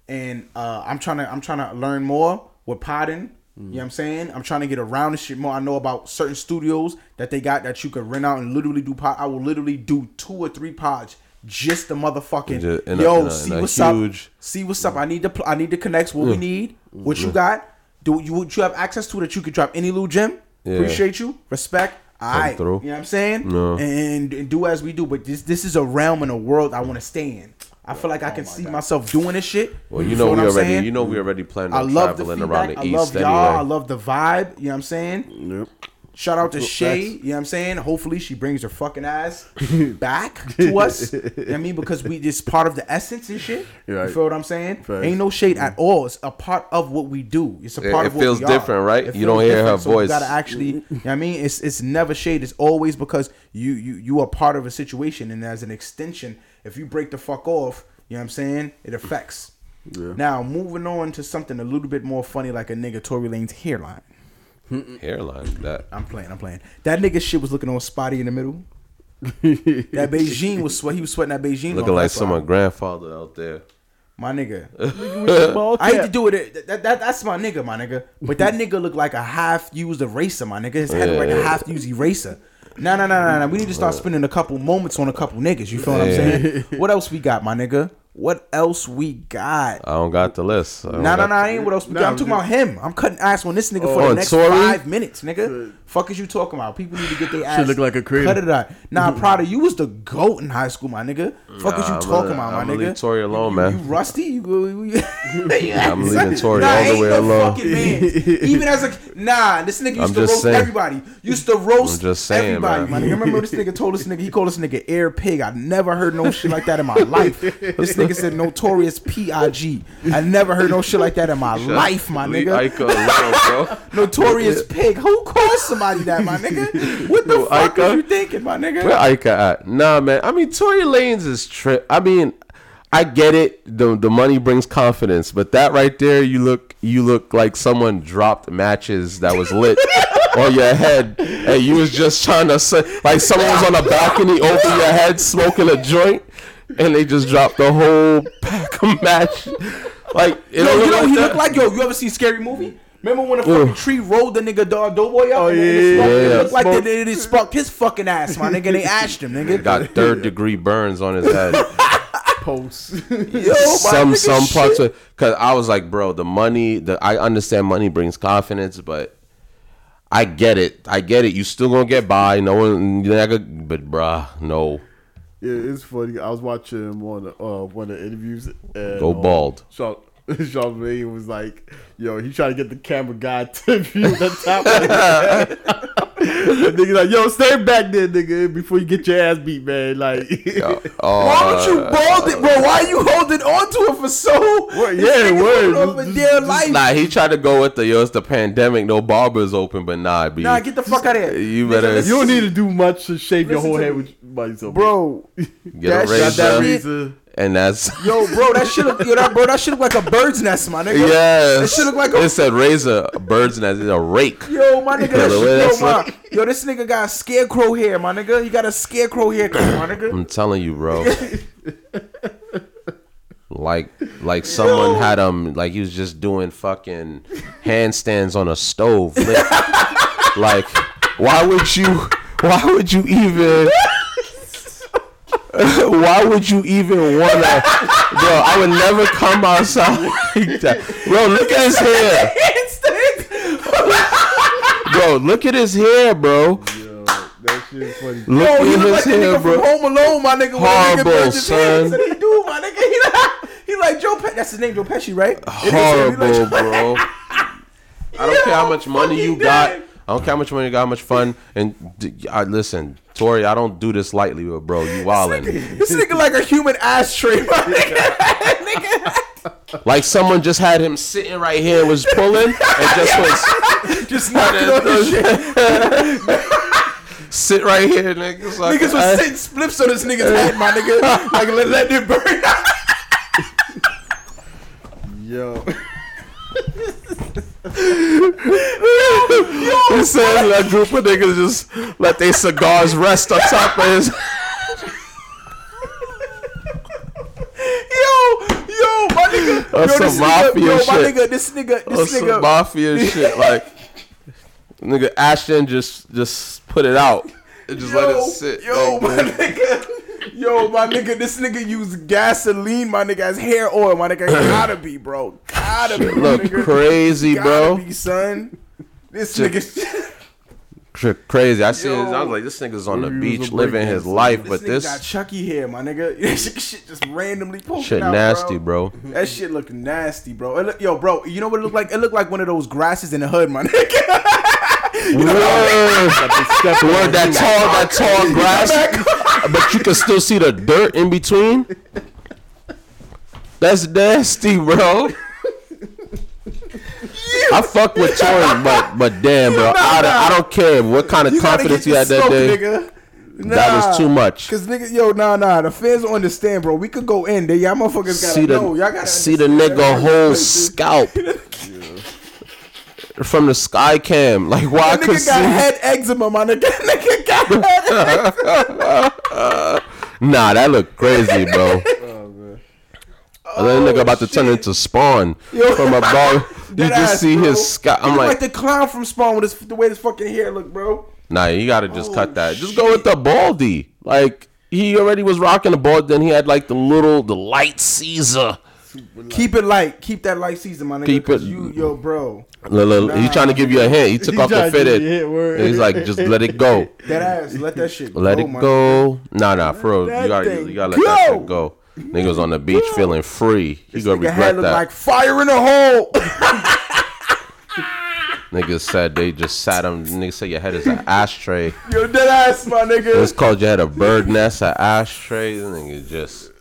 and uh, I'm trying to I'm trying to learn more with podding. You know what I'm saying? I'm trying to get around this shit more. I know about certain studios that they got that you could rent out and literally do pod. I will literally do two or three pods. Just the motherfucking Just in a- yo, in a- see what's huge- up. See what's up. I need to pl- I need to connect what we need. What you got? Do you what you have access to that you could drop any little gem? Yeah. Appreciate you. Respect. All right. through. You know what I'm saying? No. And, and do as we do. But this this is a realm and a world I want to stay in. I feel like I oh can see myself doing this shit. Well, you feel know we already saying? you know we already planning I on love the traveling feedback. around the I east love y'all. I love the vibe. You know what I'm saying? Yep. Shout out to Shay. You know what I'm saying? Hopefully she brings her fucking ass back to us. you know what I mean? Because we it's part of the essence and shit. You feel what I'm saying? Facts. Ain't no shade at mm-hmm. all. It's a part of what we do. It's a part it of what feels we are. different, right? It You don't hear her so voice. You gotta actually, you know what I mean? It's it's never shade. It's always because you you you are part of a situation and as an extension, if you break the fuck off, you know what I'm saying? It affects. Yeah. Now moving on to something a little bit more funny, like a nigga Tory Lanez's hairline. Hairline that I'm playing. I'm playing. That nigga shit was looking all spotty in the middle. that Beijing was sweat. He was sweating that Beijing. looking like some why- someone grandfather out there. My nigga. I hate to do it. That, that, that's my nigga, my nigga. But that nigga looked like a half used eraser, my nigga. His head looked like a half used eraser. No, no, no, no, no. We need to start uh. spending a couple moments on a couple niggas. You feel what I'm saying? What else we got, my nigga? What else we got? I don't got the list. I don't No, no, got no, I ain't what else we got. Nah, I'm talking about him. I'm cutting ass on this nigga for Oh, the next Tory? five minutes, nigga. Fuck is you talking about? People need to get their ass. look like a creator. Cut it out. Nah, mm-hmm. Prada, you was the goat in high school, my nigga. Fuck is you talking I'ma- about, my I'ma nigga? leave Tory alone, man. You rusty? You go? You, I'm leaving Tory nah, all the way no alone. Man. Even as a nah, this nigga used I'm to roast saying. everybody. Used to roast I'm just saying, everybody, man. my nigga. Remember this nigga told this nigga he called this nigga air pig. I never heard no shit like that in my life. This nigga said notorious P.I.G. I never heard no shit like that in my life, my nigga. Alone, bro. Notorious pig. Who calls somebody that, my nigga? What the Yo, fuck Ika? are you thinking, my nigga? Where Ika at? Nah, man. I mean, Tory Lanez is trip. I mean, I get it. The the money brings confidence, but that right there, you look you look like someone dropped matches that was lit on your head, and you was just trying to say like someone was on a balcony over your head smoking a joint, and they just dropped the whole pack of match. Like it Yo, you look know what like he that. look like? Yo, you ever seen Scary Movie? Remember when the fucking tree rolled the nigga dog Doughboy up? Oh, and yeah, it sparked- yeah, it yeah. looked like they, Smoke. they, they sparked his fucking ass, my nigga. They ashed him, nigga. Got third degree burns on his head. Post. Yo, some some shit. parts of because I was like, bro, the money, the I understand money brings confidence, but I get it, I get it. You still gonna get by, no one, you're but bruh, no, Yeah, it's funny. I was watching him on uh, one of the interviews. And, Go um, bald. Sean, Charlamagne was like, "Yo, he trying to get the camera guy to view the top." of his head. the nigga like, "Yo, stay back there, nigga, before you get your ass beat, man." Like, oh, Why don't you bald it, bro? Why are you holding on to it for so? Word, yeah, word. holding on for Just- dear life. Nah, he tried to go with the yo, it's the pandemic, no barbers open, but nah, be Nah, get the fuck out of here. You better- listen you don't need to do much to shave your whole head with by yourself, bro. get that a shit- that razor. And that's Yo, bro, that should look, yo, that bro, that shit look like a bird's nest, my nigga. yes. That shit look like a it said razor bird's nest. It's a rake. Yo, my nigga, that shit, yo, my, yo, this nigga got a scarecrow hair, my nigga. He got a scarecrow haircut, my nigga. I'm telling you, bro. like like someone had him like he was just doing fucking handstands on a stove. Like why would you why would you even why would you even wanna bro I would never come outside like that. Bro look at his hair. Bro look at his hair bro. Yo, that shit funny. Look Yo, he at look his like the hair nigga bro. from Home Alone, my nigga. when the nigga Horrible, burnt son. What he do, my nigga? He like, he like Joe Pesci. That's his name, Joe Pesci, right? It is him. Horrible, like- bro. I don't care how much money you fucking got. Dead. I don't care how much money you got, how much fun. And d- I listen, Tory, I don't do this lightly, but bro, you wildin'. This nigga like a human ashtray, my nigga. Like someone just had him sitting right here, and was pulling, and just was Just knocking on his shit. sit right here, niggas. Like, Niggas was sitting spliffs on this nigga's head, my nigga. Like let, let it burn. Yo, He said that group of niggas just let their cigars rest on top of his. Yo, yo, my nigga. That's yo, some this mafia nigga, yo, my nigga, this nigga, this some nigga. mafia shit. Like, nigga, Ashton just just put it out. And just let it sit. Yo, like, my nigga. Yo, my nigga, this nigga used gasoline, my nigga, as hair oil, my nigga. Gotta be, bro. Gotta be, look nigga. crazy, Gotta bro. be, son. This Shit. nigga, Cr- Crazy. I see. Yo. His, I was like, this nigga's on the Maybe he was beach living his breakdancer. life, this but nigga this got Chucky hair, my nigga. This shit just randomly poking shit out, nasty, bro. That shit look nasty, bro. It look, yo, bro, you know what it looked like? It looked like one of those grasses in the hood, my nigga. Word, Word, that tall, that tall grass, but you can still see the dirt in between. That's nasty, bro. I fuck with Tory, but but damn, bro, I, don't- I don't care what kind of You confidence you had that day. Nigga. That was too much. Cause nigga, yo, nah, nah. The fans don't understand, bro. We could go in there. Y'all motherfuckers gotta see the know. Y'all gotta see the nigga whole scalp from the sky cam. Like why I That could nigga got see? head eczema, my nigga. nigga got head. Nah, that look crazy, bro. Oh, and then nigga about to turn into Spawn Yo. from a ball. You just ass, see bro. his. He I'm like, like the clown from Spawn with his, the way his fucking hair look, bro. nah, you gotta just Oh, cut that. Just go with the baldy. Like he already was rocking the bald. Then he had like the little, the light Caesar. Keep it light. Keep that light season, my nigga. Keep it- you, yo, bro. Little- he's trying to give you a hint. He took He off the trying to give fitted. you a hint, word. And he's like, just let it go. That ass. Let that shit. Let go, it my go. Nah, nah, bro. You gotta, you gotta let that go. shit go. Niggas on the beach feeling free. He Nigga. gonna Nigga head regret look that. like fire in a hole. Niggas said they just sat him. Niggas said your head is an ashtray. yo, that ass, my nigga. It's called your head a bird nest, an ashtray. This nigga just.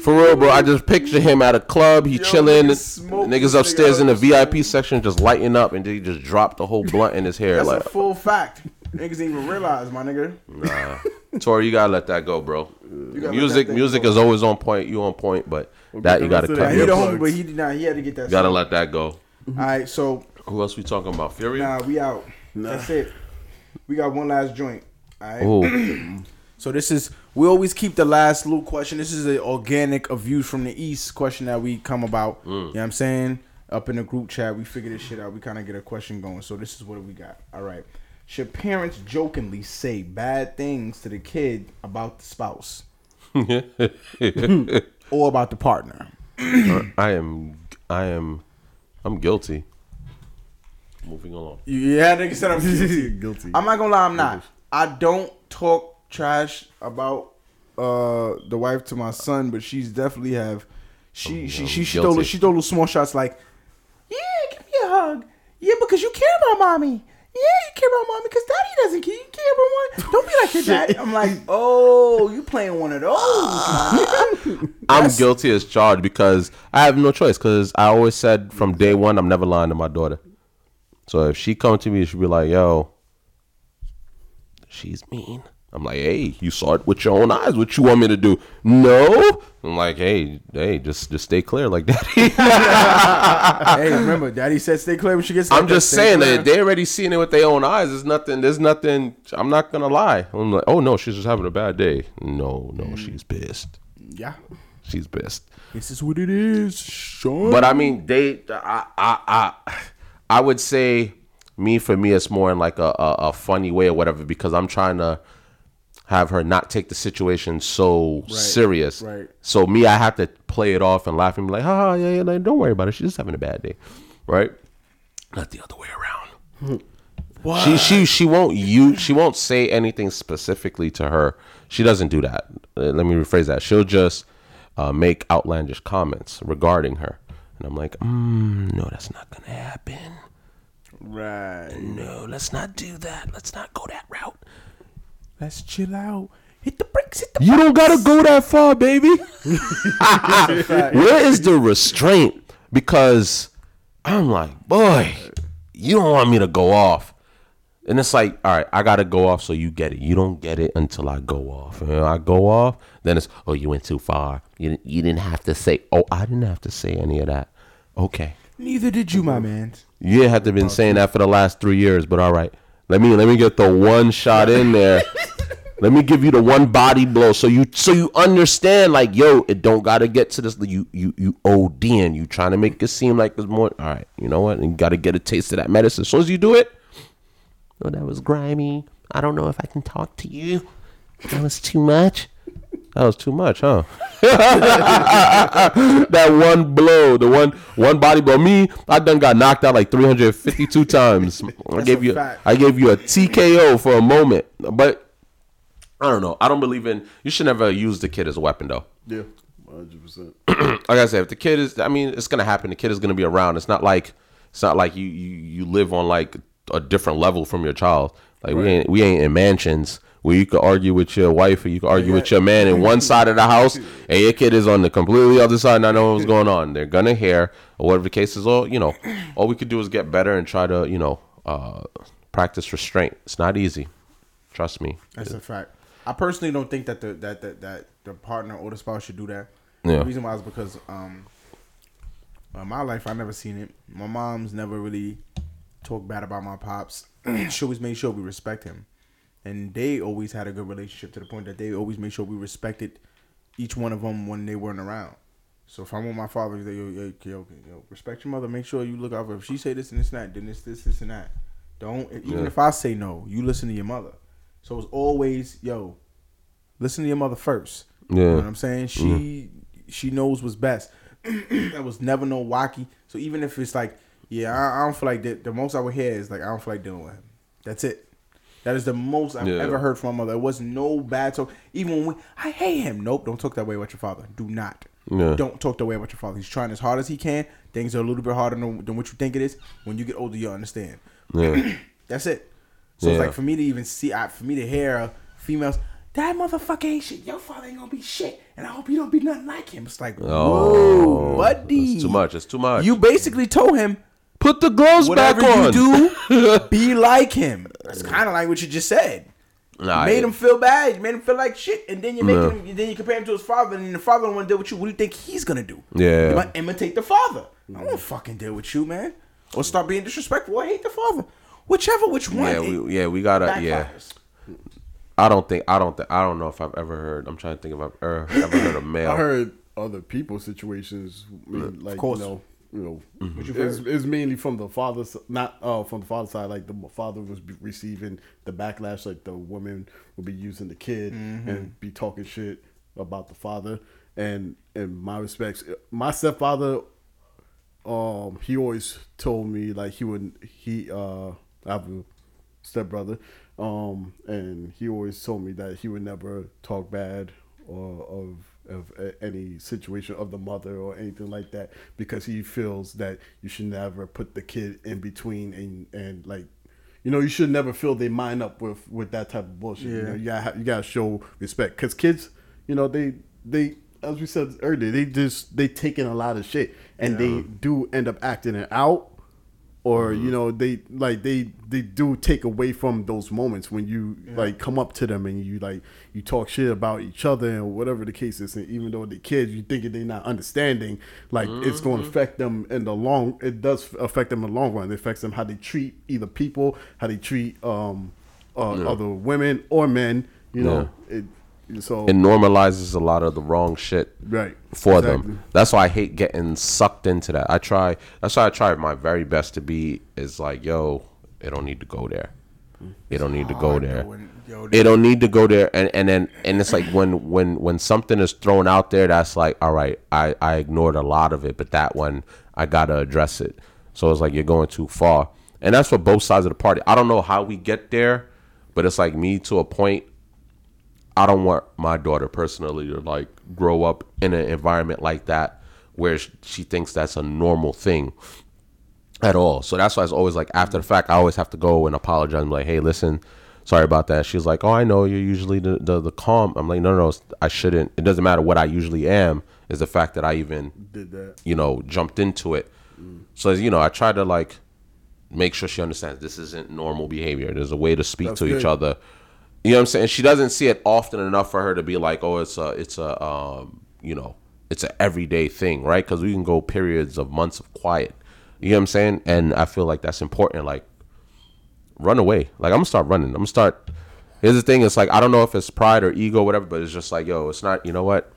For real, bro. I just picture him at a club. He Yo, chilling. niggas Niggas upstairs nigga in the. VIP section just lighting up, and then he just dropped the whole blunt in his hair. That's like, a full fact. Niggas didn't even realize, my nigga. Nah, Tory, you gotta let that go, bro. Music, music go. is always on point. You on point, but that you gotta rest of cut. that He your- the homie, but he did not. He had to get that. You Gotta let that go. All right, so Who else we talking about? Fury. nah, we out. That's it. We got one last joint. All right. So this is we always keep the last little question. This is an organic of views from the east question that we come about. Mm. You know what I'm saying? Up in the group chat, we figure this shit out. We kind of get a question going. So this is what we got. All right. Should parents jokingly say bad things to the kid about the spouse or about the partner? I am. I am. I'm guilty. Moving along. Yeah, nigga said I'm guilty. Guilty. I'm not gonna lie, I'm not. I don't talk trash about uh the wife to my son, but she's definitely have she she I'm she, she stole she stole little small shots like, yeah, give me a hug, yeah, because you care about mommy. Yeah, you care about mommy because daddy doesn't care. You care about one. Don't be like your dad. I'm like, oh, you playing one of those. I'm guilty as charged because I have no choice. Because I always said from day one, I'm never lying to my daughter. So if she come to me, she'll be like, "Yo, she's mean." I'm like, hey, you saw it with your own eyes. What you want me to do? No. I'm like, hey, hey, just just stay clear like that. hey, remember, Daddy said stay clear when she gets. I'm like just saying that they already seen it with their own eyes. There's nothing. There's nothing. I'm not gonna lie. I'm like, oh no, she's just having a bad day. No, no, mm. she's pissed. Yeah, She's pissed. this is what it is, Sean. But I mean, they. I. I. I, I would say, me for me, it's more in like a, a, a funny way or whatever because I'm trying to have her not take the situation so serious. right. So me, I have to play it off and laugh and be like, ha, yeah, yeah, like, don't worry about it. She's just having a bad day, right? Not the other way around. What? She she she won't you she won't say anything specifically to her. She doesn't do that. Uh, let me rephrase that. She'll just uh, make outlandish comments regarding her, and I'm like, mm, no, that's not gonna happen. right, No, let's not do that. Let's not go that route. Let's chill out. Hit the brakes. Hit the. You don't gotta go that far, baby. Where is the restraint? Because I'm like, boy, you don't want me to go off. And it's like, all right, I gotta go off so you get it. You don't get it until I go off. And I go off, then it's, oh, you went too far. You didn't, you didn't have to say, oh, I didn't have to say any of that. Okay, Neither did you, my man. you have to been saying that for the last three years, but all right. Let me let me get the one shot in there. let me give you the one body blow so you so you understand like yo, it don't gotta get to this you you you ODing. You trying to make it seem like there's more all right, you know what? And you gotta get a taste of that medicine. As soon as you do it, oh that was grimy. I don't know if I can talk to you. That was too much. That was too much, huh? that one blow, the one one body blow. Me, I done got knocked out like 352 times. I gave you fact. I gave you a TKO for a moment. But I don't know. I don't believe in you should never use the kid as a weapon though. Yeah, hundred percent. Like I said, if the kid is I mean, it's gonna happen. The kid is gonna be around. It's not like it's not like you you, you live on like a different level from your child. Like we ain't we ain't in mansions where you could argue with your wife or you could argue with your man in one side of the house and your kid is on the completely other side not knowing what's going on. They're gonna hear or whatever the case is. All you know, all we could do is get better and try to you know uh, practice restraint. It's not easy. Trust me. That's a fact. I personally don't think that the that that, that the partner or the spouse should do that. Yeah. The reason why is because um, in my life I never seen it. My mom's never really talked bad about my pops. she always made sure we respect him, and they always had a good relationship to the point that they always made sure we respected each one of them when they weren't around. So if I'm with my father, like, yo, yo, yo, yo, respect your mother. Make sure you look out for. If she say this and this and that, then this, this, this and that. Don't even Yeah. if I say no, you listen to your mother. So it's always, yo, listen to your mother first. You know Yeah. what I'm saying? She mm-hmm. she knows what's best. that was never no wacky. So even if it's like, yeah, I, I don't feel like the, the most I would hear is like I don't feel like dealing with him. That's it. That is the most I've Yeah. ever heard from my mother. It was no bad talk. Even when we, I hate him. Nope, don't talk that way about your father. Do not. Yeah. Don't talk that way about your father. He's trying as hard as he can. Things are a little bit harder than, than what you think it is. When you get older, you'll understand. Yeah. That's it. So it's like for me to even see, I, for me to hear females, that motherfucker ain't shit. Your father ain't gonna be shit, and I hope you don't be nothing like him. It's like, Oh, whoa, buddy, It's too much. It's too much. You basically told him put the gloves whatever back on. you do, be like him. That's kind of like what you just said. Nah, You made him feel bad. You made him feel like shit, and then you make Yeah. him. Then you compare him to his father, and the father don't want to deal with you. What do you think he's gonna do? Yeah. you might imitate the father. I don't want to fucking deal with you, man. Or start being disrespectful. Or hate the father. Whichever, which one? Yeah, we, yeah, we gotta. Yeah. I don't think. I don't think. I don't know if I've ever heard. I'm trying to think if I've ever, ever heard a male. I heard other people's situations, I mean, like course. you know, you know, Mm-hmm. it's, it's mainly from the father's, not uh, from the father's side. Like the father was be- receiving the backlash, like the woman would be using the kid Mm-hmm. and be talking shit about the father. And in my respects, my stepfather, um, he always told me like he would he uh, I have a stepbrother, um, and he always told me that he would never talk bad or of of uh, any situation of the mother or anything like that because he feels that you should never put the kid in between and and like you know you should never fill their mind up with with that type of bullshit. You, Yeah. know, you gotta you gotta show respect because kids, you know they they as we said earlier they just they take in a lot of shit and they do end up acting it out or you know they like they they do take away from those moments when you like come up to them and you like you talk shit about each other and whatever the case is and even though they're kids you think they're not understanding like it's going to affect them in the long it does affect them in the long run. It affects them how they treat either people how they treat um uh, other women or men you know? It so It normalizes a lot of the wrong shit right for Exactly. them. That's why I hate getting sucked into that. I try. That's why I try my very best to be is like, yo, it don't need to go there. It don't need to go oh, there. when- yo, It don't need to go there. And and then and it's like when when when something is thrown out there, that's like, all right, I I ignored a lot of it, but that one I gotta address it. So it's like you're going too far, and that's for both sides of the party. I don't know how we get there, but it's like me to a point. I don't want my daughter personally to like grow up in an environment like that where she thinks that's a normal thing at all. So that's why it's always like after the fact, I always have to go and apologize. I'm like, hey, listen, sorry about that. She's like, oh, I know you're usually the, the, the calm. I'm like, no, no, no, I shouldn't. It doesn't matter what I usually am. Is the fact that I even did that you know jumped into it. Mm. So you know, I try to like make sure she understands this isn't normal behavior. There's a way to speak to each other. You know what I'm saying? She doesn't see it often enough for her to be like, oh, it's a, it's a, um, you know, it's a everyday thing, right? Because we can go periods of months of quiet. You know what I'm saying? And I feel like that's important. Like, run away. Like, I'm gonna start running. I'm gonna start. Here's the thing. It's like I don't know if it's pride or ego, whatever, but it's just like, yo, it's not. You know what?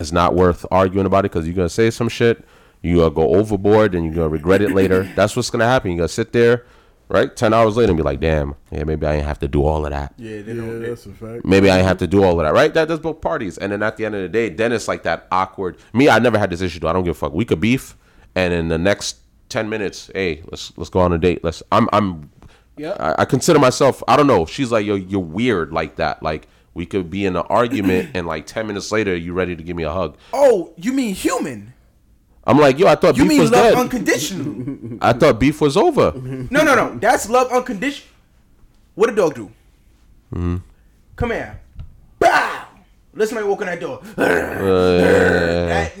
It's not worth arguing about it because you're gonna say some shit. You gonna go overboard and you're gonna regret it later. That's what's gonna happen. You're gonna sit there, right? Ten hours later and be like, damn, yeah, maybe I didn't have to do all of that. Yeah, they yeah don't. they- that's a fact Maybe I didn't have to do all of that, right? That does both parties. And then at the end of the day, then it's like that awkward. Me, I never had this issue. Though. I don't give a fuck. We could beef, and in the next ten minutes, hey, let's let's go on a date. Let's. I'm I'm. Yep. I, I consider myself. I don't know. She's like, yo, you're weird like that. Like we could be in an argument, and like ten minutes later, you ready to give me a hug. Oh, you mean human? I'm like, yo, I thought You beef mean was love dead. unconditional? I thought beef was over. no, no, no. That's love unconditional. What a dog do? Mm-hmm. Come here. Bow. Let somebody walk in that door. Uh, That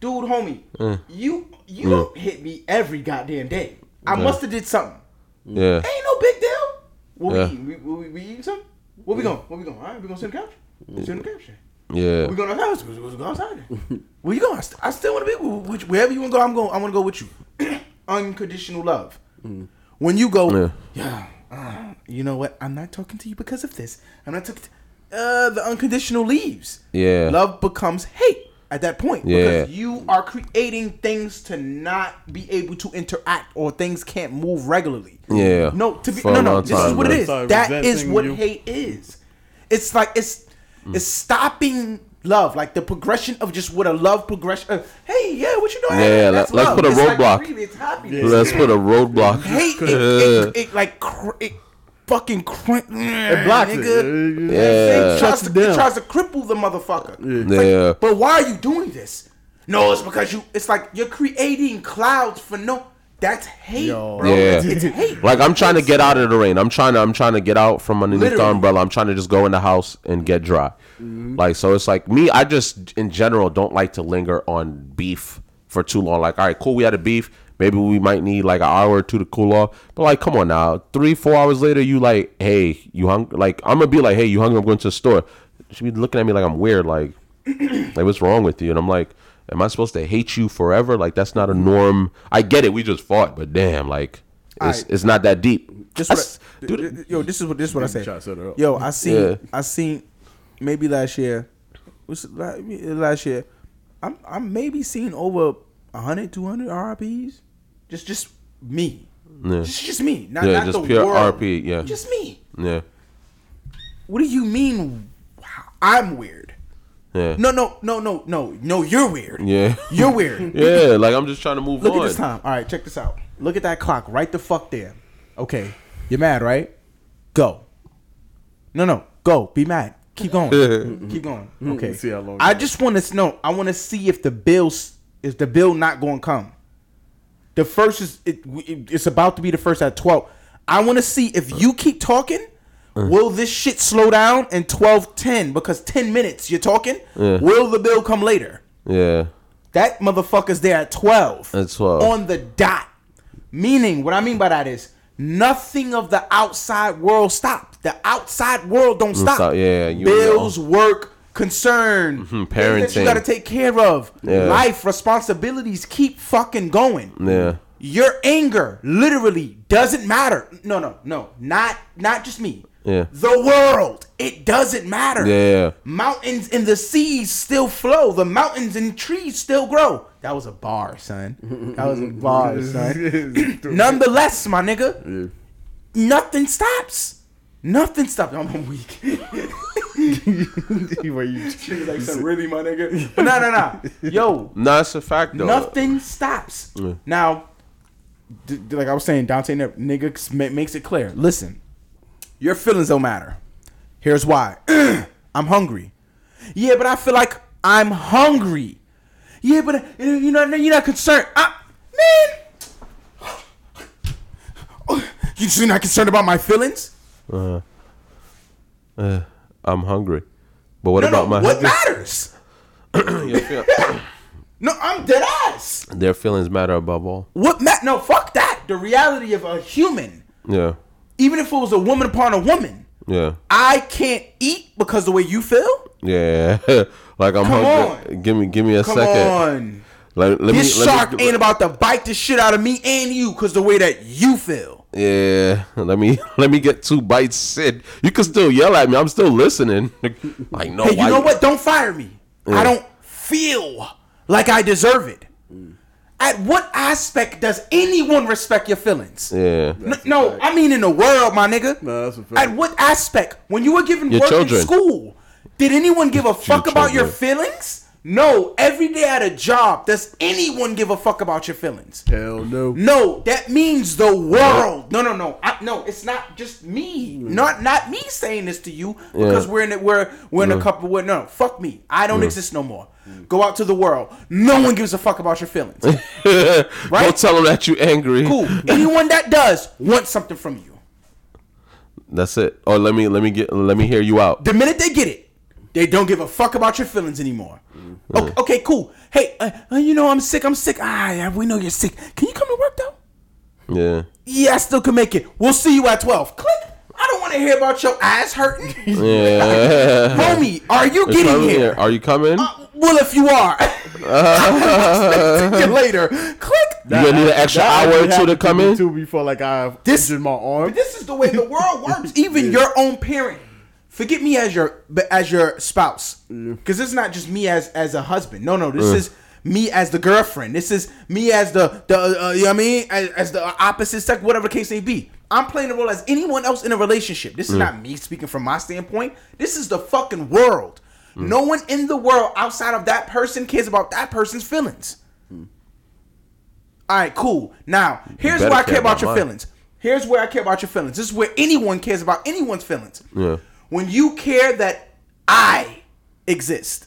dude, homie, Uh. you you hit me every goddamn day. I must have did something. yeah. Ain't no big deal. What Yeah. we eating? We, we, we eating something? Where we going? Where we going? All right, we gonna sit on the couch. Sit on the couch. Yeah. we're going on the house. We gonna outside. Where you going? I, st- I still want to be with wherever you want to go. I'm going. I want to go with you. Unconditional love. When you go, Yeah. yeah. uh, you know what? I'm not talking to you because of this. I'm not talking. To, uh, the unconditional leaves. Yeah. Love becomes hate at that point Yeah. because you are creating things to not be able to interact or things can't move regularly. Yeah. No, to be For no, no. long This is time, what it man. is. Start That is what you. hate is. It's like it's it's stopping love, like the progression of just what a love progression. Uh, hey, yeah, what you doing? Yeah, Hey, let- that's let's love. put a It's like roadblock. grief, it's happiness. Let's put a roadblock. Hate it, it, it like cr- it fucking cr- it blocks it. nigga. Yeah. Yeah. It, tries to, it it tries to cripple the motherfucker. It's like, Yeah. but why are you doing this? No, it's because you. It's like you're creating clouds for no. That's hate, Yo. bro. Yeah. It's, it's hate. Like I'm trying to get out of the rain. I'm trying to I'm trying to get out from underneath the Literally. umbrella. I'm trying to just go in the house and get dry. Mm-hmm. Like so it's like me, I just in general don't like to linger on beef for too long. Like, all right, cool, we had a beef. Maybe we might need like an hour or two to cool off. But like, come on now. Three, four hours later, you like, hey, you hungry? Like, I'm gonna be like, hey, you hungry? I'm going to the store. She be looking at me like I'm weird. Like, like what's wrong with you? And I'm like, am I supposed to hate you forever? Like, that's not a norm. I get it. We just fought, but damn, like, it's Alright. it's not that deep. Just That's- what, dude, yo, this is what this is what I say. Try to set it up. Yo, I seen Yeah. I seen maybe last year. Was uh, last year? I'm I'm maybe seeing over 100, 200 RIPs. Just just me. Yeah. Just just me. Not, Yeah, not just the pure world. RP, yeah. Just me. Yeah, What do you mean? I'm weird. Yeah, No, no, no, no, no, no. You're weird. yeah, You're weird. yeah. Like I'm just trying to move Look on. at this time. All right, check this out. Look at that clock right the fuck there. Okay, you're mad, right? Go. No, no, go. Be mad. Keep going. Keep going. Mm-hmm. Okay. See how long I it just want to know. I want to see if the bills is the bill not going to come. The first is it, it- It's about to be the first at twelve. I want to see if you keep talking. Mm. Will this shit slow down in twelve ten? Because ten minutes you're talking. Will the bill come later? Yeah, That motherfucker's there at 12. At 12. On the dot. Meaning, what I mean by that is nothing of the outside world stops. The outside world don't mm, stop. stop, yeah, Bills, work, concern, mm-hmm, parenting. you got to take care of, Yeah. life, responsibilities keep fucking going. Yeah. Your anger literally doesn't matter. No, no, no, not not just me. Yeah. The world, it doesn't matter. Yeah. Mountains and the seas still flow. The mountains and trees still grow. That was a bar, son. That was a bar, son. Nonetheless, my nigga, nothing stops. Nothing stops. I'm weak. Where you- like, son, really, my nigga? But no, no, no. Yo, No, it's a fact though. Nothing stops. Now, d- d- like I was saying, Dante ne- nigga makes it clear. Listen, your feelings don't matter. Here's why. I'm hungry. Yeah, but I feel like I'm hungry. Yeah, but you know you're not concerned. I, man, you you're not concerned about my feelings? Uh, uh, I'm hungry. But what No, about no. my What matters? No, I'm dead ass. Their feelings matter above all. What ma- No, fuck that. The reality of a human. Yeah. Even if it was a woman upon a woman, Yeah. I can't eat because the way you feel. Yeah. like I'm Come hungry. Give me give me a Come second. on, Like let this me shark me, ain't about to bite the shit out of me and you because the way that you feel. Yeah. Let me let me get two bites in. You can still yell at me. I'm still listening. Like no. Hey, you know what? Don't fire me. I don't feel like I deserve it. At what aspect does anyone respect your feelings? Yeah. N- no, I mean in the world, my nigga. No, that's a fact. At what aspect? When you were given Your work children. in school, did anyone give a fuck about your children. feelings? No. Every day at a job, does anyone give a fuck about your feelings? Hell no. No, that means the world. No, no, no. I, no, it's not just me. Mm. Not not me saying this to you because we're in it. We're we're in a couple. We're, no, fuck me. I don't exist no more. Go out to the world. No one gives a fuck about your feelings. Right? Don't tell them that you're angry. Cool. Anyone that does wants something from you. That's it. Or let me let me get let me hear you out. The minute they get it, they don't give a fuck about your feelings anymore. Okay, okay, cool. Hey, uh, uh, you know I'm sick. I'm sick. Ah, yeah, we know you're sick. Can you come to work though? Yeah. Yeah, I still can make it. We'll see you at twelve. Click. I don't want to hear about your ass hurting. Yeah. Homie, are you It's getting coming here? Are you coming? Uh, well, if you are, I'll see you later. Click. you gonna need an extra That hour or two to come in? Too before like I This- injured my arm. This is the way the world works. Even your own parent. Forget me as your as your spouse, because it's not just me as as a husband. No, no, this is me as the girlfriend. This is me as the the uh, you know what I mean as, as the opposite sex, whatever the case may be. I'm playing the role as anyone else in a relationship. This is not me speaking from my standpoint. This is the fucking world. No one in the world outside of that person cares about that person's feelings. All right, cool. Now, here's where I care care about about your mine. feelings. Here's where I care about your feelings. This is where anyone cares about anyone's feelings. Yeah. When you care that I exist,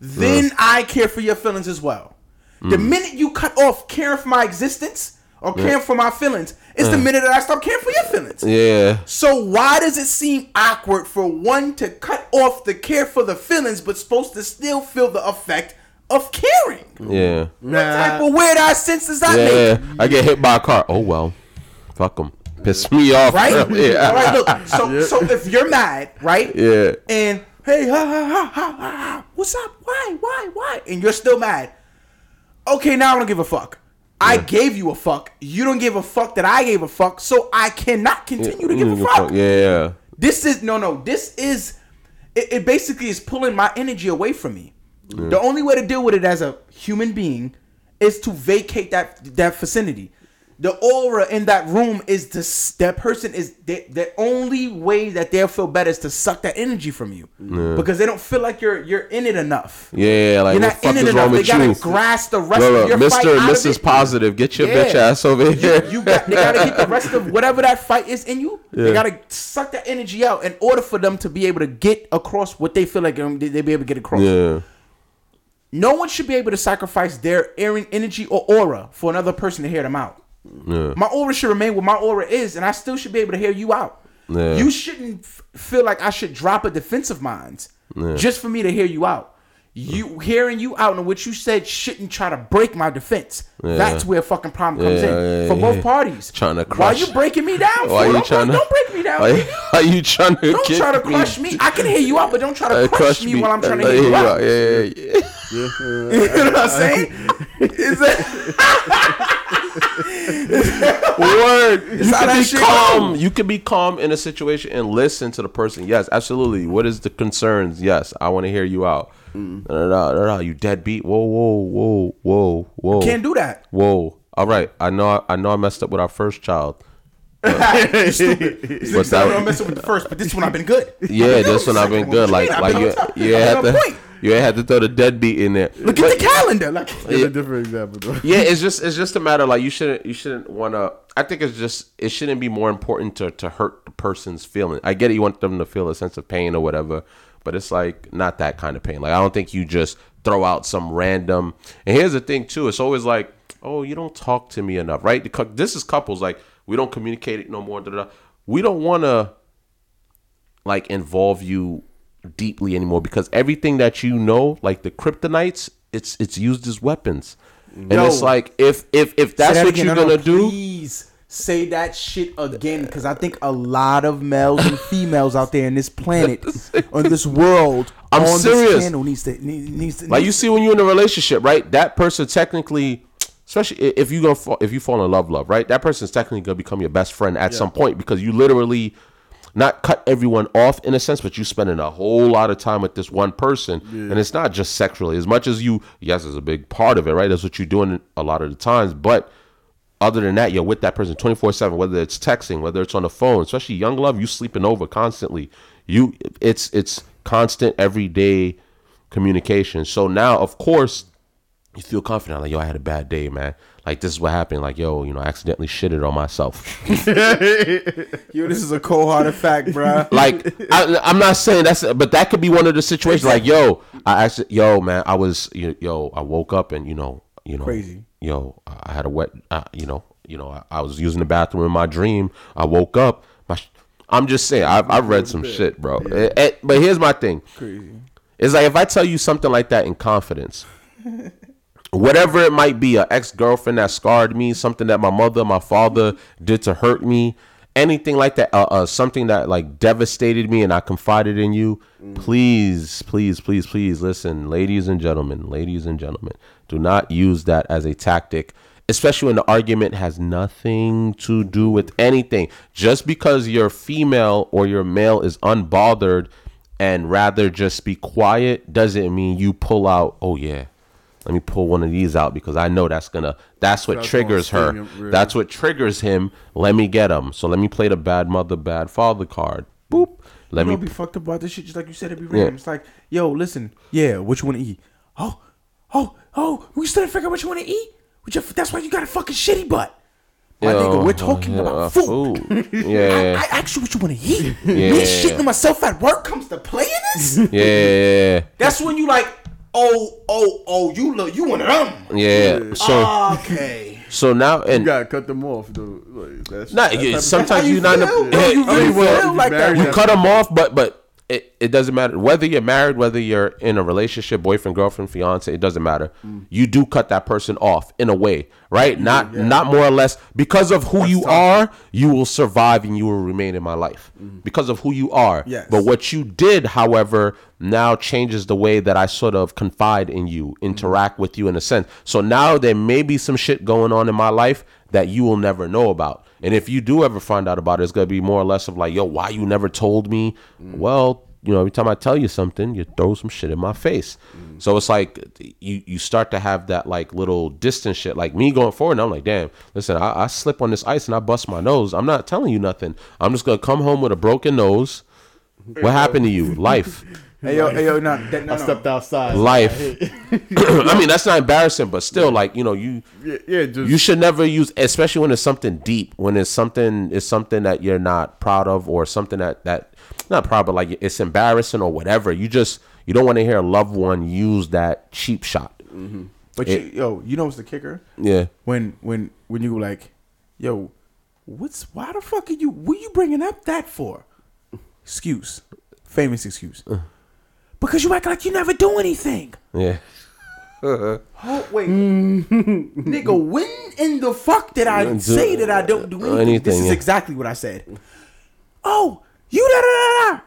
then I care for your feelings as well. The Mm. minute you cut off caring for my existence or caring for my feelings, it's the minute that I stop caring for your feelings. Yeah. So why does it seem awkward for one to cut off the care for the feelings, but supposed to still feel the effect of caring? Yeah. What type of weird ass sense does that Yeah. make? I get hit by a car. Oh well. Fuck them. Piss me off. Right? yeah. All right, look. So, so if you're mad, right? Yeah. And hey, ha ha ha ha ha, ha, what's up? Why, why, why? And you're still mad. Okay, now I don't give a fuck. I gave you a fuck. You don't give a fuck that I gave a fuck, so I cannot continue to give a Mm, fuck. Yeah. This is no, no. This is it, it. Basically, is pulling my energy away from me. The only way to deal with it as a human being is to vacate that that vicinity. The aura in that room is to that person is the, the only way that they'll feel better is to suck that energy from you because they don't feel like you're you're in it enough. Yeah. Like You're not the fuck in it is wrong enough. They gotta you? grasp the rest Look, of your Mr. fight and Mrs. it. Positive, get your Yeah. bitch ass over here. You got they gotta get the rest of whatever that fight is in you. They gotta suck that energy out in order for them to be able to get across what they feel like um, they, they be able to get across. yeah. No one should be able to sacrifice their energy or aura for another person to hear them out. Yeah. My aura should remain what my aura is, and I still should be able to hear you out. Yeah. You shouldn't f- feel like I should drop a defensive minds just for me to hear you out. You hearing you out and what you said shouldn't try to break my defense. That's where fucking problem comes Yeah, in yeah, for both yeah. parties. Tryna Why crush- you breaking me down? Why for? you don't, trying to? don't break me down. Why, why you trying to? Don't try to crush me. I can hear you out, but don't try to Uh, crush, me, while I'm trying to hear you out. Yeah, yeah, yeah. you know what I'm saying? Is that Word. You can be shit calm. You can be calm in a situation and listen to the person. Yes, absolutely. What is the concerns? Yes, I want to hear you out. Mm. Da, da, da, da, da. You deadbeat. Whoa, whoa, whoa, whoa, whoa. can't do that? Whoa. All right. I know. I know. I messed up with our first child. But But that- I'm messing with the first, but this one I've been good. Yeah, this one I've been good. Like, like on top. You I've had been on to, ain't had to throw the deadbeat in there. Look at the calendar. Like Give a different example though. yeah, it's just it's just a matter like you shouldn't you shouldn't want to. I think it's just it shouldn't be more important to to hurt the person's feeling. I get it, you want them to feel a sense of pain or whatever, but it's like not that kind of pain. Like I don't think you just throw out some random. And here's the thing too, it's always like, oh, you don't talk to me enough, right? This is couples like we don't communicate it no more. Da, da, da. We don't want to like involve you deeply anymore because everything that you know, like the kryptonites, it's it's used as weapons. And Yo. it's like if if if that's that what again. you're No, no, gonna do, Please say that shit again, because I think a lot of males and females out there in this planet, on this world, I'm on serious. This channel needs to need- needs to like you see when you're in a relationship, right? That person technically, especially if you gonna if you fall in love, love, right? That person's technically gonna become your best friend at some point because you literally not cut everyone off in a sense, but you spending a whole lot of time with this one person, and it's not just sexually. As much as you, yes, is a big part of it, right? That's what you're doing a lot of the times, but other than that, you're with that person 24 7, whether it's texting, whether it's on the phone, especially young love, you sleeping over constantly. You it's it's constant everyday communication. So now of course you feel confident, like, yo, I had a bad day, man. Like this is what happened. Like, yo, you know, I accidentally shitted on myself. Yo, this is a cold hearted fact, bruh. like I, I'm not saying that's, but that could be one of the situations. Like, yo, I actually, yo, man, I was, yo, yo, I woke up and you know, you know, Crazy. Yo, I had a wet, uh, you know, you know, I, I was using the bathroom in my dream. I woke up. My, I'm just saying, I've, I've read some shit, bro. Eh, eh, but here's my thing. Crazy. It's like if I tell you something like that in confidence, whatever it might be, an ex girlfriend that scarred me, something that my mother, my father did to hurt me, anything like that, uh, uh, something that like devastated me, and I confided in you. Please, please, please, please listen, ladies and gentlemen, ladies and gentlemen, do not use that as a tactic. Especially when the argument has nothing to do with anything. Just because you're female or your male is unbothered and rather just be quiet doesn't mean you pull out oh yeah let me pull one of these out because i know that's gonna that's what That's triggers her really. that's what triggers him let me get him so let me play the bad mother bad father card boop let You me be fucked up about this shit, just like you said. it'd be random. It's like, yo, listen, yeah, what you want to eat? Oh, oh, oh, we still didn't figure out what you want to eat. Which that's why you got a fucking shitty butt. My Yo, nigga, we're talking yeah, about food. food. yeah I asked you what you want to eat. Yeah. Me shitting myself at work comes to play in this. yeah yeah That's when you like, oh, oh, oh, you look, you one of them. yeah so Okay. so now and You gotta cut them off though. Like, that's, not that you, sometimes you you not in a, No, you really you feel like that. married, you cut them off, but but it, it doesn't matter whether you're married, whether you're in a relationship, boyfriend, girlfriend, fiance. It doesn't matter. You do cut that person off in a way, right? Not not more or less because of who you are. You will survive and you will remain in my life because of who you are. Yes. But what you did, however, now changes the way that I sort of confide in you, interact with you in a sense. So now there may be some shit going on in my life that you will never know about. And if you do ever find out about it, it's gonna be more or less of like, yo, why you never told me? Well, you know, every time I tell you something, you throw some shit in my face. Mm. So it's like you you start to have that like little distance shit. Like me going forward, and I'm like, damn, listen, I, I slip on this ice and I bust my nose. I'm not telling you nothing. I'm just gonna come home with a broken nose. What happened to you? Life. Hey yo, hey yo, no, that, no, I no. stepped outside. Life. I mean, that's not embarrassing, but still, like you know, you Yeah, yeah just you should never use, especially when it's something deep, when it's something it's something that you're not proud of, or something that that not proud, but like it's embarrassing or whatever. You just you don't want to hear a loved one use that cheap shot. Mm-hmm. But you, yo, you know what's the kicker? Yeah, When when when you like, yo, what's why the fuck are you? What you bringing up that for? Excuse, famous excuse. Uh. Because you act like you never do anything. Yeah. Oh wait, nigga, when in the fuck did I Do- say that I don't do anything? this is yeah. exactly what I said. Oh, you da da da da.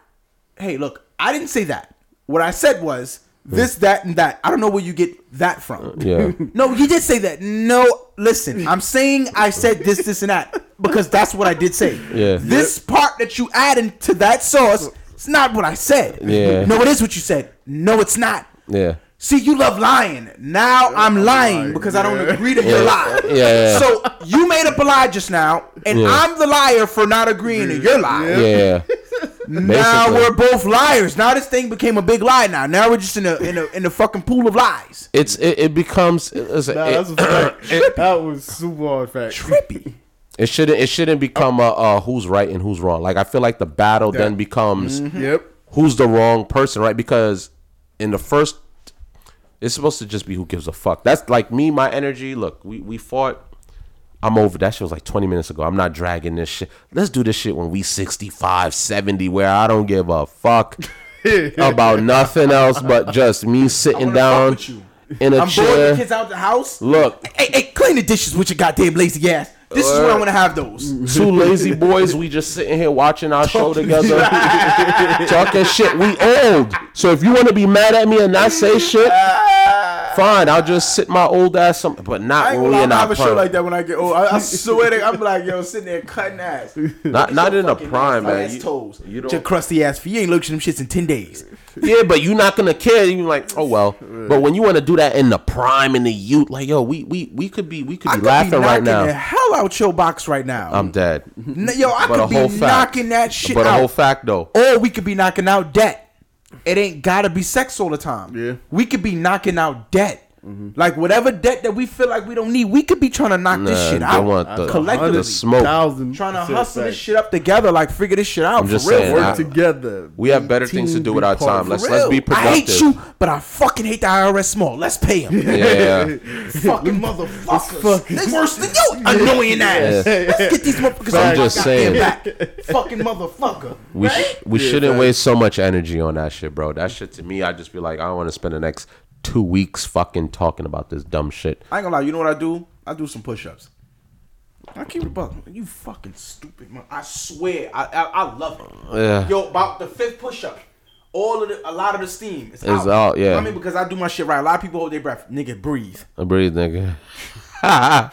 Hey, look, I didn't say that. What I said was this, that, and that. I don't know where you get that from. Uh, yeah. No, you did say that. No, listen, I'm saying I said this, this, and that because that's what I did say. Yeah. This part that you adding to that sauce, it's not what I said. Yeah. No, it is what you said. No, it's not. Yeah. See, you love lying. Now I'm lying lying, because I don't agree to your Yeah. lie. Yeah, yeah. So you made up a lie just now, and Yeah. I'm the liar for not agreeing to your lie. Yeah. Now Basically. we're both liars. Now this thing became a big lie. Now, now we're just in a in a in a fucking pool of lies. It's it, it becomes it's, Nah, it, that's a fact. that was super hard fact. Trippy. It shouldn't it shouldn't become a uh, who's right and who's wrong. Like I feel like the battle then becomes Yep. who's the wrong person, right? Because in the first, it's supposed to just be who gives a fuck. That's like me, my energy. Look, we we fought. I'm over. That shit was like 20 minutes ago. I'm not dragging this shit. Let's do this shit when we 65, 70, where I don't give a fuck about nothing else but just me sitting down fuck with you. in a I'm bored the kids out the house. Look, Hey, hey, clean the dishes with your goddamn lazy ass. This is where I want to have those. two lazy boys. We just sitting here watching our show together, talking shit. We old, so if you want to be mad at me and not say shit, fine. I'll just sit my old ass some, but I not ain't when we in I'm gonna our have a show like that when I get old. I, I swear to I'm like, yo, sitting there cutting ass. Not not in a prime, nasty man. ass You- toes. you don't- Your crusty ass feet. You ain't looked at them shits in 10 days. Yeah, but you're not gonna care. You're like, oh well. But when you want to do that in the prime in the youth, like yo, we we we could be we could I be could laughing be right knocking the now. hell out your box right now. I'm dead. N- yo, I But a could be whole fact. knocking that shit out. But a out. whole fact though. or we could be knocking out debt. It ain't gotta be sex all the time. Yeah. We could be knocking out debt. Mm-hmm. Like whatever debt that we feel like we don't need, we could be trying to knock this shit they out want the- collectively. the smoke. Thousand trying to hustle this shit up together, like figure this shit out. I'm for just real. saying, Work I- together. We have better things to do with our time. Let's it. let's be productive. I hate you, but I fucking hate the IRS small. Let's pay him. Yeah. fucking motherfuckers. They worse than you, annoying ass. Let's get these motherfuckers I'm just saying. goddamn back. Fucking motherfucker. We sh- right? we shouldn't waste so much energy on that shit, bro. That shit to me, I just be like, I don't want to spend the next two weeks fucking talking about this dumb shit. I ain't gonna lie. You know what I do? I do some push-ups. I keep it buck. You fucking stupid. Man. I swear. I I, I love it. Yeah. Yo, about the fifth push-up. All of the, a lot of the steam is It's out. out, yeah. I mean, because I do my shit right. A lot of people hold their breath. Nigga, breathe. I breathe, nigga.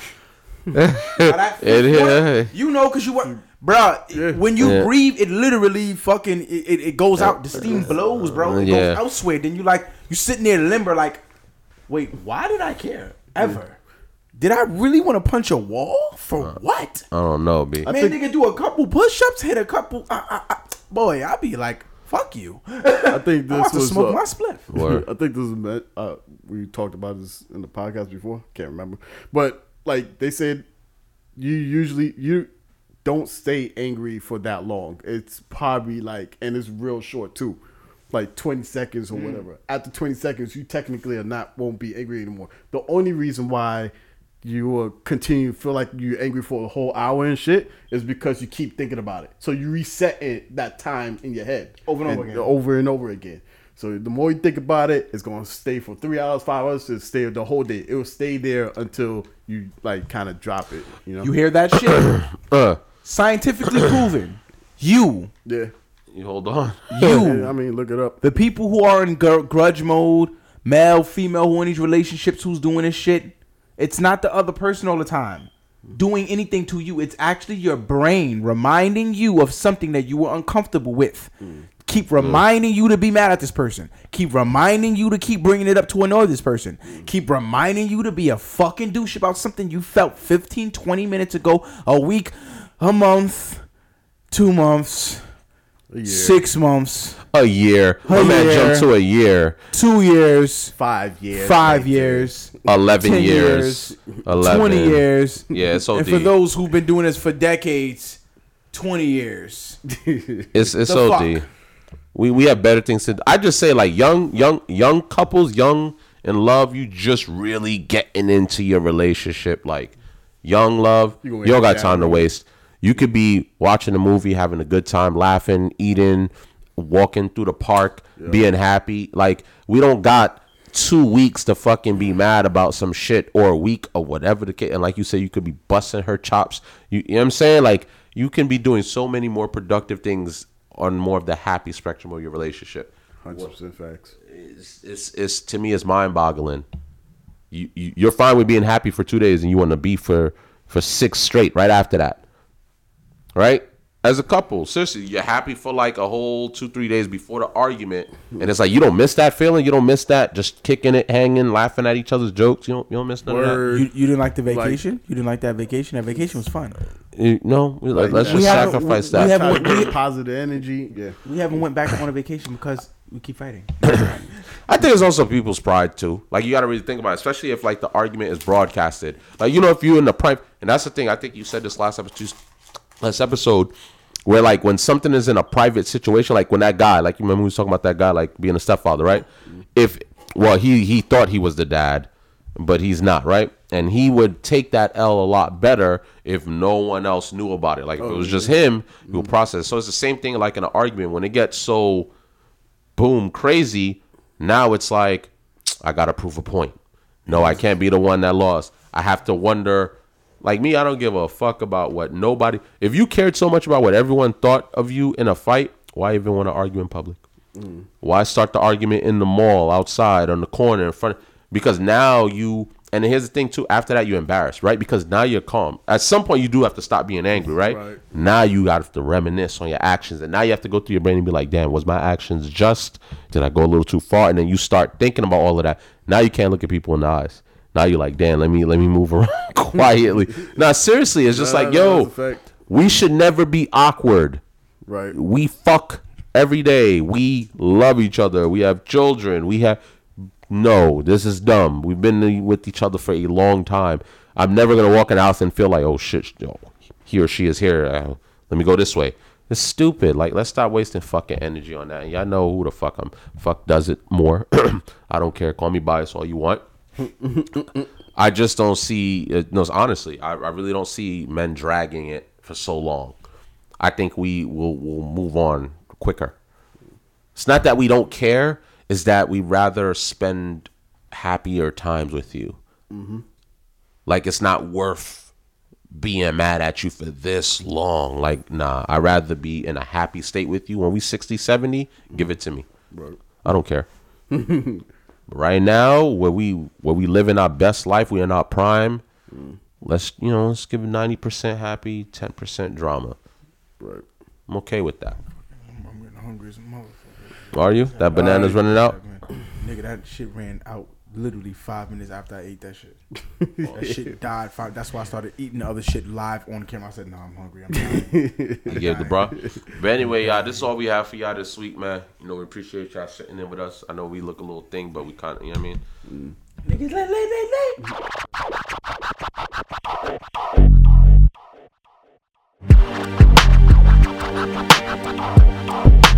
Now, that yeah. You know, cause you work, bruh. When you Yeah. breathe, it literally fucking it, it, it goes out. The steam blows, bro. It Yeah. goes elsewhere. Then you like you sitting there limber, like, wait, why did I care ever? Did I really want to punch a wall for Uh, what? I don't know, b. Man, nigga, do a couple push-ups, hit a couple. Uh, uh, uh, boy, I'd be like, fuck you. I think this I'm this about to was. smoke uh, my spliff. Word. I think this is meant. Uh, we talked about this in the podcast before. Can't remember, but like they said, you usually you don't stay angry for that long. It's probably like, and it's real short too, like twenty seconds or whatever. After twenty seconds, you technically are not won't be angry anymore. The only reason why you will continue to feel like you're angry for a whole hour and shit is because you keep thinking about it. So you reset it that time in your head Over and over again. over and over again. So the more you think about it, it's gonna stay for three hours, five hours, to stay the whole day. It will stay there until you like kind of drop it. You know. You hear that shit? Uh, Scientifically proven. You, yeah. you hold on. you, I mean, look it up. the people who are in gr- grudge mode, male, female, who in these relationships, who's doing this shit, it's not the other person all the time doing anything to you. It's actually your brain reminding you of something that you were uncomfortable with. Hmm. Keep hmm. reminding you to be mad at this person. Keep reminding you to keep bringing it up to annoy this person. Hmm. Keep reminding you to be a fucking douche about something you felt 15, 20 minutes ago, a week, a month, two months, six months, A year. A My man year. jumped to a year. two years, Five years. five years, 11 10 years. 11. 20 years. Yeah, it's And for those who've been doing this for decades, 20 years. It's it's The OD. fuck? We we have better things to. do. I just say like young young young couples, young in love. You just really getting into your relationship, like young love. You You, gonna don't got that, time to waste. You could be watching a movie, having a good time, laughing, eating, walking through the park, being happy. Like we don't got two weeks to fucking be mad about some shit or a week or whatever the case. And like you said, you could be busting her chops. You, you know what I'm saying? Like you can be doing so many more productive things on more of the happy spectrum of your relationship. Hundred percent facts. It's, it's, it's to me, it's mind boggling. You, you you're fine with being happy for two days, and you want to be for for six straight right after that, right? As a couple, seriously, you're happy for like a whole two three days before the argument, and it's like you don't miss that feeling. You don't miss that just kicking it, hanging, laughing at each other's jokes. You don't you don't miss none of Word. You, you didn't like the vacation? you didn't like that vacation? That vacation was fun. that. You- No, we- like, let's We just haven't- sacrifice we- we that. haven't- we- positive energy. Yeah. We haven't went back on a vacation because we keep fighting. I think it's also people's pride too. Like you got to really think about, it, especially if like the argument is broadcasted. Like you know, if you're in the prime, and that's the thing. I think you said this last episode, last episode, where like when something is in a private situation, like when that guy, like you remember we was talking about that guy, like being a stepfather, right? If well, he he thought he was the dad, but he's not, right? And he would take that L a lot better if no one else knew about it. Like if it was just him, he would process. So it's the same thing like in an argument when it gets so boom crazy now it's like i gotta prove a point no i can't be the one that lost i have to wonder like me i don't give a fuck about what nobody if you cared so much about what everyone thought of you in a fight why even want to argue in public? Mm. Why start the argument in the mall outside on the corner in front because now you and here's the thing too after that you're embarrassed right? Because now you're calm. At some point you do have to stop being angry right, Right. now you got to reminisce on your actions and now you have to go through your brain and be like damn was my actions just? Did i go a little too far? And then you start thinking about all of that. Now you can't look at people in the eyes now you're like damn let me let me move around quietly now seriously it's just Nah, like nah, yo that's a fact. we should never be awkward Right. we fuck every day. We love each other. We have children. We have no. This is dumb. We've been with each other for a long time. I'm never gonna walk in the house and feel like, oh shit, yo, he or she is here. Uh, let me go this way. It's stupid. Like, let's stop wasting fucking energy on that. Y'all know who the fuck I'm. Fuck does it more. I don't care. Call me biased all you want. I just don't see. Uh, no, honestly, I, I really don't see men dragging it for so long. I think we will will move on quicker. It's not that we don't care; it's that we rather spend happier times with you. Mm-hmm. Like it's not worth being mad at you for this long. Like, nah, I'd rather be in a happy state with you when we 60, 70, give mm-hmm. it to me. I don't care. right now, where we where we live in our best life, we are in our prime. Let's you know, let's give ninety percent happy, ten percent drama. Right. I'm okay with that. I'm getting hungry as a motherfucker. Are you? That banana's running out. Nigga, that shit ran out literally five minutes after I ate that shit. Oh, that shit died. Five, that's why I started eating the other shit live on camera. I said, "No, nah, I'm hungry. I'm dying. Yeah, bro. But anyway, y'all, this is all we have for y'all this week, man. You know, we appreciate y'all sitting in with us. I know we look a little thing, but we kind of, you know what I mean. Niggas, lay, lay, lay, lay.